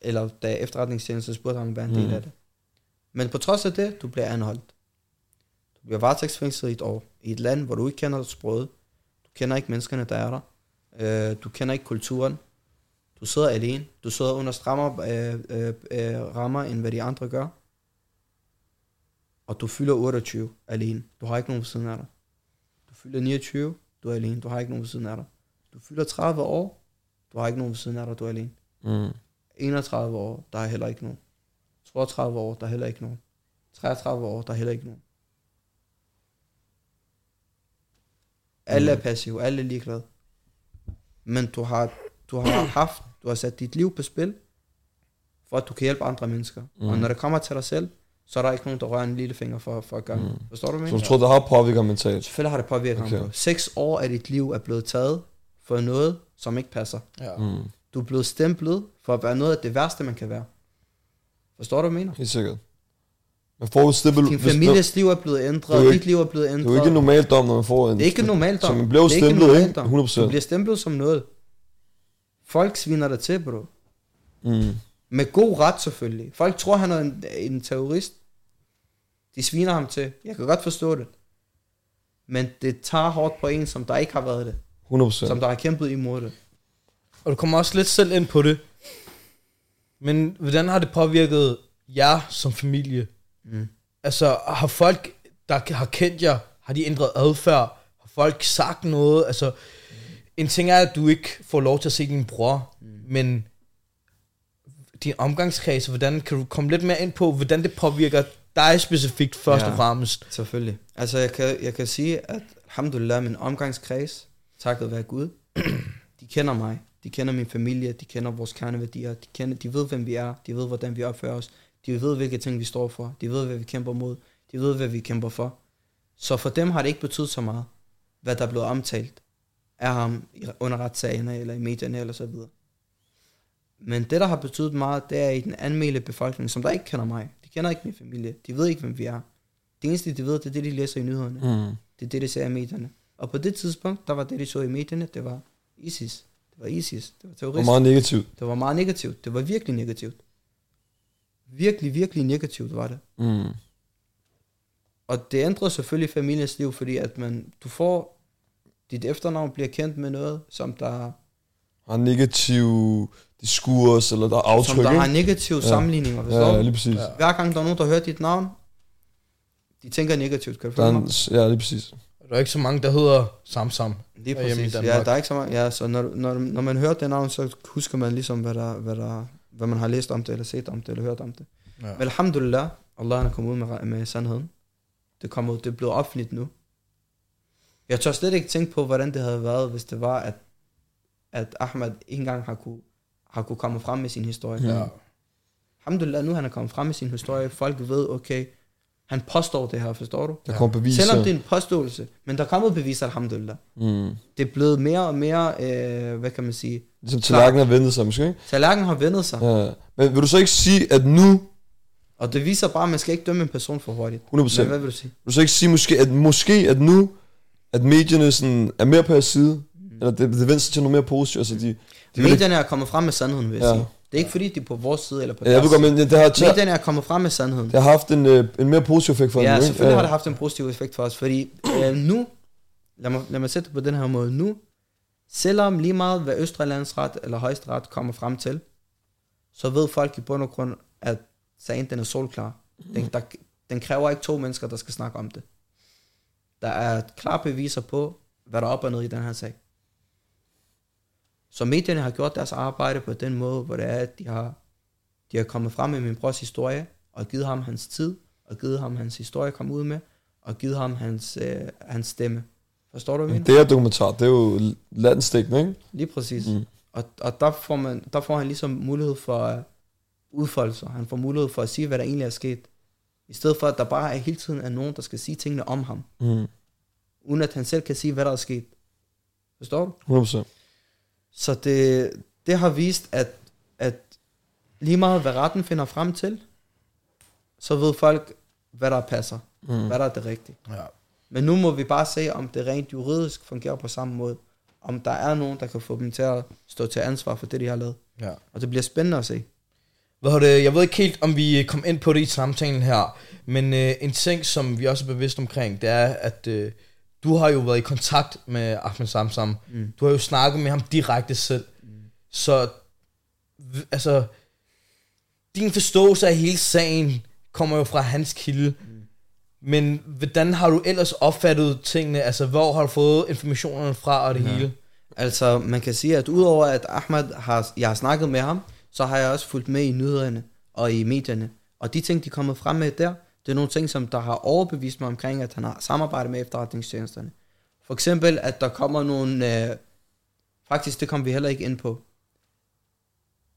Eller da efterretningstjenesten spurgte ham at være en del
Mm.
af det. Men på trods af det, du bliver anholdt. Du bliver varetægtsfængslet i et år, i et land, hvor du ikke kender sproget. Du kender ikke menneskerne, der er der. Øh, du kender ikke kulturen. Du sidder alene. Du sidder under strammere øh, øh, øh, rammer, end hvad de andre gør. Og du fylder 28 alene. Du har ikke nogen ved siden af dig. Du fylder 29, du er alene. Du har ikke nogen ved siden af dig. Du fylder 30 år, du har ikke nogen ved siden af dig, du er alene.
Mm.
31 år, der er heller ikke nogen. 32 år, der er heller ikke nogen. 33 år, der er heller ikke nogen. Alle er passive, alle er ligeglade. Men du har, du har haft, du har sat dit liv på spil, for at du kan hjælpe andre mennesker. Mm. Og når det kommer til dig selv, så er der ikke nogen, der rører en lille finger for, for at gøre det.
Mm.
Forstår du, hvad
Så
jeg
du tror, det har påvirket mentalt?
Selvfølgelig har det påvirket
Okay.
ham. Seks år af dit liv er blevet taget for noget, som ikke passer.
Ja.
Mm.
Du er blevet stemplet for at være noget af det værste, man kan være. Forstår du, hvad jeg mener?
Helt sikkert. Men får stempel...
Din
hvis-
families liv er blevet ændret,
jo
dit
ikke-
liv er blevet
Det er
ændret.
jo ikke en normal dom, når man får en...
det er ikke normalt
Så
dom.
man bliver jo
Det er ikke
stemplet,
normalt
ikke?
dom.
100%.
Du bliver stemplet som noget. Folk sviner dig til, bro.
Mm.
Med god ret selvfølgelig. Folk tror, han er en, en terrorist. De sviner ham til. Jeg kan godt forstå det. Men det tager hårdt på en, som der ikke har været det.
100%.
Som der har kæmpet imod det.
Og du kommer også lidt selv ind på det. Men hvordan har det påvirket jer som familie?
Mm.
Altså, har folk, der har kendt jer, har de ændret adfærd? Har folk sagt noget? Altså, en ting er, at du ikke får lov til at se din bror, mm. men din omgangskreds, hvordan kan du komme lidt mere ind på, hvordan det påvirker dig specifikt først
Ja.
og fremmest?
Selvfølgelig. Altså, jeg kan, jeg kan sige, at alhamdulillah, min omgangskreds, takket være Gud, de kender mig. De kender min familie, de kender vores kerneværdier, de, kender, de ved, hvem vi er, de ved, hvordan vi opfører os, de ved, hvilke ting vi står for, de ved, hvad vi kæmper mod, de ved, hvad vi kæmper for. Så for dem har det ikke betydet så meget, hvad der er blevet omtalt af ham under retssagene, eller i medierne, eller så videre. Men det, der har betydet meget, det er i den anmeldte befolkning, som der ikke kender mig. De kender ikke min familie. De ved ikke, hvem vi er. Det eneste, de ved, det er det, de læser i nyhederne.
Mm.
Det er det, de ser i medierne. Og på det tidspunkt, der var det, de så i medierne, det var ISIS. Det var ISIS. Det var terrorister.
meget negativt.
Det var meget negativt. Det var virkelig negativt. Virkelig, virkelig negativt var det.
Mm.
Og det ændrede selvfølgelig familiens liv, fordi at man, du får, dit efternavn bliver kendt med noget, som der,
Har negativ diskurs, eller der er aftryk,
som der har negative
Ja.
sammenligninger. Forstår
Ja,
du?
lige præcis.
Ja.
Hver gang der er nogen, der hører dit navn, de tænker negativt. Kan du
Der er en, ja, lige præcis.
Der er ikke så mange, der hedder Samsam.
Lige præcis. Ja, der er ikke så meget. Ja, så når, når, når man hører det navn, så husker man ligesom, hvad, der, hvad, der, hvad man har læst om det, eller set om det, eller hørt om det.
Ja.
Men alhamdulillah, Allah er kommet ud med, med sandheden. Det, kommer ud, det er blevet offentligt nu. Jeg tør slet ikke tænke på, hvordan det havde været, hvis det var, at, at Ahmed ikke engang har kunne, har kunne komme frem med sin historie.
Ja.
Alhamdulillah, nu han er kommet frem med sin historie. Folk ved, okay, han påstår det her, forstår du?
Der kommer beviser.
Selvom det er en påståelse, men der er kommet beviser, alhamdulillah.
Mm.
Det er blevet mere og mere, øh, hvad kan man sige,
Ligesom tallerkenen har vendt sig, måske,
tallerkenen har vendet sig. Ja.
Men vil du så ikke sige, at nu,
Og det viser bare, at man skal ikke dømme en person for hurtigt.
100%,
Men hvad vil du sige?
vil du så ikke sige måske, at måske, at nu, at medierne sådan er mere på jeres side, eller det, det vender sig til noget mere positivt, altså de... de
Medierne er kommet frem med sandheden, vil jeg
Ja.
sige. Det er ikke fordi, de er på vores side eller på
Ja, jeg ved
deres
godt, men det har, det
Medierne er kommet frem med sandheden.
har haft en, øh, en mere positiv effekt for
Ja,
dem,
selvfølgelig har det haft en positiv effekt for os, fordi øh, nu, lad mig, lad mig sætte det på den her måde, nu, selvom lige meget hvad Østre Landsret eller Højesteret kommer frem til, så ved folk i bund og grund, at sagen den er solklar. Den, der, den kræver ikke to mennesker, der skal snakke om det. Der er klare beviser på, hvad der er op og ned i den her sag. Så medierne har gjort deres arbejde på den måde, hvor det er, at de har, de har kommet frem med min brors historie, og givet ham hans tid, og givet ham hans historie at komme ud med, og givet ham hans, øh, hans stemme. Forstår du, hvad?
Det er dokumentar, det er jo landsdækkende, ikke?
Lige præcis.
Mm.
Mm. Og, og der, får man, der får han ligesom mulighed for at udfolde sig. Han får mulighed for at sige, hvad der egentlig er sket. I stedet for, at der bare er hele tiden er nogen, der skal sige tingene om ham.
Mm.
Uden at han selv kan sige, hvad der er sket. Forstår du?
100%.
Så det, det har vist, at, at lige meget hvad retten finder frem til, så ved folk, hvad der passer.
Mm.
Hvad der er det rigtige.
Ja.
Men nu må vi bare se, om det rent juridisk fungerer på samme måde. Om der er nogen, der kan få dem til at stå til ansvar for det, de har lavet.
ja.
Og det bliver spændende at se.
Hvad hedder det? Jeg ved ikke helt, om vi kom ind på det i samtalen her, men øh, en ting, som vi også er bevidst omkring, det er, at øh, du har jo været i kontakt med Ahmed Samsam.
Mm.
Du har jo snakket med ham direkte selv. Mm. Så, altså, din forståelse af hele sagen kommer jo fra hans kilde. Mm. Men hvordan har du ellers opfattet tingene? Altså, hvor har du fået informationerne fra og det ja. hele?
Altså, man kan sige, at udover at Ahmad har, jeg har snakket med ham, så har jeg også fulgt med i nyhederne og i medierne. Og de ting, de er kommet frem med der, det er nogle ting, som der har overbevist mig omkring, at han har samarbejdet med efterretningstjenesterne. For eksempel, at der kommer nogle... Øh, faktisk, det kom vi heller ikke ind på.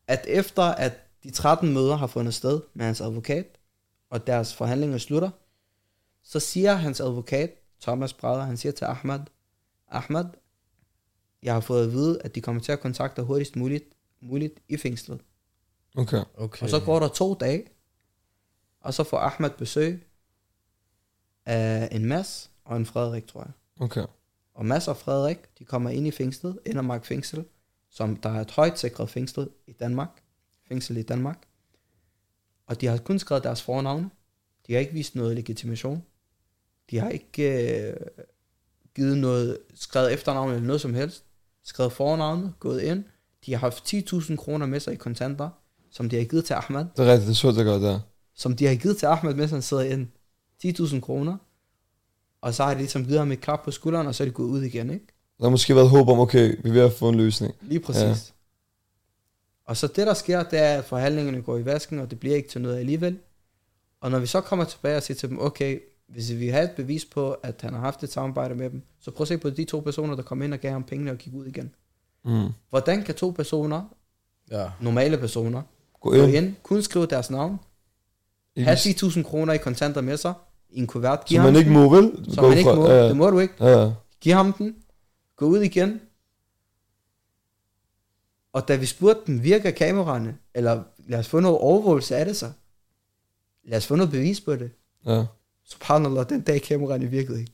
At efter, at de 13 møder har fundet sted med hans advokat, og deres forhandlinger slutter, så siger hans advokat, Thomas Brader, han siger til Ahmad, Ahmad, jeg har fået at vide, at de kommer til at kontakte hurtigst muligt, muligt i fængslet.
Okay.
Okay.
Og så går der to dage, og så får Ahmad besøg af en Mads og en Frederik, tror jeg.
Okay.
Og Mads og Frederik, de kommer ind i fængslet, Indermark fængsel, som der er et højt sikret fængsel i Danmark. Fængsel i Danmark. Og de har kun skrevet deres fornavne. De har ikke vist noget legitimation. De har ikke øh, givet noget, skrevet efternavn eller noget som helst. Skrevet fornavne, gået ind. De har haft 10.000 kroner med sig i kontanter, som de har givet til Ahmad.
Det er rigtigt, det så jeg godt der.
Som de har givet til Ahmad, mens han sidder ind. 10.000 kroner. Og så har de ligesom givet ham et klap på skulderen, og så er de gået ud igen, ikke?
Der har måske været håb om, okay, vi er ved at få en løsning.
Lige præcis.
Ja.
Ja. Og så det, der sker, det er, at forhandlingerne går i vasken, og det bliver ikke til noget alligevel. Og når vi så kommer tilbage og siger til dem, okay, hvis vi har et bevis på, at han har haft et samarbejde med dem, så prøv at se på de to personer, der kom ind og gav ham pengene og gik ud igen.
Mm.
Hvordan kan to personer,
Ja.
normale personer,
Gå
gå
ind.
ind, kun skrive deres navn, have 10.000 kroner i kontanter med sig, i en kuvert,
Som
ham
man ikke må, vel?
som man ikke må,
Ja,
det må du ikke,
ja.
Giv ham den. Gå ud igen. Og da vi spurgte dem, virker kameraerne? Eller lad os få noget overvågelse af det så. Lad os få noget bevis på det.
ja.
Subhanallah, den dag kameraerne virkede ikke.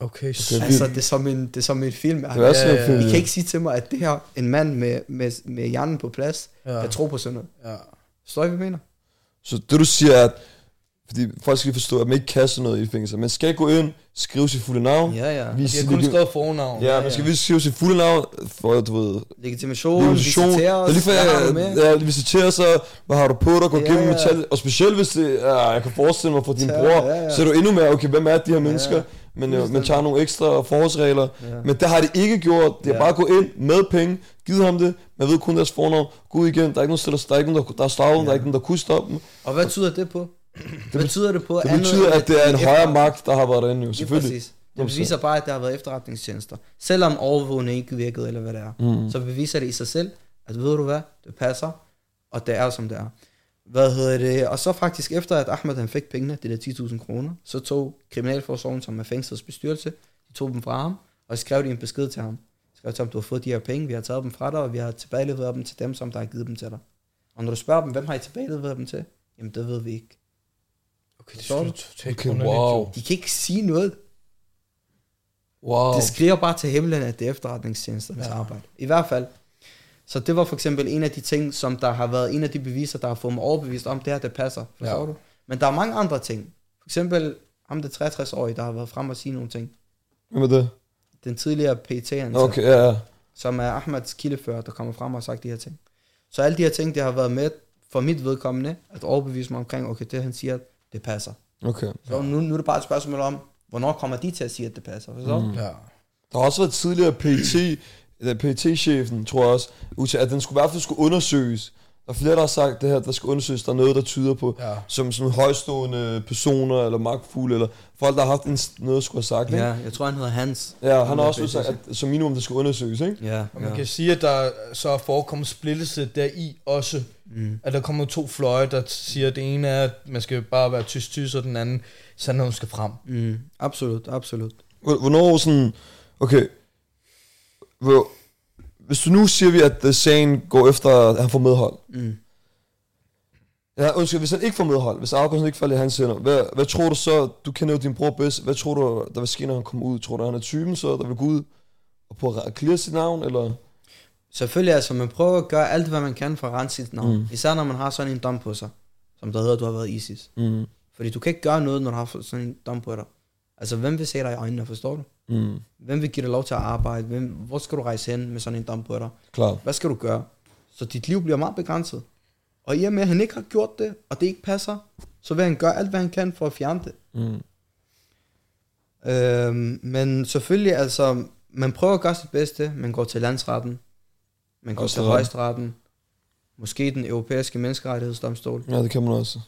Okay,
Okay,
så...
Altså, det er som en, det er som en film.
Det er sådan
Ja,
en
ja,
film.
I kan ikke sige til mig, at det her, en mand med, med, med hjernen på plads,
Ja.
jeg tror på sådan noget.
Ja.
Forstår I, hvad jeg mener?
Så det du siger er, at fordi folk skal forstå, at man ikke kaster noget i fængsel. Man skal gå ind, skrive sit fulde navn.
Ja, ja.
De
Vise
har kun skrevet fornavn.
Ja, man skal vise skrive sit fulde navn, for du ved,
Legitimation,
Legitimation.
visitere
Det
os,
er lige for,
hvad har du
jeg,
med?
jeg visiterer sig, hvad har du på dig, gå
Ja,
igennem
ja.
metal, og specielt hvis det, ja, jeg kan forestille mig for din
Ja,
bror,
ja, ja.
så er du endnu mere, okay, hvem er de her mennesker,
ja.
men øh, man tager nogle ekstra forholdsregler,
Ja.
men det har de ikke gjort, det er
Ja.
bare gå ind med penge, givet ham det, man ved kun deres fornavn, gå ud igen, der er ikke nogen, stiller, der er ikke nogen, der, der er stoppet, ja. der er ikke nogen, der kunne stoppe dem.
Og hvad tyder det på? Hvad betyder det på?
Det betyder, at det er en højere magt, der har været derinde jo, selvfølgelig.
præcis. Det beviser bare, at der har været efterretningstjenester. Selvom overvågning ikke virkede, eller hvad det er.
Mm.
Så beviser det i sig selv, at ved du hvad, det passer, og det er som det er. Hvad hedder det? Og så faktisk efter, at Ahmed han fik pengene, det der 10.000 kroner, så tog Kriminalforsorgen, som er fængslets bestyrelse, de tog dem fra ham, og skrev de en besked til ham. Skrev til ham, du har fået de her penge, vi har taget dem fra dig, og vi har tilbageleveret dem til dem, som der har givet dem til dig. Og når du spørger dem, hvem har I tilbageleveret dem til? Jamen, det ved vi ikke.
Okay, det er totalt
Okay, wow.
De kan ikke sige noget.
Wow.
Det skriger bare til himlen, at det er efterretningstjenesternes ja. arbejde. I hvert fald. Så det var for eksempel en af de ting, som der har været en af de beviser, der har fået mig overbevist om, det her, det passer. Forstår
Ja.
du? Men der er mange andre ting. For eksempel ham, det 63-årige, der har været frem og sige nogle ting.
Hvem er det?
Den tidligere pt
Okay, ja, ja.
som er Ahmads kildefører, der kommer frem og har sagt de her ting. Så alle de her ting, det har været med for mit vedkommende, at overbevise mig omkring, okay, det han siger, det passer.
Okay.
Så nu, nu er det bare et spørgsmål om, hvornår kommer de til at sige, at det passer? Forstår? Mm.
Ja.
Der har også været tidligere PET, eller PET-chefen, tror jeg også, at den skulle i hvert fald skulle undersøges. Der er flere, der har sagt det her, der skal undersøges. Der er noget, der tyder på,
Ja.
som sådan højstående personer, eller magtfulde, eller folk, der har haft en, noget, at skulle have sagt. Ikke?
Ja, jeg tror, han hedder Hans.
Ja, han har også udsagt, at som minimum, det skal undersøges, ikke?
Ja,
Og man
ja.
kan sige, at der så er forekommet splittelse deri også.
Mm.
At der kommer to fløje, der siger, at det ene er, at man skal bare være tyst-tyst, og den anden, sandheden skal frem.
Mm. Absolut, absolut.
Hvor- Hvornår sådan, okay, hvor, hvis du nu siger vi, at sagen går efter, at han får medhold.
Mm.
Ja, undskyld, hvis han ikke får medhold, hvis afgørelsen ikke falder i hans hænder, hvad, hvad tror du så, du kender jo din bror bedst, hvad tror du, der vil ske, når han kommer ud? Tror du, han er typen så, der vil gå ud og på at clear sit navn, eller?
Selvfølgelig, altså, man prøver at gøre alt, hvad man kan for at rense sit navn.
Mm.
Især når man har sådan en dom på sig, som der hedder, at du har været ISIS.
Mm.
Fordi du kan ikke gøre noget, når du har sådan en dom på dig. Altså, hvem vil se dig i øjnene, forstår du?
Mm.
Hvem vil give dig lov til at arbejde? Hvem, hvor skal du rejse hen med sådan en dom på dig?
Klart.
Hvad skal du gøre? Så dit liv bliver meget begrænset. Og i og med, at han ikke har gjort det, og det ikke passer, så vil han gøre alt, hvad han kan for at fjerne det.
Mm.
Øhm, men selvfølgelig, altså, man prøver at gøre sit bedste. Man går til landsretten. Man går til
Højesteret.
højesteretten. Måske den europæiske menneskerettighedsdomstol.
Ja, det kan man også.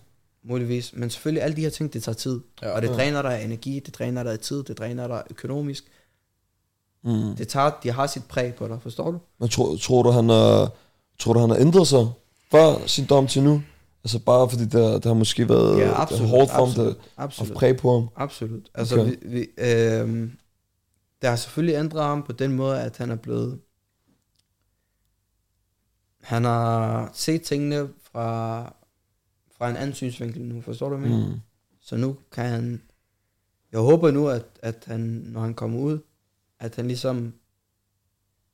Muligvis. Men selvfølgelig, alle de her ting, det tager tid.
Ja.
Og det
Ja.
dræner dig af energi, det dræner dig af tid, det dræner dig økonomisk.
Mm.
Det tager, de har sit præg på dig, forstår du?
Men tror, tror, du, han har, tror du, han har ændret sig fra sin dom til nu? Altså bare fordi der, der har måske været
Ja,
det
absolut.
hårdt for ham, der
absolut,
har
absolut.
præg på ham.
Absolut. Altså,
okay.
vi, vi, øh, det har selvfølgelig ændret ham på den måde, at han er blevet... Han har set tingene fra, fra en anden synsvinkel nu, forstår du mig? Mm. Så nu kan han... Jeg håber nu, at, at han, når han kommer ud, at han ligesom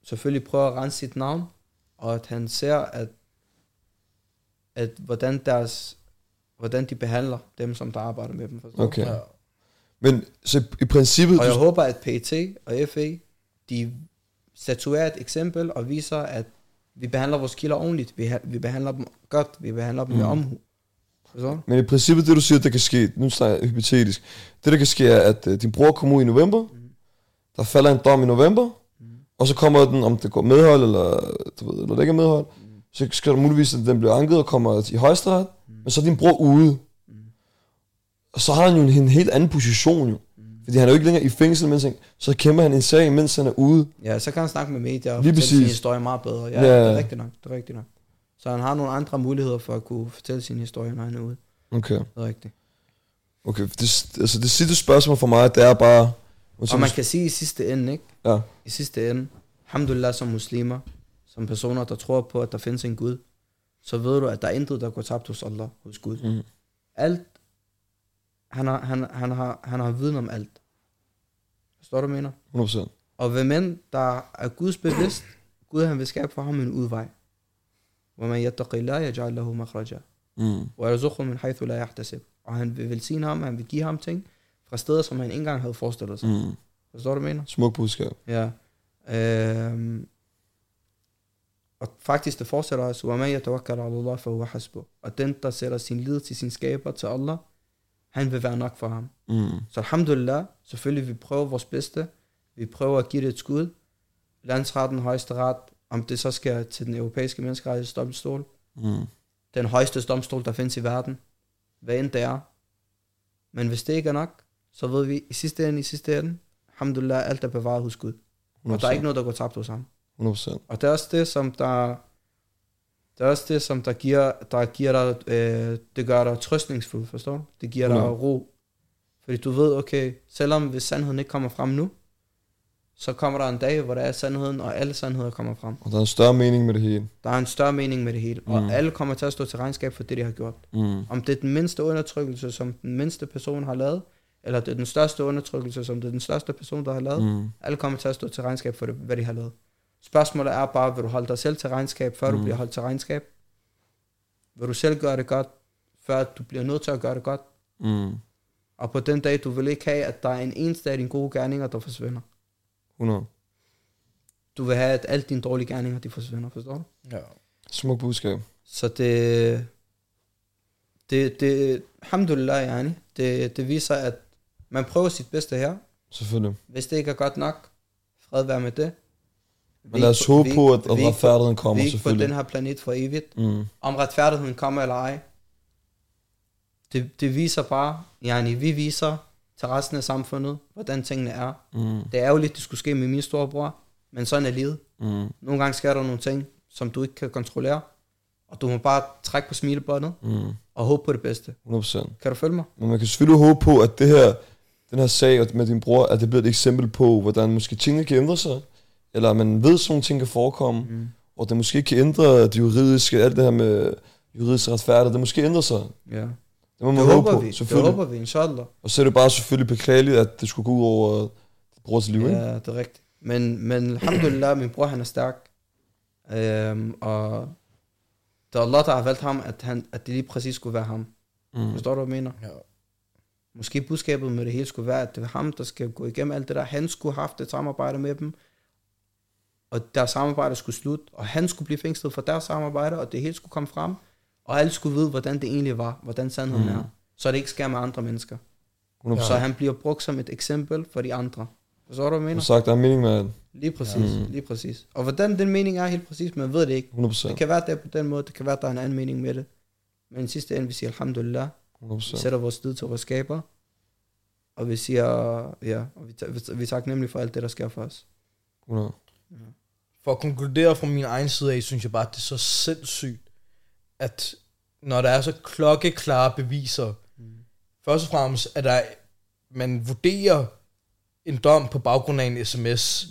selvfølgelig prøver at rense sit navn, og at han ser, at, at hvordan deres hvordan de behandler dem, som der arbejder med dem. Forstår?
Okay.
Ja.
Men så i princippet...
Og jeg
du,
håber, at PET og FA, de statuerer et eksempel og viser, at vi behandler vores kilder ordentligt. Vi, vi behandler dem godt. Vi behandler dem mm. med omhu. Du?
men i princippet det, du siger, der kan ske, nu snakker jeg hypotetisk, det der kan ske er, at uh, din bror kommer ud i november,
Mm.
der falder en dom i november,
Mm.
og så kommer den, om det går medhold, eller, du ved, eller det ikke er medhold,
Mm.
så skal der muligvis, at den bliver anket og kommer i højesteret,
Mm.
men så er din bror ude.
Mm.
Og så har han jo en, en helt anden position jo.
Mm.
Fordi han er jo ikke længere i fængsel, mens han, så kæmper han en sag, mens han er ude.
Ja, så kan han snakke med medier og
Lige
fortælle sin
præcis.
historie meget bedre. Ja.
ja,
det er rigtigt nok. Det er rigtigt nok. Så han har nogle andre muligheder for at kunne fortælle sin historie, når han er ude.
Okay.
Det er rigtigt.
Okay, det, altså det sidste spørgsmål for mig, det er bare...
Og man kan sige i sidste ende, ikke?
Ja.
I sidste ende, alhamdulillah som muslimer, som personer, der tror på, at der findes en Gud, så ved du, at der er intet, der går tabt hos Allah, hos Gud.
Mm.
Alt, han har, han, han, har, han har viden om alt. Forstår du, mener?
100%.
Og hvem end, der er Guds bevidst, Gud han vil skabe for ham en udvej. وَمَنْ يَتَّقِ اللَّهَ يَجْعَلْ لَهُ مَخْرَجًا
Mm.
وَيَرْزُقْهُ مِنْ حَيْثُ لَا يَحْتَسِبْ Og han vil velsigne ham, han vil give ham ting fra steder, som han ikke engang havde forestillet sig.
Mm.
Forstår du, hvad jeg mener?
Smuk budskab.
Ja. Øhm, og faktisk det fortsætter også, وَمَنْ يَتَوَكَّلَ عَلَى اللَّهِ فَهُوَ حَسْبُهُ Og den, der sætter sin lid til sin skaber, til Allah, han vil være nok for ham.
Mm.
Så alhamdulillah, selvfølgelig vi prøver vores bedste. Vi prøver at give det et skud. Landsretten, højesteret, om det så skal til den europæiske menneskerettighedsdomstol,
Mm.
den højeste domstol, der findes i verden, hvad end det er. Men hvis det ikke er nok, så ved vi i sidste ende, i sidste ende, alhamdulillah, alt er bevaret hos Gud. Og der er ikke noget, der går tabt hos ham.
100%.
Og det er også det, som der, det er også det, som der giver, der giver dig, øh, det gør dig trøstningsfuld, forstår du? Det giver dig ro. Fordi du ved, okay, selvom hvis sandheden ikke kommer frem nu, så kommer der en dag, hvor der er sandheden, og alle sandheder kommer frem.
Og der er en større mening med det hele.
Der er en større mening med det hele, og
Mm.
alle kommer til at stå til regnskab for det, de har gjort.
Mm.
Om det er den mindste undertrykkelse, som den mindste person har lavet, eller det er den største undertrykkelse, som det er den største person, der har lavet.
Mm.
Alle kommer til at stå til regnskab for det, hvad de har lavet. Spørgsmålet er bare, vil du holde dig selv til regnskab, før mm. du bliver holdt til regnskab? Vil du selv gøre det godt, før du bliver nødt til at gøre det godt?
Mm.
Og på den dag, du vil ikke have, at der er en eneste af dine gode gerninger, der forsvinder.
100.
Du vil have, at alle dine dårlige gerninger, de forsvinder, forstår du?
Ja.
Smuk budskab.
Så det, det, det, alhamdulillah, yani, det, det viser, at man prøver sit bedste her.
Selvfølgelig.
Hvis det ikke er godt nok, fred være med det.
Men lad os håbe på, at,
vi på-
retfærdigheden
Vi
kommer,
er ikke på
selvfølgelig.
den her planet for evigt.
Mm.
Om retfærdigheden kommer eller ej, det, det viser bare, yani, vi viser til resten af samfundet, hvordan tingene er.
Mm.
Det er jo lidt, det skulle ske med min storebror, men sådan er livet.
Mm.
Nogle gange sker der nogle ting, som du ikke kan kontrollere, og du må bare trække på smilebåndet
Mm.
og håbe på det bedste.
100%.
Kan du følge mig?
Men man kan selvfølgelig håbe på, at det her, den her sag med din bror, at det bliver et eksempel på, hvordan måske tingene kan ændre sig, eller man ved, at sådan nogle ting kan forekomme,
Mm.
og det måske kan ændre det juridiske, alt det her med juridisk retfærdighed, det måske ændrer sig.
Ja.
Det må man
Det
håbe
håber
på,
vi. Det
selvfølgelig.
håber vi, inshallah.
Og så er det bare selvfølgelig beklageligt, at det skulle gå ud over din brors liv, ikke?
Ja, det er rigtigt. Men, men alhamdulillah, min bror han er stærk. Øhm, og det er Allah, der har valgt ham, at, han, at det lige præcis skulle være ham.
Mm.
Forstår du, hvad jeg mener?
Ja.
Måske budskabet med det hele skulle være, at det var ham, der skal gå igennem alt det der. Han skulle have haft et samarbejde med dem. Og deres samarbejde skulle slutte. Og han skulle blive fængslet for deres samarbejde, og det hele skulle komme frem. Og alle skulle vide, hvordan det egentlig var. Hvordan sandheden
Mm.
er. Så det ikke sker med andre mennesker.
100%.
Så han bliver brugt som et eksempel for de andre. Forstår du, hvad mener?
Som sagt, der er en mening med det.
Lige præcis,
Ja.
ja. lige præcis. Og hvordan den mening er helt præcis, man ved det ikke.
100%.
Det kan være, det er på den måde, det kan være, der er en anden mening med det. Men i sidste ende, vi siger alhamdulillah, vi
100%.
sætter vores lid til vores skaber, og vi siger, ja, og vi, ta- vi, vi er taknemmelige for alt det, der sker for os.
100.
For at konkludere fra min egen side af, synes jeg bare, at det er så sindssygt, at når der er så klokkeklare beviser,
Mm.
først og fremmest, at der, man vurderer en dom på baggrund af en sms,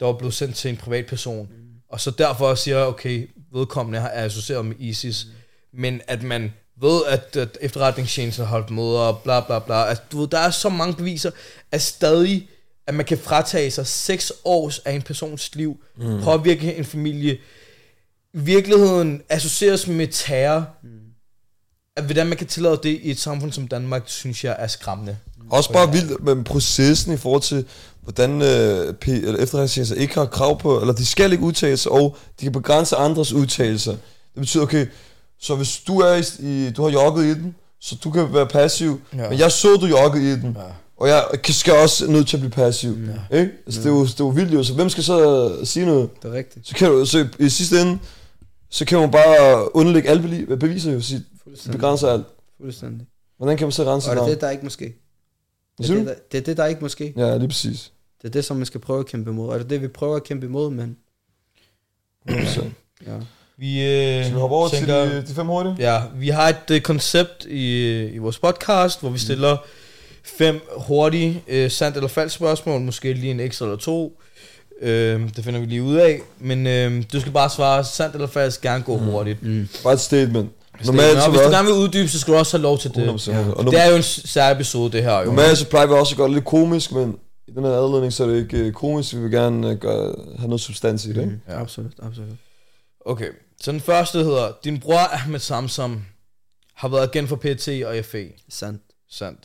der var blevet sendt til en privatperson, og så derfor siger, okay, vedkommende er associeret med ISIS, men at man ved, at, at efterretningstjenesten har holdt møder, og bla bla bla, altså, du ved, der er så mange beviser, at stadig, at man kan fratage sig seks års af en persons liv, mm. påvirke en familie, virkeligheden associeres med terror, mm. at hvordan man kan tillade det i et samfund som Danmark, synes jeg er skræmmende.
Også bare vildt med processen i forhold til, hvordan øh, P- eller efterretningstjenester ikke har krav på, eller de skal ikke udtale sig, og de kan begrænse andres udtalelser. Det betyder, okay, så hvis du er i, i du har jogget i den, så du kan være passiv,
Ja.
ja. men jeg så, du joggede i den,
Ja.
ja. og jeg skal også nødt til at blive passiv. Ja. Ikke? Altså, det, er jo, det er jo vildt jo, så hvem skal så sige noget?
Det er rigtigt.
Så kan du, så i sidste ende, så kan man bare underlægge alle bevi- beviser jo, sige, begrænser alt.
Fuldstændig.
Hvordan kan man så rense
Og det er det, der ikke må ske.
Hvad
Det er det, der, det er det, der ikke må ske.
Ja, lige præcis.
Det er det, som man skal prøve at kæmpe imod. Og det er det, vi prøver at kæmpe imod, men
100%.
ja.
Vi, øh,
Så vi hopper over
tænker,
til de, de fem hurtige?
Ja, vi har et øh, koncept i, i vores podcast, hvor vi stiller fem hurtige øh, sandt eller falsk spørgsmål, måske lige en ekstra eller to. Øh, det finder vi lige ud af. Men øh, du skal bare svare sandt eller falsk, gerne gå hurtigt.
Mm.
Bare et statement.
Normalt,
så
hvis du gerne vil uddybe, så skal du også have lov til det.
100%. Og
Det er jo en særlig episode, det her jo.
Normalt så plejer vi også at gøre det lidt komisk, men i den her adledning, så er det ikke øh, komisk. Vi vil gerne øh, gøre, have noget substans i det, ikke?
Mm.
Ja.
Absolut, absolut.
Okay, så den første hedder, din bror Ahmed Samsam har været agent for PET og FE.
Sandt.
Sandt.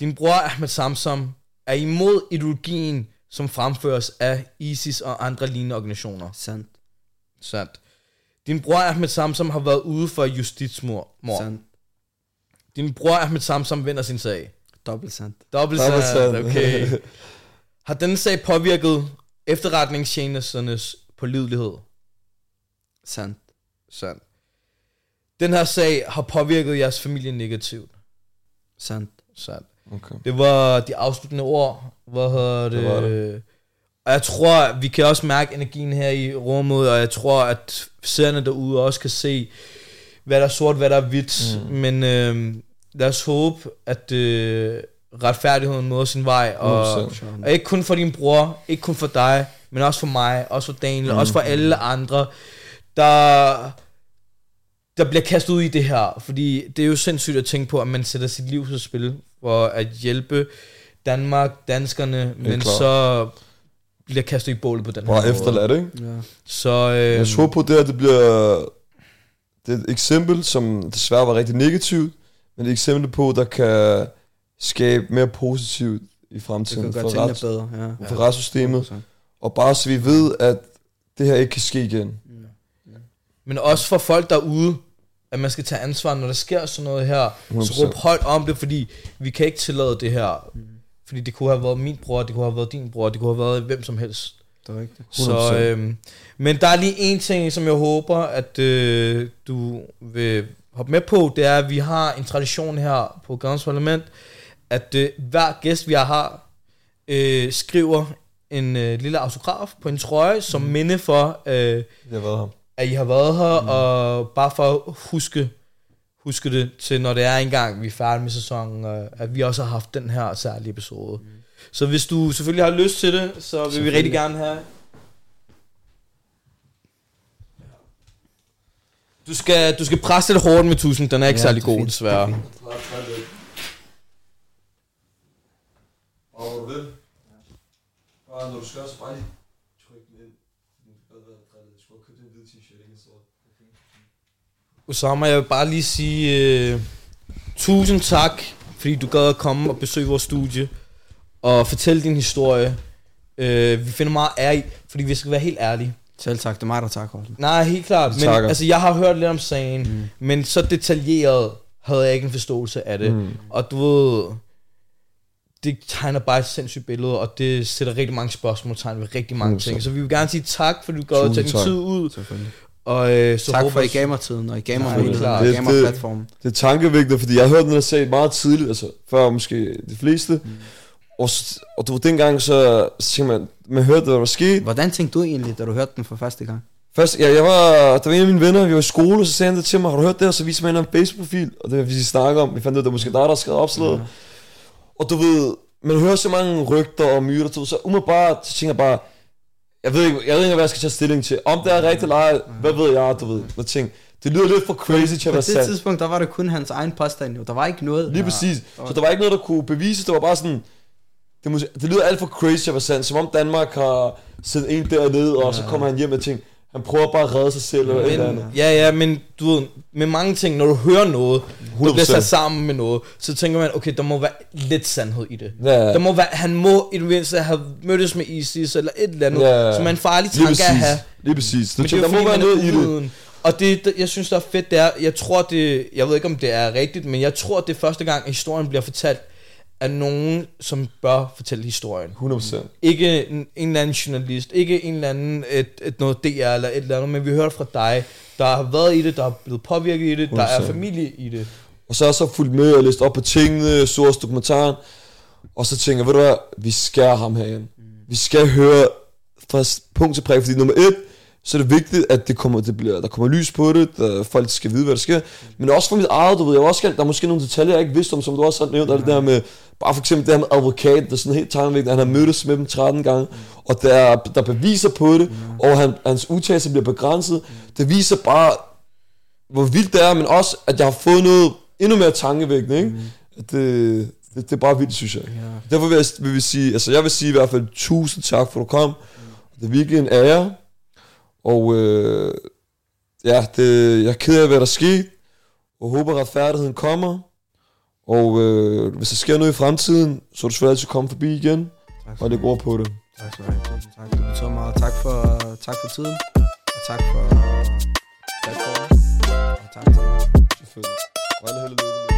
Din bror Ahmed Samsam er imod ideologien, som fremføres af ISIS og andre lignende organisationer.
Sandt.
Sandt. Din bror Ahmed Samsam har været ude for justitsmord. Mord.
Sandt.
Din bror Ahmed Samsam vinder sin sag.
Dobbelt sandt.
Dobbelt
Dobbelt
sandt. okay. Har denne sag påvirket efterretningstjenesternes pålidelighed?
Sandt.
Sandt. Den her sag har påvirket jeres familie negativt.
Sandt.
Sandt.
Okay.
Det var de afsluttende ord. Hvad hedder det?
Var det.
Og jeg tror, vi kan også mærke energien her i rummet, og jeg tror, at seerne derude også kan se, hvad der er sort, hvad der er hvidt. Mm. Men øh, lad os håbe, at øh, retfærdigheden møder sin vej. Og,
100%.
og ikke kun for din bror, ikke kun for dig, men også for mig, også for Daniel, mm. også for alle andre, der der bliver kastet ud i det her, fordi det er jo sindssygt at tænke på, at man sætter sit liv på spil for at hjælpe Danmark, danskerne, men
klart.
så bliver kastet i bålet på den her
Bare
måde.
efterladt, ikke?
Ja.
Så øh,
Jeg tror på det, at det bliver det er et eksempel, som desværre var rigtig negativt, men et eksempel på, der kan skabe mere positivt i
Det
fremtiden
kan
for, rets,
bedre. Ja.
for retssystemet.
100%.
Og bare så vi ved, at det her ikke kan ske igen.
Men også for folk derude, at man skal tage ansvar, når der sker sådan noget her. Så
100%.
råb højt om det, fordi vi kan ikke tillade det her. Fordi det kunne have været min bror, det kunne have været din bror, det kunne have været hvem som helst.
Det er rigtigt.
Så,
100%.
øhm, men der er lige en ting, som jeg håber, at øh, du vil hoppe med på. Det er, at vi har en tradition her på Gadens Parlament, at øh, hver gæst, vi har, øh, skriver en øh, lille autograf på en trøje, som
Mm.
minde for, øh,
Jeg har været her.
At I har været her, mm. og bare for at huske, huske det til, når det er engang, vi er færdige med sæsonen, at vi også har haft den her særlige episode. Mm. Så hvis du selvfølgelig har lyst til det, så vil vi rigtig gerne have... Du skal, du skal presse lidt hårdt med tusind, den er ikke
Ja,
særlig god, desværre.
Det er
Og hvor du vil. Bare når du skal, så bare tryk den skulle have købt en hvid t-shirt, ikke en sort.
Osama, jeg vil bare lige sige øh, tusind tak, fordi du gad at komme og besøge vores studie og fortælle din historie. Øh, vi finder meget ære i, fordi vi skal være helt ærlige.
Selv tak, det er mig, der takker.
Nej, helt klart. Men
Takker.
altså, jeg har hørt lidt om sagen, mm. men så detaljeret havde jeg ikke en forståelse af det.
Mm.
Og du ved, det tegner bare et sindssygt billede, og det sætter rigtig mange spørgsmålstegn ved rigtig mange
100%.
ting. Så vi vil gerne sige tak, fordi du gad at tage
Tusind
din
tak.
tid ud. Og, øh, så
tak
håber
for, at I gav mig tiden, og I gav mig muligheden, og I
Det-
gav mig
det-
platformen.
Det er tankevægtigt, fordi jeg har hørt den her sag meget tidligt, altså før måske de fleste. Mm. Og, og du ved, dengang så, så tænkte man, man hørte, hvad der var sket.
Hvordan tænkte du egentlig, da du hørte den for første gang?
Først, ja, jeg var, der var en af mine venner, vi var i skole, og så sagde han det til mig, har du hørt det? Og så viste mig en Facebook-profil, og det var, vi snakker om, vi fandt ud af, at det var måske dig, der skrev opslaget. Mm. Og du ved, man hører så mange rygter og myter, du ved, så umiddelbart, så tænker jeg bare, jeg ved ikke, jeg ved ikke, hvad jeg skal tage stilling til. Om det er rigtigt eller ej, hvad ved jeg, du ved. Jeg tænker, det lyder lidt for crazy til at
På
være
det
sandt.
tidspunkt, der var det kun hans egen påstand jo. Der var ikke noget.
Lige præcis. Så der var ikke noget, der kunne bevises. Det var bare sådan... Det, må, det lyder alt for crazy til at være sandt. Som om Danmark har sendt en dernede, og så kommer han hjem og tænker, han prøver bare at redde sig selv eller eller andet.
Ja, ja, men du ved, med mange ting, når du hører noget, der bliver
100%.
sat sammen med noget, så tænker man, okay, der må være lidt sandhed i det.
Ja, ja.
Der må være, han må i det mindste have mødtes med ISIS eller et eller andet,
Ja, ja.
som er en farlig tanke at have.
Lige præcis. Du
Men det er
der må være noget i det.
Og det, det, jeg synes, der er fedt, det er, jeg tror det, jeg ved ikke, om det er rigtigt, men jeg tror, det er første gang, at historien bliver fortalt af nogen, som bør fortælle historien.
100%.
Ikke en, en eller anden journalist, ikke en eller anden, et, et noget DR eller et eller andet, men vi hører fra dig, der har været i det, der er blevet påvirket i det, der er
100%.
familie i det.
Og så har jeg så fulgt med og læst op på tingene, så også dokumentaren. Og så tænker jeg, ved du hvad, vi skal ham herinde. Vi skal høre fra punkt til prik, fordi nummer et, så er det vigtigt, at det kommer, det bliver, der kommer lys på det, der, folk skal vide, hvad der sker. Men også for mit eget, du ved, jeg også gerne, der er måske nogle detaljer, jeg ikke vidste om, som du også har nævnt, alt det der med, bare for eksempel det her med advokat, det er sådan helt tankevægtigt, at han har mødtes med dem 13 gange, og der, er- der er beviser på det, og han, hans udtalelse bliver begrænset. Det viser bare, hvor vildt det er, men også, at jeg har fået noget endnu mere tankevækkende, ikke? Det, det, det, er bare vildt, synes jeg. Derfor vil jeg, vil vi sige, altså jeg vil sige i hvert fald tusind tak for, at du kom. Det er virkelig en ære. Og øh, ja, det, jeg er ked af, hvad der skete. Og håber, at retfærdigheden kommer. Og øh, hvis der sker noget i fremtiden, så er du selvfølgelig altid komme forbi igen.
Tak
Og det går på det.
Tak skal du have. Tusind tak. Det betyder meget. Tak for, tak for tiden. Og tak for platformen. Og tak til dig.
Selvfølgelig. Og alle held og lykke med.